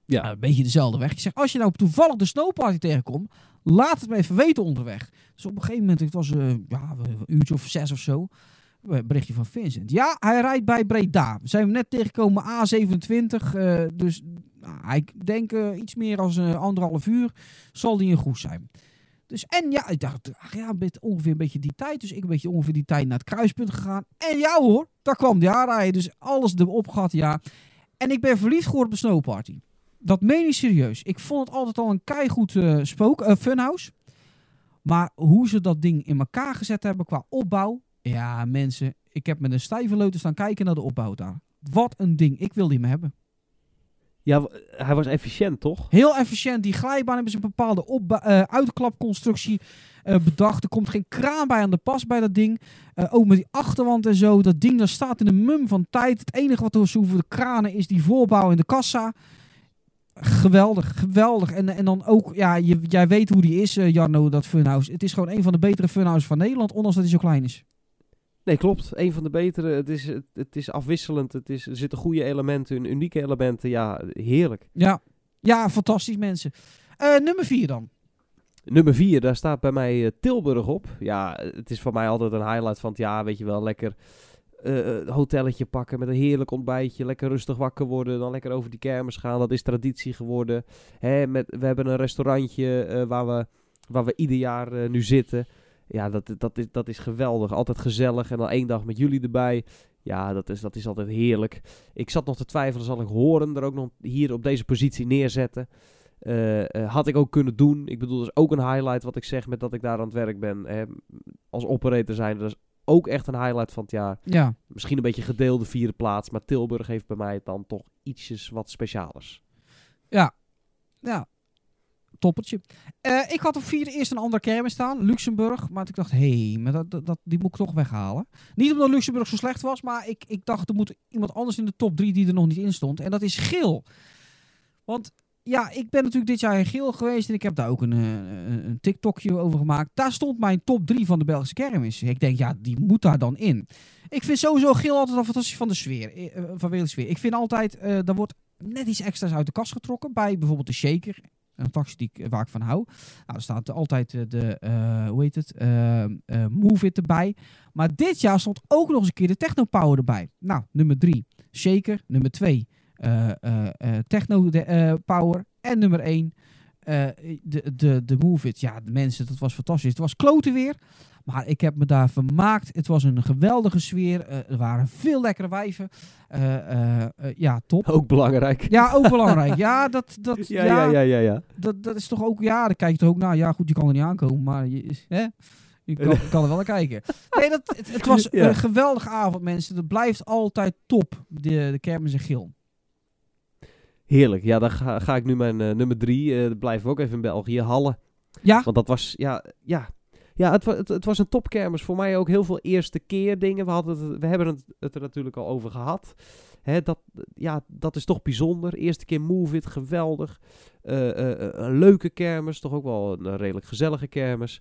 Ja. Nou, een beetje dezelfde weg. Ik zeg, als je nou toevallig de snowparty tegenkomt, laat het me even weten onderweg. Dus op een gegeven moment, het was eh, ja, een uurtje of zes of zo, een berichtje van Vincent. Ja, hij rijdt bij Breda. We zijn net tegengekomen A27, eh, dus nou, ik denk eh, iets meer dan eh, anderhalf uur zal die een goed zijn. Dus en ja, ik dacht, ach ja, ongeveer een beetje die tijd. Dus ik een beetje ongeveer die tijd naar het kruispunt gegaan. En ja hoor, daar kwam die aanrijden. Dus alles erop gehad, ja. En ik ben verliefd geworden op de snowparty. Dat meen ik serieus. Ik vond het altijd al een keigoed eh spook, eh, funhouse. Maar hoe ze dat ding in elkaar gezet hebben qua opbouw. Ja, mensen. Ik heb met een stijve leuter staan kijken naar de opbouw daar. Wat een ding. Ik wil die me hebben. Ja, hij was efficiënt, toch? Heel efficiënt. Die glijbaan hebben ze een bepaalde eh, uitklapconstructie bedacht. Er komt geen kraan bij aan de pas bij dat ding. Ook met die achterwand en zo. Dat ding dat staat in een mum van tijd. Het enige wat er hoeven de kranen is die voorbouw in de kassa. Geweldig, geweldig. En, en dan ook, ja, je, jij weet hoe die is, eh, Jarno, dat funhouse. Het is gewoon een van de betere funhouses van Nederland, ondanks dat hij zo klein is. Nee, klopt. Een van de betere. Het is, het, het is afwisselend. Het is, er zitten goede elementen in, unieke elementen. Ja, heerlijk. Ja, ja fantastisch mensen. Eh, nummer vier dan. Nummer 4, daar staat bij mij eh, Tilburg op. Ja, het is voor mij altijd een highlight van het jaar. Weet je wel, lekker eh, hotelletje pakken met een heerlijk ontbijtje. Lekker rustig wakker worden. Dan lekker over die kermis gaan. Dat is traditie geworden. Hè, met, we hebben een restaurantje eh, waar, we, waar we ieder jaar nu zitten. Ja, dat, dat, is, dat is geweldig. Altijd gezellig. En dan één dag met jullie erbij. Ja, dat is, dat is altijd heerlijk. Ik zat nog te twijfelen, zal ik horen er ook nog hier op deze positie neerzetten. Had ik ook kunnen doen. Ik bedoel, dat is ook een highlight wat ik zeg met dat ik daar aan het werk ben. Hè. Als operator zijn, dat is ook echt een highlight van het jaar. Ja, Misschien een beetje gedeelde vierde plaats, maar Tilburg heeft bij mij dan toch ietsjes wat specialers. ja. Toppertje. Eh, ik had op vier eerst een ander kermis staan, Luxemburg. Maar ik dacht, hé, hey, maar dat, dat, dat- die moet ik toch weghalen. Niet omdat Luxemburg zo slecht was, maar ik, ik dacht, er moet iemand anders in de top drie die er nog niet in stond. En dat is Geel. Want ja, ik ben natuurlijk dit jaar in Geel geweest en ik heb daar ook een, eh, een, een TikTokje over gemaakt. Daar stond mijn top drie van de Belgische kermis. Ik denk, ja, die moet daar dan in. Ik vind sowieso Geel altijd al fantastisch van de sfeer, eh, vanwege de sfeer. Ik vind altijd, eh daar wordt net iets extra's uit de kast getrokken bij bijvoorbeeld de Shaker. Een taxi die, ik- waar ik van hou. Nou, er staat altijd de, eh, hoe heet het, Move It erbij. Maar dit jaar stond ook nog eens een keer de Techno Power erbij. Nou, nummer drie, Shaker. Nummer twee, eh, eh, eh, Techno de, eh, Power. En nummer één, eh, de, de, de Move It. Ja, de mensen, dat was fantastisch. Het was kloten weer. Maar ik heb me daar vermaakt. Het was een geweldige sfeer. Eh, er waren veel lekkere wijven. Eh, eh, eh, ja, top. Ook belangrijk. Ja, ook belangrijk. Ja, dat, dat, ja, ja, ja, ja. ja. dat, dat is toch ook, ja, dan kijk je toch ook naar. Ja, goed, je kan er niet aankomen, maar je, hè? je kan, kan er wel naar kijken. Nee, dat, het, het was Ja. een geweldige avond, mensen. Het blijft altijd top, de, de kermis en gil. Heerlijk. Ja, dan ga, ga ik nu mijn eh, nummer drie. dan blijven we ook even in België. Halle. Ja, Want dat was, ja, ja. Ja, het, het, het was een topkermis. Voor mij ook heel veel eerste keer dingen. We, hadden het, we hebben het, het er natuurlijk al over gehad. Hè, dat, ja, dat is toch bijzonder. Eerste keer Move It, geweldig. Eh, een leuke kermis. Toch ook wel een, redelijk gezellige kermis.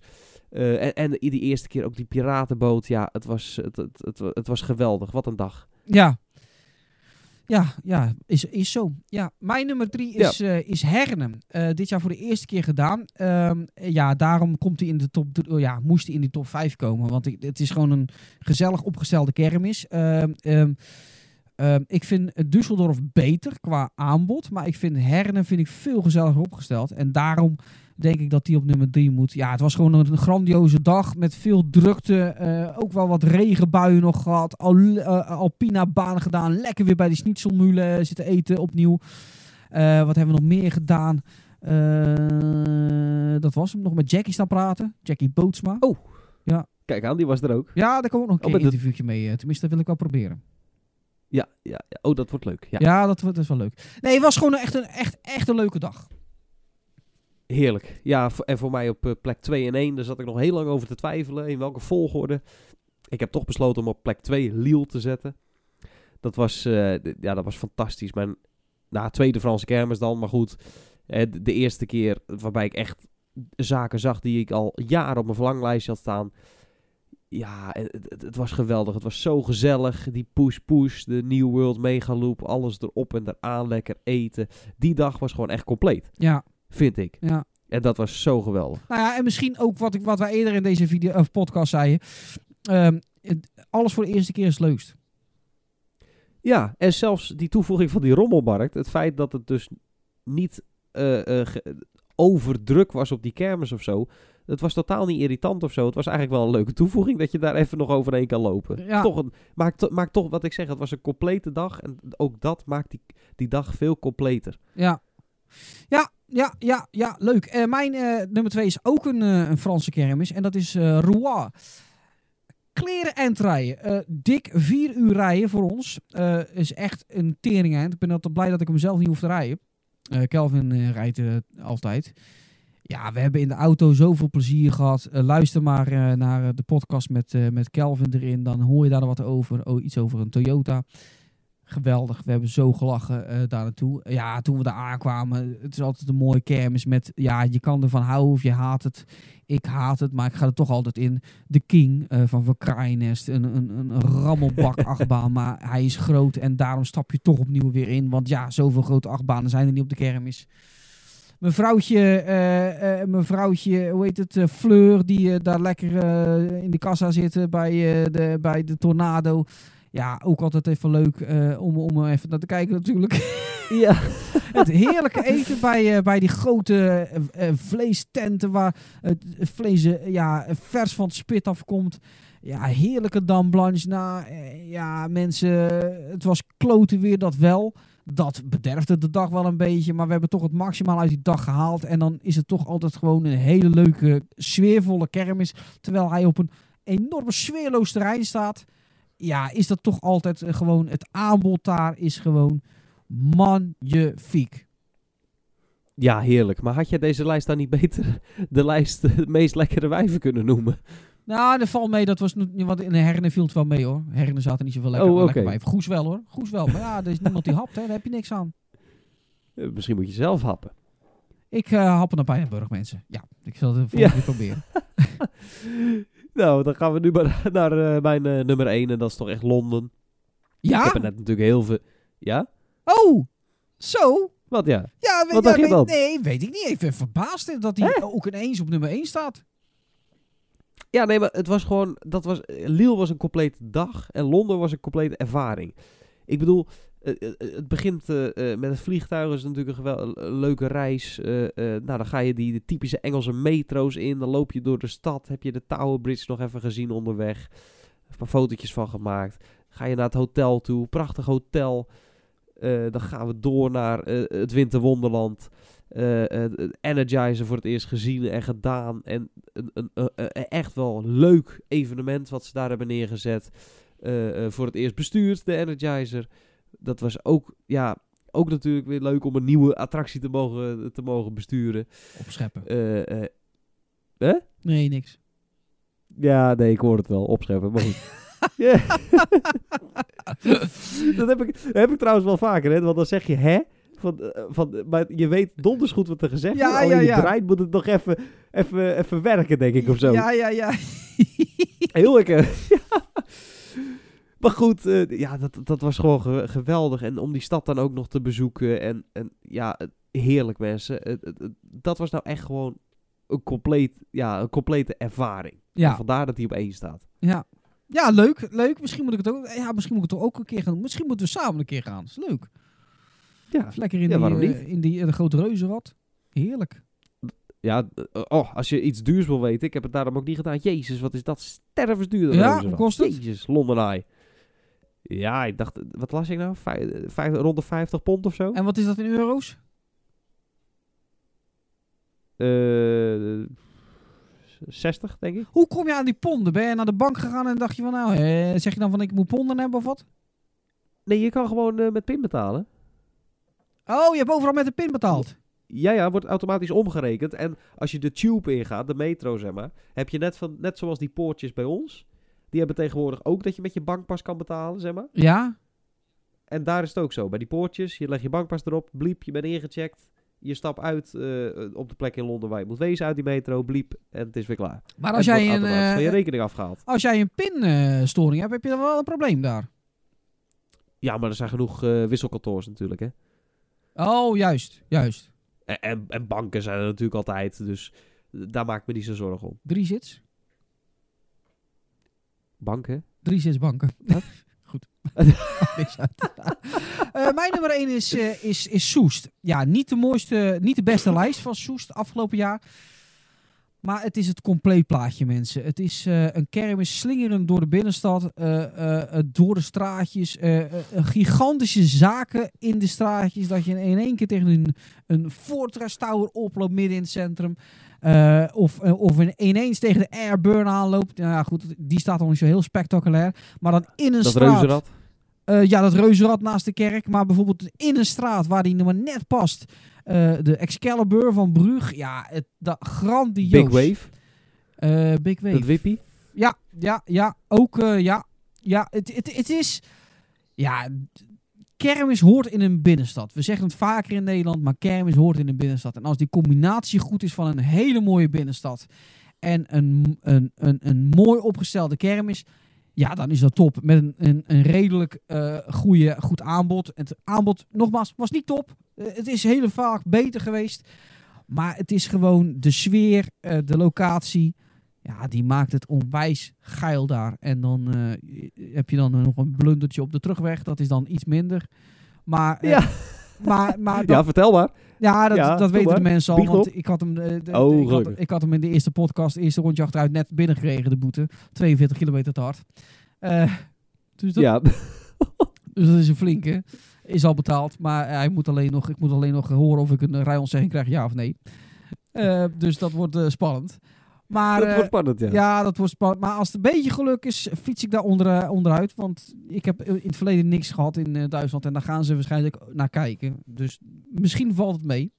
En, en die eerste keer ook die piratenboot. Ja, het was, het, het, het was geweldig. Wat een dag. ja. Ja, ja, is, is zo. Ja, mijn nummer drie is, eh, is Herne. Eh, dit jaar voor de eerste keer gedaan. Ehm, ja, daarom komt hij in de top, oh ja, moest hij in die top 5 komen. Want ik, het is gewoon een gezellig opgestelde kermis. Ehm, ehm, ik vind Düsseldorf beter qua aanbod. Maar ik vind Herne vind ik veel gezelliger opgesteld. En daarom denk ik dat die op nummer 3 moet. Ja, het was gewoon een grandioze dag met veel drukte. eh, ook wel wat regenbuien nog gehad. Al, eh, Alpina baan gedaan. Lekker weer bij die schnitzelmulen zitten eten opnieuw. Eh, wat hebben we nog meer gedaan? Eh, dat was hem. Nog met Jackie staan praten. Jackie Bootsma. Oh. Kijk aan, die was er ook. Ja, daar kom ik nog een Oh, keer een de- interviewtje mee. eh, tenminste, dat wil ik wel proberen. Ja, ja, ja. Oh, dat wordt leuk. Ja. Ja, dat, dat is wel leuk. Nee, het was gewoon echt een, echt, echt een leuke dag. Heerlijk. Ja, en voor mij op eh, plek 2 en 1, daar zat ik nog heel lang over te twijfelen. In welke volgorde. Ik heb toch besloten om op plek 2 Lille te zetten. Dat was, eh, ja, dat was fantastisch. Mijn nou, tweede Franse kermis dan, maar goed. eh, de, de eerste keer waarbij ik echt zaken zag die ik al jaren op mijn verlanglijstje had staan. Ja, het, het, het was geweldig. Het was zo gezellig. Die push-push, de New World Megaloop, alles erop en eraan, lekker eten. Die dag was gewoon echt compleet, Ja, vind ik. ja. En dat was zo geweldig. Nou ja, en misschien ook wat, ik, wat wij eerder in deze video, of podcast zeiden. Ehm, het- alles voor de eerste keer is het leukst. Ja, en zelfs die toevoeging van die rommelmarkt. Het feit dat het dus niet eh, eh, overdruk was op die kermis of zo. Het was totaal niet irritant of zo. Het was eigenlijk wel een leuke toevoeging dat je daar even nog overheen kan lopen. Ja. Toch een, maakt, to- maakt toch wat ik zeg. Het was een complete dag. En ook dat maakt die, die dag veel completer. Ja, Ja, ja, ja, ja, leuk. Eh, mijn eh, nummer twee is ook een, eh, een Franse kermis. En dat is eh Rouen. Kleren en rijden. Eh, dik vier uur rijden voor ons. Is echt een tering eind. Ik ben altijd blij dat ik hem zelf niet hoef te rijden. Kelvin rijdt altijd. Ja, we hebben in de auto zoveel plezier gehad. Eh, luister maar eh, naar eh, de podcast met, eh, met Kelvin erin. Dan hoor je daar wat over. Oh, iets over een Toyota. Geweldig. We hebben zo gelachen daar naartoe. Ja, toen we daar aankwamen. Het is altijd een mooie kermis met... Ja, je kan ervan houden of je haat het. Ik haat het, maar ik ga er toch altijd in. De King van Verkraaienest. Een, een, een, een rammelbak achtbaan. Maar hij is groot en daarom stap je toch opnieuw weer in. Want ja, zoveel grote achtbanen zijn er niet op de kermis. Mevrouwtje, eh eh mevrouwtje, hoe heet het, eh, Fleur, die daar lekker in de kassa zit bij, de, bij de Tornado. Ja, ook altijd even leuk om, om even naar te kijken natuurlijk. Ja. het heerlijke eten bij, bij die grote vleestenten waar het vlees ja, vers van het spit afkomt. Ja, heerlijke dame blanche. Nou, ja, mensen, het was kloten weer, dat wel. Dat bederfde de dag wel een beetje, maar we hebben toch het maximaal uit die dag gehaald. En dan is het toch altijd gewoon een hele leuke, sfeervolle kermis. Terwijl hij op een enorme sfeerloos terrein staat. Ja, is dat toch altijd eh, gewoon, het aanbod daar is gewoon magnifiek. ja, heerlijk. Maar had jij deze lijst dan niet beter de lijst de meest lekkere wijven kunnen noemen? Nou, dat valt mee. Dat was niet, want in de Herne viel het wel mee hoor. Herne zaten niet zoveel lekker, Oh, lekker bij. Goes wel hoor. Goes wel. Maar ja, er is niemand die hapt. Hè. Daar heb je niks aan. Eh, misschien moet je zelf happen. Ik uh, happen naar Pijnenburg, mensen. Ja, ik zal het volgende Ja. keer proberen. Nou, dan gaan we nu maar naar eh, mijn nummer 1 en dat is toch echt Londen. Ik Ja? heb er net natuurlijk heel veel... Ja? Oh! Zo? Wat ja? Ja, weet, Wat ja, dacht je dan? Nee, weet ik niet. Ik ben verbaasd dat hij ook ineens op nummer 1 staat. Ja, nee, maar het was gewoon... Dat was, Lille was een complete dag en Londen was een complete ervaring. Ik bedoel, eh, eh, het begint eh, eh, met het vliegtuig. is natuurlijk een, een leuke reis. Eh, eh, nou, dan ga je die de typische Engelse metro's in. Dan loop je door de stad. Heb je de Tower Bridge nog even gezien onderweg. Een paar fotootjes van gemaakt. Ga je naar het hotel toe. Prachtig hotel. Eh, dan gaan we door naar eh, het Winterwonderland. Eh, eh, Energizer voor het eerst gezien en gedaan. En een, een, een- een echt wel leuk evenement wat ze daar hebben neergezet. Eh, voor het eerst bestuurd, de Energizer. Dat was ook, ja, ook natuurlijk weer leuk om een nieuwe attractie te mogen, te mogen besturen. Opscheppen. Eh, eh, Nee, niks. ja, nee, ik hoor het wel. Opscheppen, maar goed. Dat heb ik, heb ik trouwens wel vaker, hè. Want dan zeg je, hè? Van, eh, van, maar je weet donders goed wat er gezegd Ja, wordt. Ja, je ja. brein moet het nog even, even, even werken, denk ik, of zo. Ja, ja, ja. Heel lekker. Ja. Maar goed, eh, ja, dat, dat was gewoon ge- geweldig. En om die stad dan ook nog te bezoeken. En, en ja, heerlijk mensen. Dat was nou echt gewoon een, compleet, ja, een complete ervaring. En Ja, vandaar dat hij op één staat. ja. Ja, leuk, leuk. Misschien moet ik het ook. Ja, misschien moet ik het ook een keer gaan doen. Misschien moeten we samen een keer gaan. Dat is leuk. Ja, lekker in Ja, die, eh, in die eh, de grote reuzenrad. Heerlijk. ja eh, oh, als je iets duurs wil weten. Ik heb het daarom ook niet gedaan. Jezus, wat is dat stervensduur. Ja, kost het? Jezus, Londen Eye. Ja, ik dacht, wat las ik nou? Vijf, vijf, rond de 50 pond of zo? En wat is dat in euro's? Eh 60, denk ik. Hoe kom je aan die ponden? Ben je naar de bank gegaan en dacht je van nou, eh, zeg je dan van ik moet ponden hebben of wat? Nee, je kan gewoon met pin betalen. Oh, je hebt overal met de pin betaald. Ja, ja, wordt automatisch omgerekend. En als je de tube ingaat, de metro zeg maar, heb je net, van, net zoals die poortjes bij ons. Die hebben tegenwoordig ook dat je met je bankpas kan betalen, zeg maar. Ja? En daar is het ook zo. Bij die poortjes, je legt je bankpas erop, bliep, je bent ingecheckt. Je stapt uit eh, op de plek in Londen waar je moet wezen uit die metro, bliep, en het is weer klaar. Maar als jij een, van je eh, rekening afgehaald. als jij een pinstoring hebt, heb je dan wel een probleem daar. Ja, maar er zijn genoeg eh, wisselkantoors natuurlijk, hè. Oh, juist, juist. En, en, en banken zijn er natuurlijk altijd, dus daar maak ik me niet zo zorgen om. Drie zits. Banken? Drie zits banken. Goed. Eh, mijn nummer 1 is, eh, is, is Soest. Ja, niet de mooiste, niet de beste lijst van Soest afgelopen jaar. Maar het is het compleet plaatje, mensen. Het is eh, een kermis slingerend door de binnenstad, eh, eh, door de straatjes. gigantische zaken in de straatjes. Dat je in één keer tegen een, een Fortress Tower oploopt midden in het centrum. Of, of in- ineens tegen de Airburn aanloopt. Nou ja, goed, die staat nog niet zo heel spectaculair. Maar dan in een Dat straat... reuzenrad. Ja, dat reuzenrad naast de kerk. Maar bijvoorbeeld in een straat waar die maar net past. Eh, de Excalibur van Brug. Ja, het, dat grandioos. Big Wave. Eh, Big Wave. Dat wippie. Ja, ja, ja. Ook, eh, ja. Ja, het, het, het is... Ja, kermis hoort in een binnenstad. We zeggen het vaker in Nederland, maar kermis hoort in een binnenstad. En als die combinatie goed is van een hele mooie binnenstad en een, een, een, een mooi opgestelde kermis, ja, dan is dat top. Met een, een, een redelijk eh goede, goed aanbod. Het aanbod, nogmaals, was niet top. Eh, het is heel vaak beter geweest. Maar het is gewoon de sfeer, eh, de locatie. Ja, die maakt het onwijs geil daar. En dan heb je dan nog een blundertje op de terugweg. Dat is dan iets minder. Maar, Ja. maar, maar Ja, vertel maar. Ja, dat, ja, dat weten de mensen al. Want ik had, hem, eh, de- Oh, ik, had, gelukkig. ik had hem in de eerste podcast, eerste rondje achteruit, net binnengekregen, de boete. 42 kilometer te hard. Eh, dus, dat, Ja. dus dat is een flinke. Is al betaald, maar hij moet alleen nog, ik moet alleen nog horen of ik een rijontzegging krijg, ja of nee. Eh, dus dat wordt eh, spannend. Maar, dat eh, wordt spannend, ja. ja, dat wordt spannend. Maar als het een beetje geluk is, fiets ik daar onder, eh, onderuit. Want ik heb in het verleden niks gehad in eh, Duitsland. En daar gaan ze waarschijnlijk naar kijken. Dus misschien valt het mee.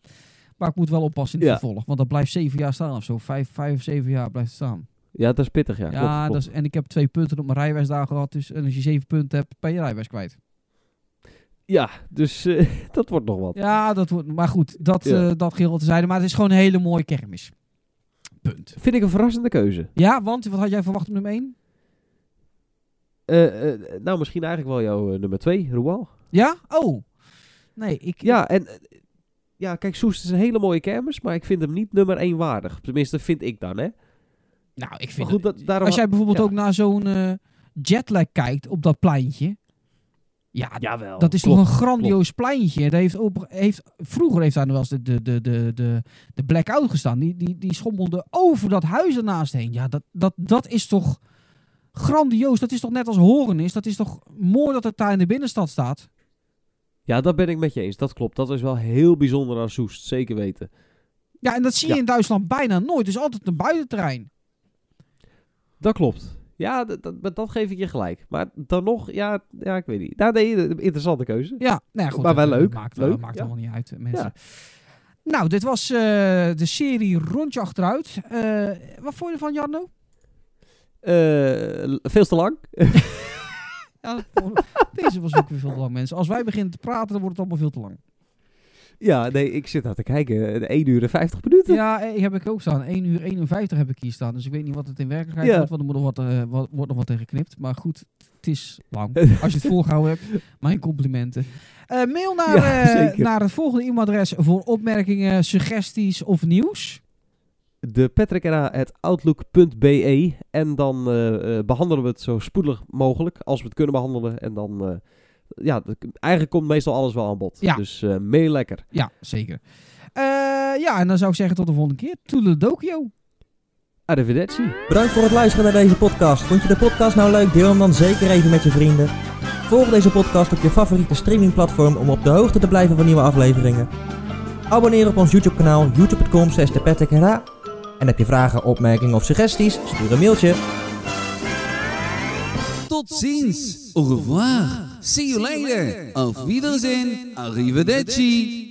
Maar ik moet wel oppassen in het Ja. vervolg. Want dat blijft zeven jaar staan of zo. Vijf, vijf zeven jaar blijft het staan. Ja, dat is pittig, ja. Ja, klopt, klopt. Dat is, en ik heb twee punten op mijn rijwijs daar gehad. Dus en als je zeven punten hebt, ben je rijwijs kwijt. Ja, dus dat wordt nog wat. Ja, dat wordt. Maar goed, dat, Ja. dat geheel te zijde. Maar het is gewoon een hele mooie kermis. Punt. Vind ik een verrassende keuze. Ja, want wat had jij verwacht op nummer 1? Eh, eh, nou, misschien eigenlijk wel jouw eh, nummer twee, Roel. Ja? Oh. Nee, ik. Ja, en... ja, kijk, Soest is een hele mooie kermis, maar ik vind hem niet nummer één waardig. Tenminste, vind ik dan, hè. Nou, ik Maar vind. goed, dat, daarom... als jij bijvoorbeeld ja. ook naar zo'n eh, jetlag kijkt op dat pleintje. Ja, Jawel, dat is klopt, toch een grandioos pleintje. Dat heeft op, heeft, vroeger heeft daar nog wel eens de, de, de, de, de, de blackout gestaan. Die, die, die schommelde over dat huis ernaast heen. Ja, dat, dat, dat is toch grandioos. Dat is toch net als horen is. Dat is toch mooi dat het daar in de binnenstad staat. Ja, dat ben ik met je eens. Dat klopt. Dat is wel heel bijzonder aan Soest. Zeker weten. Ja, en dat zie je Ja. in Duitsland bijna nooit. Het is altijd een buitenterrein. Dat klopt. Ja, dat, dat, geef ik je gelijk. Maar dan nog, ja, ja ik weet niet. Nou, nee, interessante keuze. Ja, nou ja, goed. Maar wel eh, leuk. Maakt, Leuk, maakt ja. allemaal niet uit, eh, mensen. Ja. Nou, dit was eh, de serie Rondje Achteruit. Wat vond je ervan, Jarno? Veel te lang. Ja, deze was ook weer veel te lang, mensen. Als wij beginnen te praten, dan wordt het allemaal veel te lang. Ja, nee, ik zit daar te kijken. 1 uur en 50 minuten. Ja, eh, heb ik ook staan. 1 uur 51 heb ik hier staan. Dus ik weet niet wat het in werkelijkheid Ja. wordt, want er moet nog wat, wat, wordt nog wat tegen geknipt. Maar goed, het is lang. Als je het volgehouden hebt, mijn complimenten. Eh, mail naar, Ja, naar het volgende e-mailadres voor opmerkingen, suggesties of nieuws. De patrickra.outlook.be En dan eh, eh, behandelen we het zo spoedig mogelijk, als we het kunnen behandelen. En dan, ja, eigenlijk komt meestal alles wel aan bod. Ja. Dus eh mail lekker. Ja, zeker. Eh, ja, en dan zou ik zeggen tot de volgende keer. Toedeledokie. Arrivederci. Bedankt voor het luisteren naar deze podcast. Vond je de podcast nou leuk? Deel hem dan zeker even met je vrienden. Volg deze podcast op je favoriete streamingplatform om op de hoogte te blijven van nieuwe afleveringen. Abonneer op ons YouTube kanaal youtube.com En heb je vragen, opmerkingen of suggesties? Stuur een mailtje. Tot ziens. Au revoir. See you later. Auf Wiedersehen. Arrivederci.